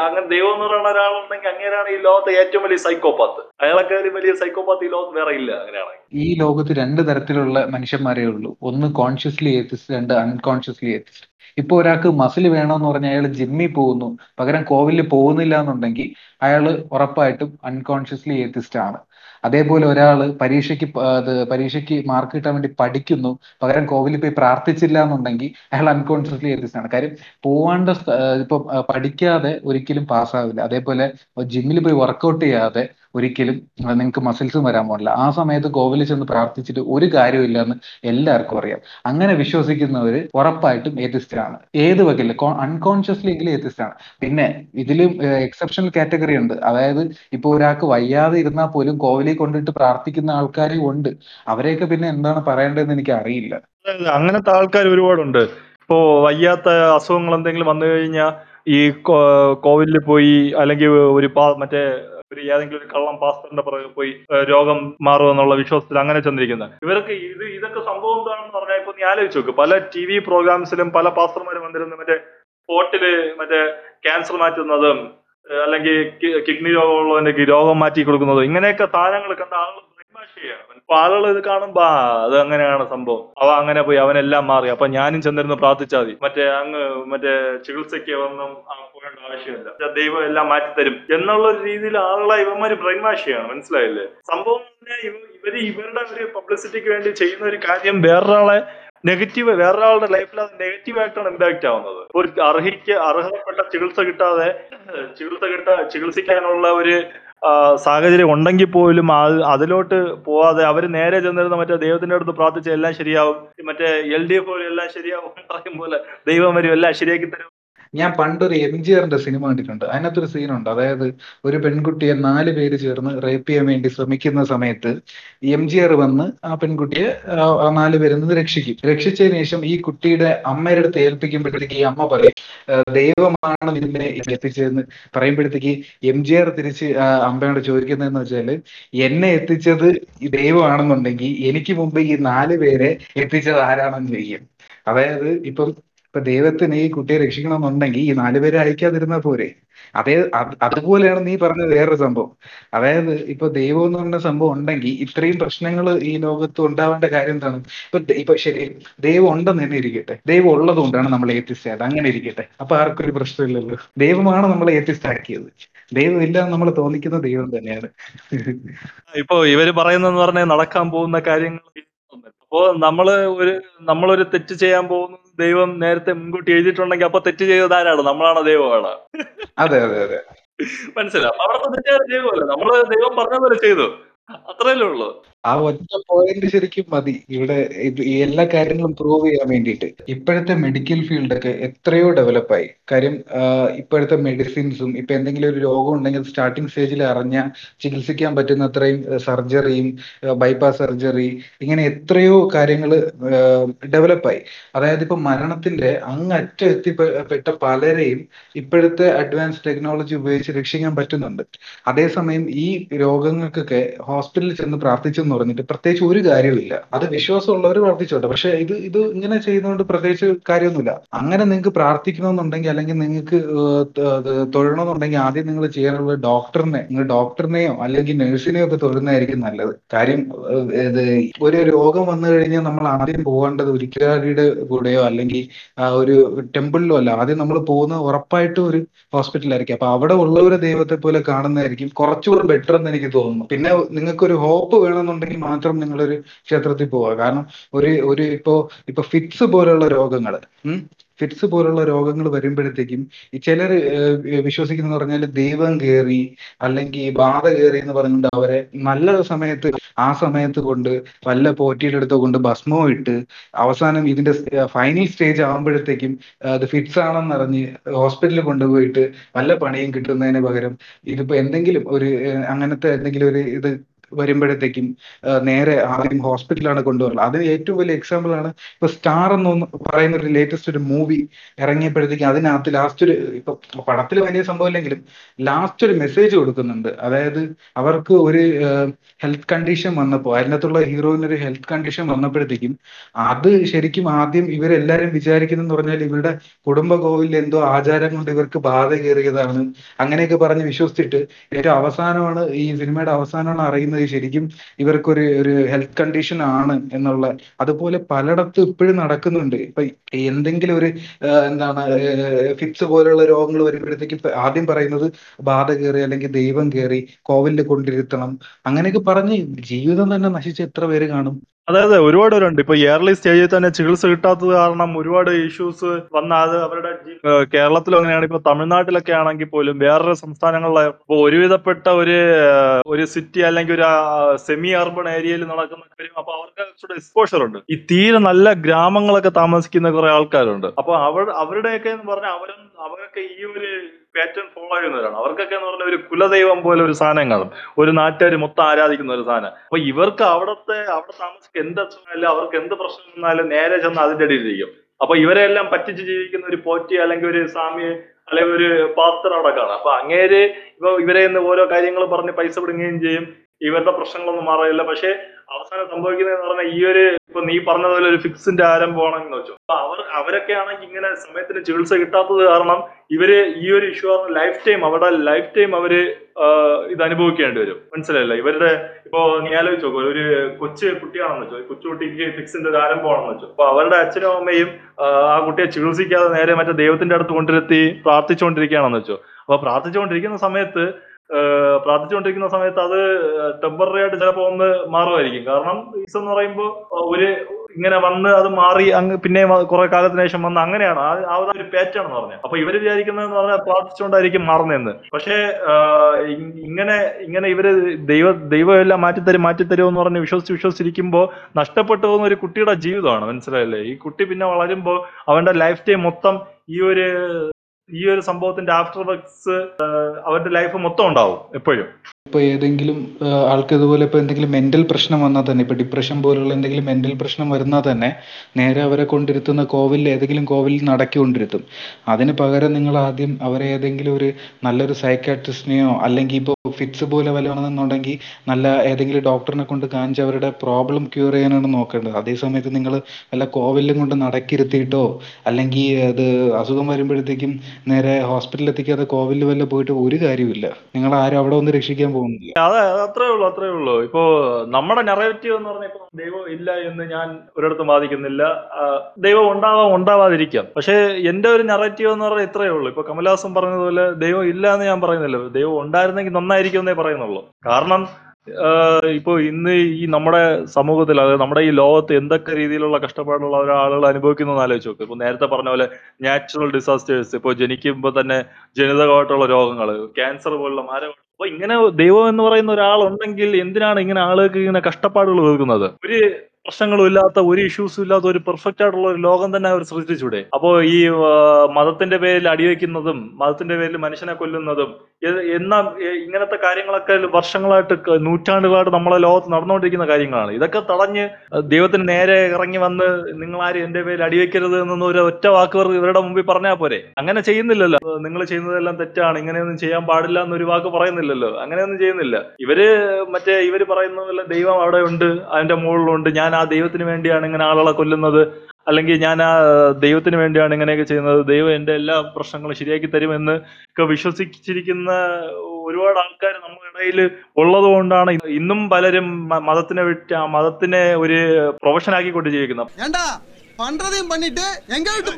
അങ്ങനെ ദൈവം എന്ന് പറയുന്ന ഒരാളുണ്ടെങ്കിൽ അങ്ങനെയാണ് ഈ ലോകത്തെ ഏറ്റവും വലിയ സൈക്കോപാത്ത് അയാളെക്കാളും വലിയ സൈക്കോപാത്ത് ഈ ലോകത്ത് വേറെ ഇല്ല അങ്ങനെയാണ് ഈ ലോകത്ത് രണ്ട് തരത്തിലുള്ള മനുഷ്യന്മാരേ ഉള്ളൂ. ഒന്ന് കോൺഷ്യസ്ലി ഏത്തിസ്റ്റ് രണ്ട് അൺകോൺഷ്യസ്ലി ഏത്തിസ്റ്റ് ഇപ്പൊ ഒരാൾക്ക് മസിൽ വേണമെന്ന് പറഞ്ഞാൽ അയാൾ ജിമ്മിൽ പോകുന്നു. പകരം കോവിലിൽ പോകുന്നില്ല എന്നുണ്ടെങ്കിൽ അയാൾ ഉറപ്പായിട്ടും അൺകോൺഷ്യസ്ലി ഏത്തിസ്റ്റ് ആണ്. അതേപോലെ ഒരാൾ പരീക്ഷയ്ക്ക് അത് പരീക്ഷയ്ക്ക് മാർക്ക് കിട്ടാൻ വേണ്ടി പഠിക്കുന്നു. പകരം കോവിലിൽ പോയി പ്രാർത്ഥിച്ചില്ല എന്നുണ്ടെങ്കിൽ അയാൾ അൺകോൺഷ്യസ്ലി എത്തിച്ചാണ് കാര്യം പോവാണ്ട ഇപ്പം പഠിക്കാതെ ഒരിക്കലും പാസ്സാവില്ല അതേപോലെ ജിമ്മിൽ പോയി വർക്കൗട്ട് ചെയ്യാതെ ഒരിക്കലും നിങ്ങൾക്ക് മസിൽസും വരാൻ പോകില്ല ആ സമയത്ത് കോവിലിൽ ചെന്ന് പ്രാർത്ഥിച്ചിട്ട് ഒരു കാര്യമില്ല എന്ന് എല്ലാവർക്കും അറിയാം. അങ്ങനെ വിശ്വസിക്കുന്നവര് ഉറപ്പായിട്ടും ഏത്തിസ്റ്റ് ആണ്. ഏത് വകയില്ല അൺകോൺഷ്യസ്ലി എങ്കിലും ഏത്തിസ്റ്റ് ആണ്. പിന്നെ ഇതിലും എക്സെപ്ഷണൽ കാറ്റഗറി ഉണ്ട്. അതായത് ഇപ്പൊ ഒരാൾക്ക് വയ്യാതെ ഇരുന്നാൽ പോലും കോവിലിൽ കൊണ്ടിട്ട് പ്രാർത്ഥിക്കുന്ന ആൾക്കാരും ഉണ്ട്. അവരെയൊക്കെ പിന്നെ എന്താണ് പറയേണ്ടതെന്ന് എനിക്ക് അറിയില്ല. അങ്ങനത്തെ ആൾക്കാർ ഒരുപാടുണ്ട്. ഇപ്പോ വയ്യാത്ത അസുഖങ്ങൾ എന്തെങ്കിലും വന്നു കഴിഞ്ഞാൽ ഈ കോവിലിൽ പോയി അല്ലെങ്കിൽ ഒരു മറ്റേ ഒരു ഏതെങ്കിലും ഒരു കള്ളം പാസ്റ്ററിന്റെ പുറകെ പോയി രോഗം മാറും എന്നുള്ള വിശ്വാസത്തിൽ അങ്ങനെ ചെന്നിരിക്കുന്നത് ഇവർക്ക് ഇത് ഇതൊക്കെ സംഭവം എന്താണെന്ന് പറഞ്ഞാൽ ഇപ്പൊ നീ ആലോചിച്ച് നോക്ക്. പല ടി വി പ്രോഗ്രാംസിലും പല പാസ്റ്റർമാരും വന്നിരുന്നു. മറ്റേ സ്പോട്ടിൽ മറ്റേ ക്യാൻസർ മാറ്റുന്നതും അല്ലെങ്കിൽ കിഡ്നി രോഗമുള്ളവന്റെ രോഗം മാറ്റി കൊടുക്കുന്നതും ഇങ്ങനെയൊക്കെ താരങ്ങൾ കണ്ട ആളുകൾ അപ്പൊ ആളുകൾ ഇത് കാണുമ്പോ അത് അങ്ങനെയാണ് സംഭവം. അവ അങ്ങനെ പോയി അവനെല്ലാം മാറി. അപ്പൊ ഞാനും ചെന്നിരുന്ന് പ്രാർത്ഥിച്ചാൽ മതി. മറ്റേ അങ്ങ് മറ്റേ ചികിത്സയ്ക്ക് ഒന്നും പോകേണ്ട ആവശ്യമില്ല. ദൈവം എല്ലാം മാറ്റിത്തരും. എന്നുള്ള ഒരു രീതിയിൽ ആളുകളെ ഇവന്മാര് ബ്രെയിൻ വാഷ് ചെയ്യാണ് മനസ്സിലായില്ലേ സംഭവം ഇവർ ഇവരുടെ ഒരു പബ്ലിസിറ്റിക്ക് വേണ്ടി ചെയ്യുന്ന ഒരു കാര്യം വേറൊരാളെ നെഗറ്റീവ് വേറൊരാളുടെ ലൈഫിൽ അത് നെഗറ്റീവ് ആയിട്ടാണ് ഇമ്പാക്ട് ആവുന്നത്. ഒരു അർഹിക്ക് അർഹതപ്പെട്ട ചികിത്സ കിട്ടാതെ ചികിത്സ കിട്ടാ ചികിത്സിക്കാനുള്ള ഒരു സാഹചര്യം ഉണ്ടെങ്കിൽ പോലും അത് അതിലോട്ട് പോവാതെ അവർ നേരെ ചെന്നിരുന്ന മറ്റേ ദൈവത്തിന്റെ അടുത്ത് പ്രാർത്ഥിച്ച എല്ലാം ശരിയാവും. മറ്റേ എൽ ഡി എഫ് എല്ലാം ശരിയാവും പറയും പോലെ ദൈവം വരും എല്ലാം ശരിയാക്കി തരും. ഞാൻ പണ്ടൊരു എം ജി ആറിന്റെ സിനിമ കണ്ടിട്ടുണ്ട്. അതിനകത്തൊരു സീനുണ്ട്. അതായത് ഒരു പെൺകുട്ടിയെ നാല് പേര് ചേർന്ന് റേപ്പ് ചെയ്യാൻ വേണ്ടി ശ്രമിക്കുന്ന സമയത്ത് എം ജി ആർ വന്ന് ആ പെൺകുട്ടിയെ ആ നാല് പേരിൽ നിന്ന് രക്ഷിക്കും. രക്ഷിച്ചതിന് ശേഷം ഈ കുട്ടിയുടെ അമ്മയുടെ അടുത്ത് ഏൽപ്പിക്കുമ്പോഴത്തേക്ക് ഈ അമ്മ പറയും ദൈവമാണ് ഇതിനെ എത്തിച്ചതെന്ന് പറയുമ്പോഴത്തേക്ക് എം ജി ആർ തിരിച്ച് അമ്മയോട് ചോദിക്കുന്നതെന്ന് വെച്ചാൽ എന്നെ എത്തിച്ചത് ദൈവമാണെന്നുണ്ടെങ്കിൽ എനിക്ക് മുമ്പ് ഈ നാല് പേരെ എത്തിച്ചത് ആരാണെന്ന് ചോദിക്കും. അതായത് ഇപ്പം ഇപ്പൊ ദൈവത്തിന് ഈ കുട്ടിയെ രക്ഷിക്കണമെന്നുണ്ടെങ്കിൽ ഈ നാലുപേരെ അയക്കാതിരുന്നാ പോരെ. അതേ അതുപോലെയാണ് നീ പറഞ്ഞ വേറൊരു സംഭവം. അതായത് ഇപ്പൊ ദൈവം എന്ന് പറഞ്ഞ സംഭവം ഉണ്ടെങ്കിൽ ഇത്രയും പ്രശ്നങ്ങൾ ഈ ലോകത്ത് ഉണ്ടാവേണ്ട കാര്യം എന്താണ്? ഇപ്പൊ ഇപ്പൊ ശരി ദൈവം ഉണ്ടെന്ന് തന്നെ ഇരിക്കട്ടെ. ദൈവം ഉള്ളത് കൊണ്ടാണ് നമ്മൾ ഏത്തിസ്റ്റ് അങ്ങനെ ഇരിക്കട്ടെ. അപ്പൊ ആർക്കും ഒരു പ്രശ്നമില്ലല്ലോ. ദൈവമാണ് നമ്മൾ ഏത്തിസ്റ്റ് ദൈവം ഇല്ല നമ്മൾ തോന്നിക്കുന്ന ദൈവം തന്നെയാണ്. ഇപ്പൊ ഇവർ പറയുന്നെന്ന് പറഞ്ഞാൽ നടക്കാൻ പോകുന്ന കാര്യങ്ങൾ. അപ്പോ നമ്മൾ ഒരു നമ്മളൊരു തെറ്റ് ചെയ്യാൻ പോകുന്നത് ദൈവം നേരത്തെ മുൻകൂട്ടി എഴുതിയിട്ടുണ്ടെങ്കിൽ അപ്പൊ തെറ്റ് ചെയ്തത് ആരാണ്? നമ്മളാണ് ദൈവമാണ് അതെ അതെ അതെ. മനസ്സിലാവും അപ്പൊ അവിടുത്തെ തെറ്റുകാർ ചെയ്യുമല്ലോ നമ്മൾ ദൈവം പറഞ്ഞ പോലെ ചെയ്തു. അത്രയല്ലേ ഉള്ളൂ. ആ ഒറ്റ പോയിന്റ് ശരിക്കും മതി. ഇവിടെ എല്ലാ കാര്യങ്ങളും പ്രൂവ് ചെയ്യാൻ വേണ്ടിയിട്ട്. ഇപ്പോഴത്തെ മെഡിക്കൽ ഫീൽഡൊക്കെ എത്രയോ ഡെവലപ്പായി കാര്യം ഇപ്പോഴത്തെ മെഡിസിൻസും ഇപ്പൊ എന്തെങ്കിലും ഒരു രോഗം ഉണ്ടെങ്കിൽ സ്റ്റാർട്ടിംഗ് സ്റ്റേജിൽ അറിഞ്ഞ ചികിത്സിക്കാൻ പറ്റുന്ന അത്രയും സർജറിയും ബൈപ്പാസ് സർജറി ഇങ്ങനെ എത്രയോ കാര്യങ്ങൾ ഡെവലപ്പായി അതായത് ഇപ്പൊ മരണത്തിന്റെ അങ്ങറ്റം എത്തിപ്പെട്ട പലരെയും ഇപ്പോഴത്തെ അഡ്വാൻസ് ടെക്നോളജി ഉപയോഗിച്ച് രക്ഷിക്കാൻ പറ്റുന്നുണ്ട്. അതേസമയം ഈ രോഗങ്ങൾക്കൊക്കെ ഹോസ്പിറ്റലിൽ ചെന്ന് പ്രാർത്ഥിച്ചെന്ന് പറഞ്ഞിട്ട് പ്രത്യേകിച്ച് ഒരു കാര്യമില്ല അത് വിശ്വാസം ഉള്ളവർ പ്രാർത്ഥിച്ചോട്ടെ. പക്ഷെ ഇത് ഇത് ഇങ്ങനെ ചെയ്യുന്നതുകൊണ്ട് പ്രത്യേകിച്ച് കാര്യമൊന്നുമില്ല. അങ്ങനെ നിങ്ങൾക്ക് പ്രാർത്ഥിക്കണമെന്നുണ്ടെങ്കിൽ അല്ലെങ്കിൽ നിങ്ങൾക്ക് തൊഴണമെന്നുണ്ടെങ്കിൽ ആദ്യം നിങ്ങൾ ചെയ്യാനുള്ളത് ഡോക്ടറിനെ നിങ്ങൾ ഡോക്ടറിനെയോ അല്ലെങ്കിൽ നഴ്സിനെയോ ഒക്കെ തൊഴുന്നതായിരിക്കും നല്ലത്. കാര്യം ഇത് ഒരു രോഗം വന്നു കഴിഞ്ഞാൽ നമ്മൾ ആദ്യം പോകേണ്ടത് ഒരിക്കലാടിയുടെ കൂടെയോ അല്ലെങ്കിൽ ഒരു ടെമ്പിളിലോ അല്ല. ആദ്യം നമ്മൾ പോകുന്ന ഉറപ്പായിട്ടും ഒരു ഹോസ്പിറ്റലായിരിക്കും. അപ്പൊ അവിടെ ഉള്ളവരെ ദൈവത്തെ പോലെ കാണുന്നതായിരിക്കും. കുറച്ചുകൂടെ ബെറ്റർ എന്ന് എനിക്ക് തോന്നുന്നു. പിന്നെ നിങ്ങൾക്ക് ഒരു ഹോപ്പ് വേണമെന്നുണ്ടെങ്കിൽ മാത്രം നിങ്ങളൊരു ക്ഷേത്രത്തിൽ പോവുക. കാരണം ഒരു ഒരു ഇപ്പോ ഇപ്പൊ ഫിറ്റ്സ് പോലുള്ള രോഗങ്ങൾ ഫിറ്റ്സ് പോലുള്ള രോഗങ്ങൾ വരുമ്പോഴത്തേക്കും ഈ ചിലർ വിശ്വസിക്കുന്ന പറഞ്ഞാൽ ദൈവം കയറി അല്ലെങ്കിൽ ബാധ കയറി എന്ന് പറഞ്ഞുകൊണ്ട് അവരെ നല്ല സമയത്ത് ആ സമയത്ത് കൊണ്ട് വല്ല പോറ്റിയുടെ അടുത്ത് കൊണ്ട് ഭസ്മോ ഇട്ട് അവസാനം ഇതിന്റെ ഫൈനൽ സ്റ്റേജ് ആകുമ്പോഴത്തേക്കും അത് ഫിറ്റ്സ് ആണെന്ന് അറിഞ്ഞ് ഹോസ്പിറ്റലിൽ കൊണ്ടുപോയിട്ട് വല്ല പണിയും കിട്ടുന്നതിന് പകരം ഇതിപ്പോ എന്തെങ്കിലും ഒരു അങ്ങനത്തെ എന്തെങ്കിലും ഒരു ഇത് വരുമ്പോഴത്തേക്കും നേരെ ആദ്യം ഹോസ്പിറ്റലാണ് കൊണ്ടുപോകുന്നത് അതിന് ഏറ്റവും വലിയ എക്സാമ്പിൾ ആണ് ഇപ്പൊ സ്റ്റാർ എന്ന് പറയുന്ന ഒരു ലേറ്റസ്റ്റ് ഒരു മൂവി ഇറങ്ങിയപ്പോഴത്തേക്കും അതിനകത്ത് ലാസ്റ്റ് ഒരു ഇപ്പൊ പടത്തിൽ വലിയ സംഭവമില്ലെങ്കിലും ലാസ്റ്റ് ഒരു മെസ്സേജ് കൊടുക്കുന്നുണ്ട്. അതായത് അവർക്ക് ഒരു ഹെൽത്ത് കണ്ടീഷൻ വന്നപ്പോൾ അതിനകത്തുള്ള ഹീറോയിന് ഒരു ഹെൽത്ത് കണ്ടീഷൻ വന്നപ്പോഴത്തേക്കും അത് ശരിക്കും ആദ്യം ഇവരെല്ലാരും വിചാരിക്കുന്നെന്ന് പറഞ്ഞാൽ ഇവരുടെ കുടുംബ കോവിലിൽ എന്തോ ആചാരം കൊണ്ട് ഇവർക്ക് ബാധ കയറിയതാണ് അങ്ങനെയൊക്കെ പറഞ്ഞ് വിശ്വസിച്ചിട്ട് ഏറ്റവും അവസാനമാണ് ഈ സിനിമയുടെ അവസാനമാണ് അറിയുന്നത് ശരിക്കും ഇവർക്കൊരു ഒരു ഹെൽത്ത് കണ്ടീഷൻ ആണ് എന്നുള്ള അതുപോലെ പലയിടത്തും ഇപ്പോഴും നടക്കുന്നുണ്ട്. ഇപ്പൊ എന്തെങ്കിലും ഒരു എന്താണ് ഫിറ്റ്സ് പോലുള്ള രോഗങ്ങൾ വരുമ്പോഴത്തേക്കും ആദ്യം പറയുന്നത് ബാധ കയറി അല്ലെങ്കിൽ ദൈവം കയറി കോവിലിൽ കൊണ്ടിരുത്തണം. അങ്ങനെയൊക്കെ പറഞ്ഞ് ജീവിതം തന്നെ നശിച്ച എത്ര പേര് കാണും. അതെ അതെ ഒരുപാട് പേരുണ്ട്. ഇപ്പൊ ഇയർലി സ്റ്റേജിൽ തന്നെ ചികിത്സ കിട്ടാത്തത് കാരണം ഒരുപാട് ഇഷ്യൂസ് വന്നാൽ അവരുടെ കേരളത്തിൽ അങ്ങനെയാണ്. ഇപ്പൊ തമിഴ്നാട്ടിലൊക്കെ ആണെങ്കിൽ പോലും വേറൊരു സംസ്ഥാനങ്ങളിലെ ഇപ്പൊ ഒരുവിധപ്പെട്ട ഒരു ഒരു സിറ്റി അല്ലെങ്കിൽ ഒരു സെമി അർബൺ ഏരിയയിൽ നടക്കുന്ന കാര്യം അപ്പൊ അവർക്ക് എക്സ്പോഷർ ഉണ്ട്. ഈ തീരെ നല്ല ഗ്രാമങ്ങളൊക്കെ താമസിക്കുന്ന കുറെ ആൾക്കാരുണ്ട്. അപ്പൊ അവർ അവരുടെയൊക്കെ എന്ന് പറഞ്ഞാൽ അവരും അവരൊക്കെ ഈ ഒരു പാറ്റേൺ ഫോളോ ചെയ്യുന്നവരാണ് അവർക്കൊക്കെ എന്ന് പറഞ്ഞാൽ ഒരു കുലദൈവം പോലെ ഒരു സാധനം കാണും ഒരു നാട്ടുകാർ മൊത്തം ആരാധിക്കുന്ന ഒരു സാധനം. അപ്പൊ ഇവർക്ക് അവിടത്തെ അവിടെ താമസിക്കുക എന്ത് അവർക്ക് എന്ത് പ്രശ്നം വന്നാലും നേരെ ചെന്ന് അതിന്റെ അടിയിലിരിക്കും. അപ്പൊ ഇവരെ എല്ലാം പറ്റിച്ച് ജീവിക്കുന്ന ഒരു പോറ്റി അല്ലെങ്കിൽ ഒരു സ്വാമി അല്ലെങ്കിൽ ഒരു പാസ്റ്റർ അവിടെ കാണാം അപ്പൊ അങ്ങേര് ഇപ്പൊ ഇവരെ ഓരോ കാര്യങ്ങൾ പറഞ്ഞ് പൈസ പിടുങ്ങുകയും ചെയ്യും. ഇവരുടെ പ്രശ്നങ്ങളൊന്നും മാറില്ല പക്ഷെ അവസാനം സംഭവിക്കുന്നതെന്ന് പറഞ്ഞാൽ ഈ ഒരു ഇപ്പൊ നീ പറഞ്ഞതുപോലെ ഒരു ഫിക്സിന്റെ ആരംഭമാണെന്ന് വെച്ചു. അപ്പൊ അവർ അവരൊക്കെ ആണെങ്കിൽ ഇങ്ങനെ സമയത്തിന് ചികിത്സ കിട്ടാത്തത് കാരണം ഇവർ ഈ ഒരു ഇഷ്യൂ ലൈഫ് ടൈം അവരുടെ ലൈഫ് ടൈം അവർ ഇത് അനുഭവിക്കേണ്ടി വരും. മനസ്സിലായില്ല? ഇവരുടെ ഇപ്പോ നീ ആലോചിച്ച് നോക്കൂ ഒരു കൊച്ചു കുട്ടിയാണെന്ന് വെച്ചോ കൊച്ചു കുട്ടിക്ക് ഫിക്സിന്റെ ഒരു ആരംഭമാണെന്ന് വെച്ചോ. അപ്പൊ അവരുടെ അച്ഛനും അമ്മയും ആ കുട്ടിയെ ചികിത്സിക്കാതെ നേരെ മറ്റേ ദൈവത്തിന്റെ അടുത്ത് കൊണ്ടിരുത്തി പ്രാർത്ഥിച്ചുകൊണ്ടിരിക്കുകയാണെന്ന് വെച്ചോ. അപ്പൊ പ്രാർത്ഥിച്ചുകൊണ്ടിരിക്കുന്ന സമയത്ത് പ്രാർത്ഥിച്ചുകൊണ്ടിരിക്കുന്ന സമയത്ത് അത് ടെമ്പററി ആയിട്ട് ചിലപ്പോ ഒന്ന് മാറുമായിരിക്കും. കാരണം ഈസ് എന്ന് പറയുമ്പോൾ ഒരു ഇങ്ങനെ വന്ന് അത് മാറി അങ്ങ് പിന്നെ കുറെ കാലത്തിന് ശേഷം വന്ന് അങ്ങനെയാണ്. ആ ഒരു പാറ്റേൺ എന്ന് പറഞ്ഞത് അപ്പൊ ഇവർ വിചാരിക്കുന്നതെന്ന് പറഞ്ഞാൽ പ്രാർത്ഥിച്ചുകൊണ്ടായിരിക്കും മാറുന്നതെന്ന്. പക്ഷേ ഇങ്ങനെ ഇങ്ങനെ ഇവർ ദൈവ ദൈവം എല്ലാം മാറ്റിത്തരും മാറ്റിത്തരും എന്ന് പറഞ്ഞ് വിശ്വസിച്ച് വിശ്വസിച്ചിരിക്കുമ്പോൾ നഷ്ടപ്പെട്ടു പോകുന്ന ഒരു കുട്ടിയുടെ ജീവിതമാണ്. മനസ്സിലായില്ലേ? ഈ കുട്ടി പിന്നെ വളരുമ്പോൾ അവന്റെ ലൈഫ് ടൈം മൊത്തം ഈ ഒരു ഈ ഒരു സംഭവത്തിന്റെ ആഫ്റ്റർ എഫക്ട്സ് അവരുടെ ലൈഫ് മൊത്തം ഉണ്ടാവും എപ്പോഴും. ഇപ്പൊ ഏതെങ്കിലും ആൾക്ക് ഇതുപോലെ ഇപ്പൊ എന്തെങ്കിലും മെന്റൽ പ്രശ്നം വന്നാൽ തന്നെ ഇപ്പൊ ഡിപ്രഷൻ പോലുള്ള എന്തെങ്കിലും മെന്റൽ പ്രശ്നം വരുന്നാൽ തന്നെ നേരെ അവരെ കൊണ്ടിരുത്തുന്ന കോവിലിൽ ഏതെങ്കിലും കോവിലിൽ നടക്കി കൊണ്ടിരുത്തും. അതിന് പകരം നിങ്ങൾ ആദ്യം അവരെ ഏതെങ്കിലും ഒരു നല്ലൊരു സൈക്കാട്രിസ്റ്റിനെയോ അല്ലെങ്കിൽ ഇപ്പോൾ ഫിറ്റ്സ് പോലെ വല്ലതാണെന്നുണ്ടെങ്കിൽ നല്ല ഏതെങ്കിലും ഡോക്ടറിനെ കൊണ്ട് കാണിച്ച് അവരുടെ പ്രോബ്ലം ക്യൂർ ചെയ്യാനാണ് നോക്കേണ്ടത്. അതേ സമയത്ത് നിങ്ങൾ വല്ല കോവിലും കൊണ്ട് നടക്കിരുത്തിയിട്ടോ അല്ലെങ്കിൽ അത് അസുഖം വരുമ്പോഴത്തേക്കും നേരെ ഹോസ്പിറ്റലിൽ എത്തിക്കാതെ കോവിലിൽ വല്ല പോയിട്ട് ഒരു കാര്യമില്ല നിങ്ങൾ ആരും അവിടെ ഒന്ന് രക്ഷിക്കാൻ പോകുന്നില്ല അതെ അത്രേ ഉള്ളൂ അത്രേ ഉള്ളൂ. ഇപ്പോ നമ്മുടെ നെറേറ്റീവ് എന്ന് പറഞ്ഞാൽ ഇപ്പൊ ദൈവം ഇല്ല എന്ന് ഞാൻ ഒരിടത്തും വാദിക്കുന്നില്ല. ദൈവം ഉണ്ടാവാം ഉണ്ടാവാതിരിക്കാം. പക്ഷേ എന്റെ ഒരു നെറേറ്റീവ് എന്ന് പറഞ്ഞാൽ ഇത്രേ ഉള്ളൂ. ഇപ്പൊ കമലഹാസൻ പറഞ്ഞതുപോലെ ദൈവം ഇല്ല എന്ന് ഞാൻ പറയുന്നില്ല. ദൈവം ഉണ്ടായിരുന്നെങ്കിൽ നന്നായിരിക്കും എന്നേ പറയുന്നുള്ളൂ. കാരണം ആഹ് ഇപ്പൊ ഇന്ന് ഈ നമ്മുടെ സമൂഹത്തിൽ അതായത് നമ്മുടെ ഈ ലോകത്ത് എന്തൊക്കെ രീതിയിലുള്ള കഷ്ടപ്പാടുള്ള ഒരാളുകൾ അനുഭവിക്കുന്നതെന്ന് ആലോചിച്ച് നോക്ക്. ഇപ്പൊ നേരത്തെ പറഞ്ഞ പോലെ നാച്ചുറൽ ഡിസാസ്റ്റേഴ്സ് ഇപ്പൊ ജനിക്കുമ്പോൾ തന്നെ ജനിതകമായിട്ടുള്ള രോഗങ്ങൾ ക്യാൻസർ പോലുള്ള മാര അപ്പൊ ഇങ്ങനെ ദൈവം എന്ന് പറയുന്ന ഒരാളുണ്ടെങ്കിൽ എന്തിനാണ് ഇങ്ങനെ ആളുകൾക്ക് ഇങ്ങനെ കഷ്ടപ്പാടുകൾ കൊടുക്കുന്നത് ഒരു പ്രശ്നങ്ങളും ഇല്ലാത്ത ഒരു ഇഷ്യൂസും ഇല്ലാത്ത ഒരു പെർഫെക്റ്റ് ആയിട്ടുള്ള ഒരു ലോകം തന്നെ അവർ സൃഷ്ടിച്ചൂടെ. അപ്പോ ഈ മതത്തിന്റെ പേരിൽ അടിവെക്കുന്നതും മതത്തിന്റെ പേരിൽ മനുഷ്യനെ കൊല്ലുന്നതും എന്നാ ഇങ്ങനത്തെ കാര്യങ്ങളൊക്കെ വർഷങ്ങളായിട്ട് നൂറ്റാണ്ടുകളായിട്ട് നമ്മളെ ലോകത്ത് നടന്നുകൊണ്ടിരിക്കുന്ന കാര്യങ്ങളാണ്. ഇതൊക്കെ തടഞ്ഞ് ദൈവത്തിന് നേരെ ഇറങ്ങി വന്ന് നിങ്ങൾ ആരും എന്റെ പേരിൽ അടിവെക്കരുത് എന്നൊന്നും ഒരു ഒറ്റ വാക്ക് ഇവരുടെ മുമ്പിൽ പറഞ്ഞാൽ പോരെ? അങ്ങനെ ചെയ്യുന്നില്ലല്ലോ. നിങ്ങൾ ചെയ്യുന്നതെല്ലാം തെറ്റാണ്. ഇങ്ങനെയൊന്നും ചെയ്യാൻ പാടില്ല എന്നൊരു വാക്ക് പറയുന്നില്ലല്ലോ. അങ്ങനെയൊന്നും ചെയ്യുന്നില്ല. ഇവർ മറ്റേ ഇവർ പറയുന്ന പോലെ ദൈവം അവിടെ ഉണ്ട് അതിന്റെ മുകളിലുണ്ട്. ഞാൻ ആ ദൈവത്തിന് വേണ്ടിയാണ് ഇങ്ങനെ ആളുകളെ കൊല്ലുന്നത്. അല്ലെങ്കിൽ ഞാൻ ആ ദൈവത്തിന് വേണ്ടിയാണ് ഇങ്ങനെയൊക്കെ ചെയ്യുന്നത്. ദൈവം എന്റെ എല്ലാ പ്രശ്നങ്ങളും ശരിയാക്കി തരുമെന്ന് ഒക്കെ വിശ്വസിച്ചിരിക്കുന്ന ഒരുപാട് ആൾക്കാർ നമ്മുടെ ഇടയിൽ ഉള്ളത് കൊണ്ടാണ് ഇന്നും പലരും മതത്തിനെ വിട്ട് ആ മതത്തിനെ ഒരു പ്രൊഫഷൻ ആക്കിക്കൊണ്ട് ജീവിക്കുന്നത്. പണ്ടതയും പണിട്ട് എങ്ങോട്ട്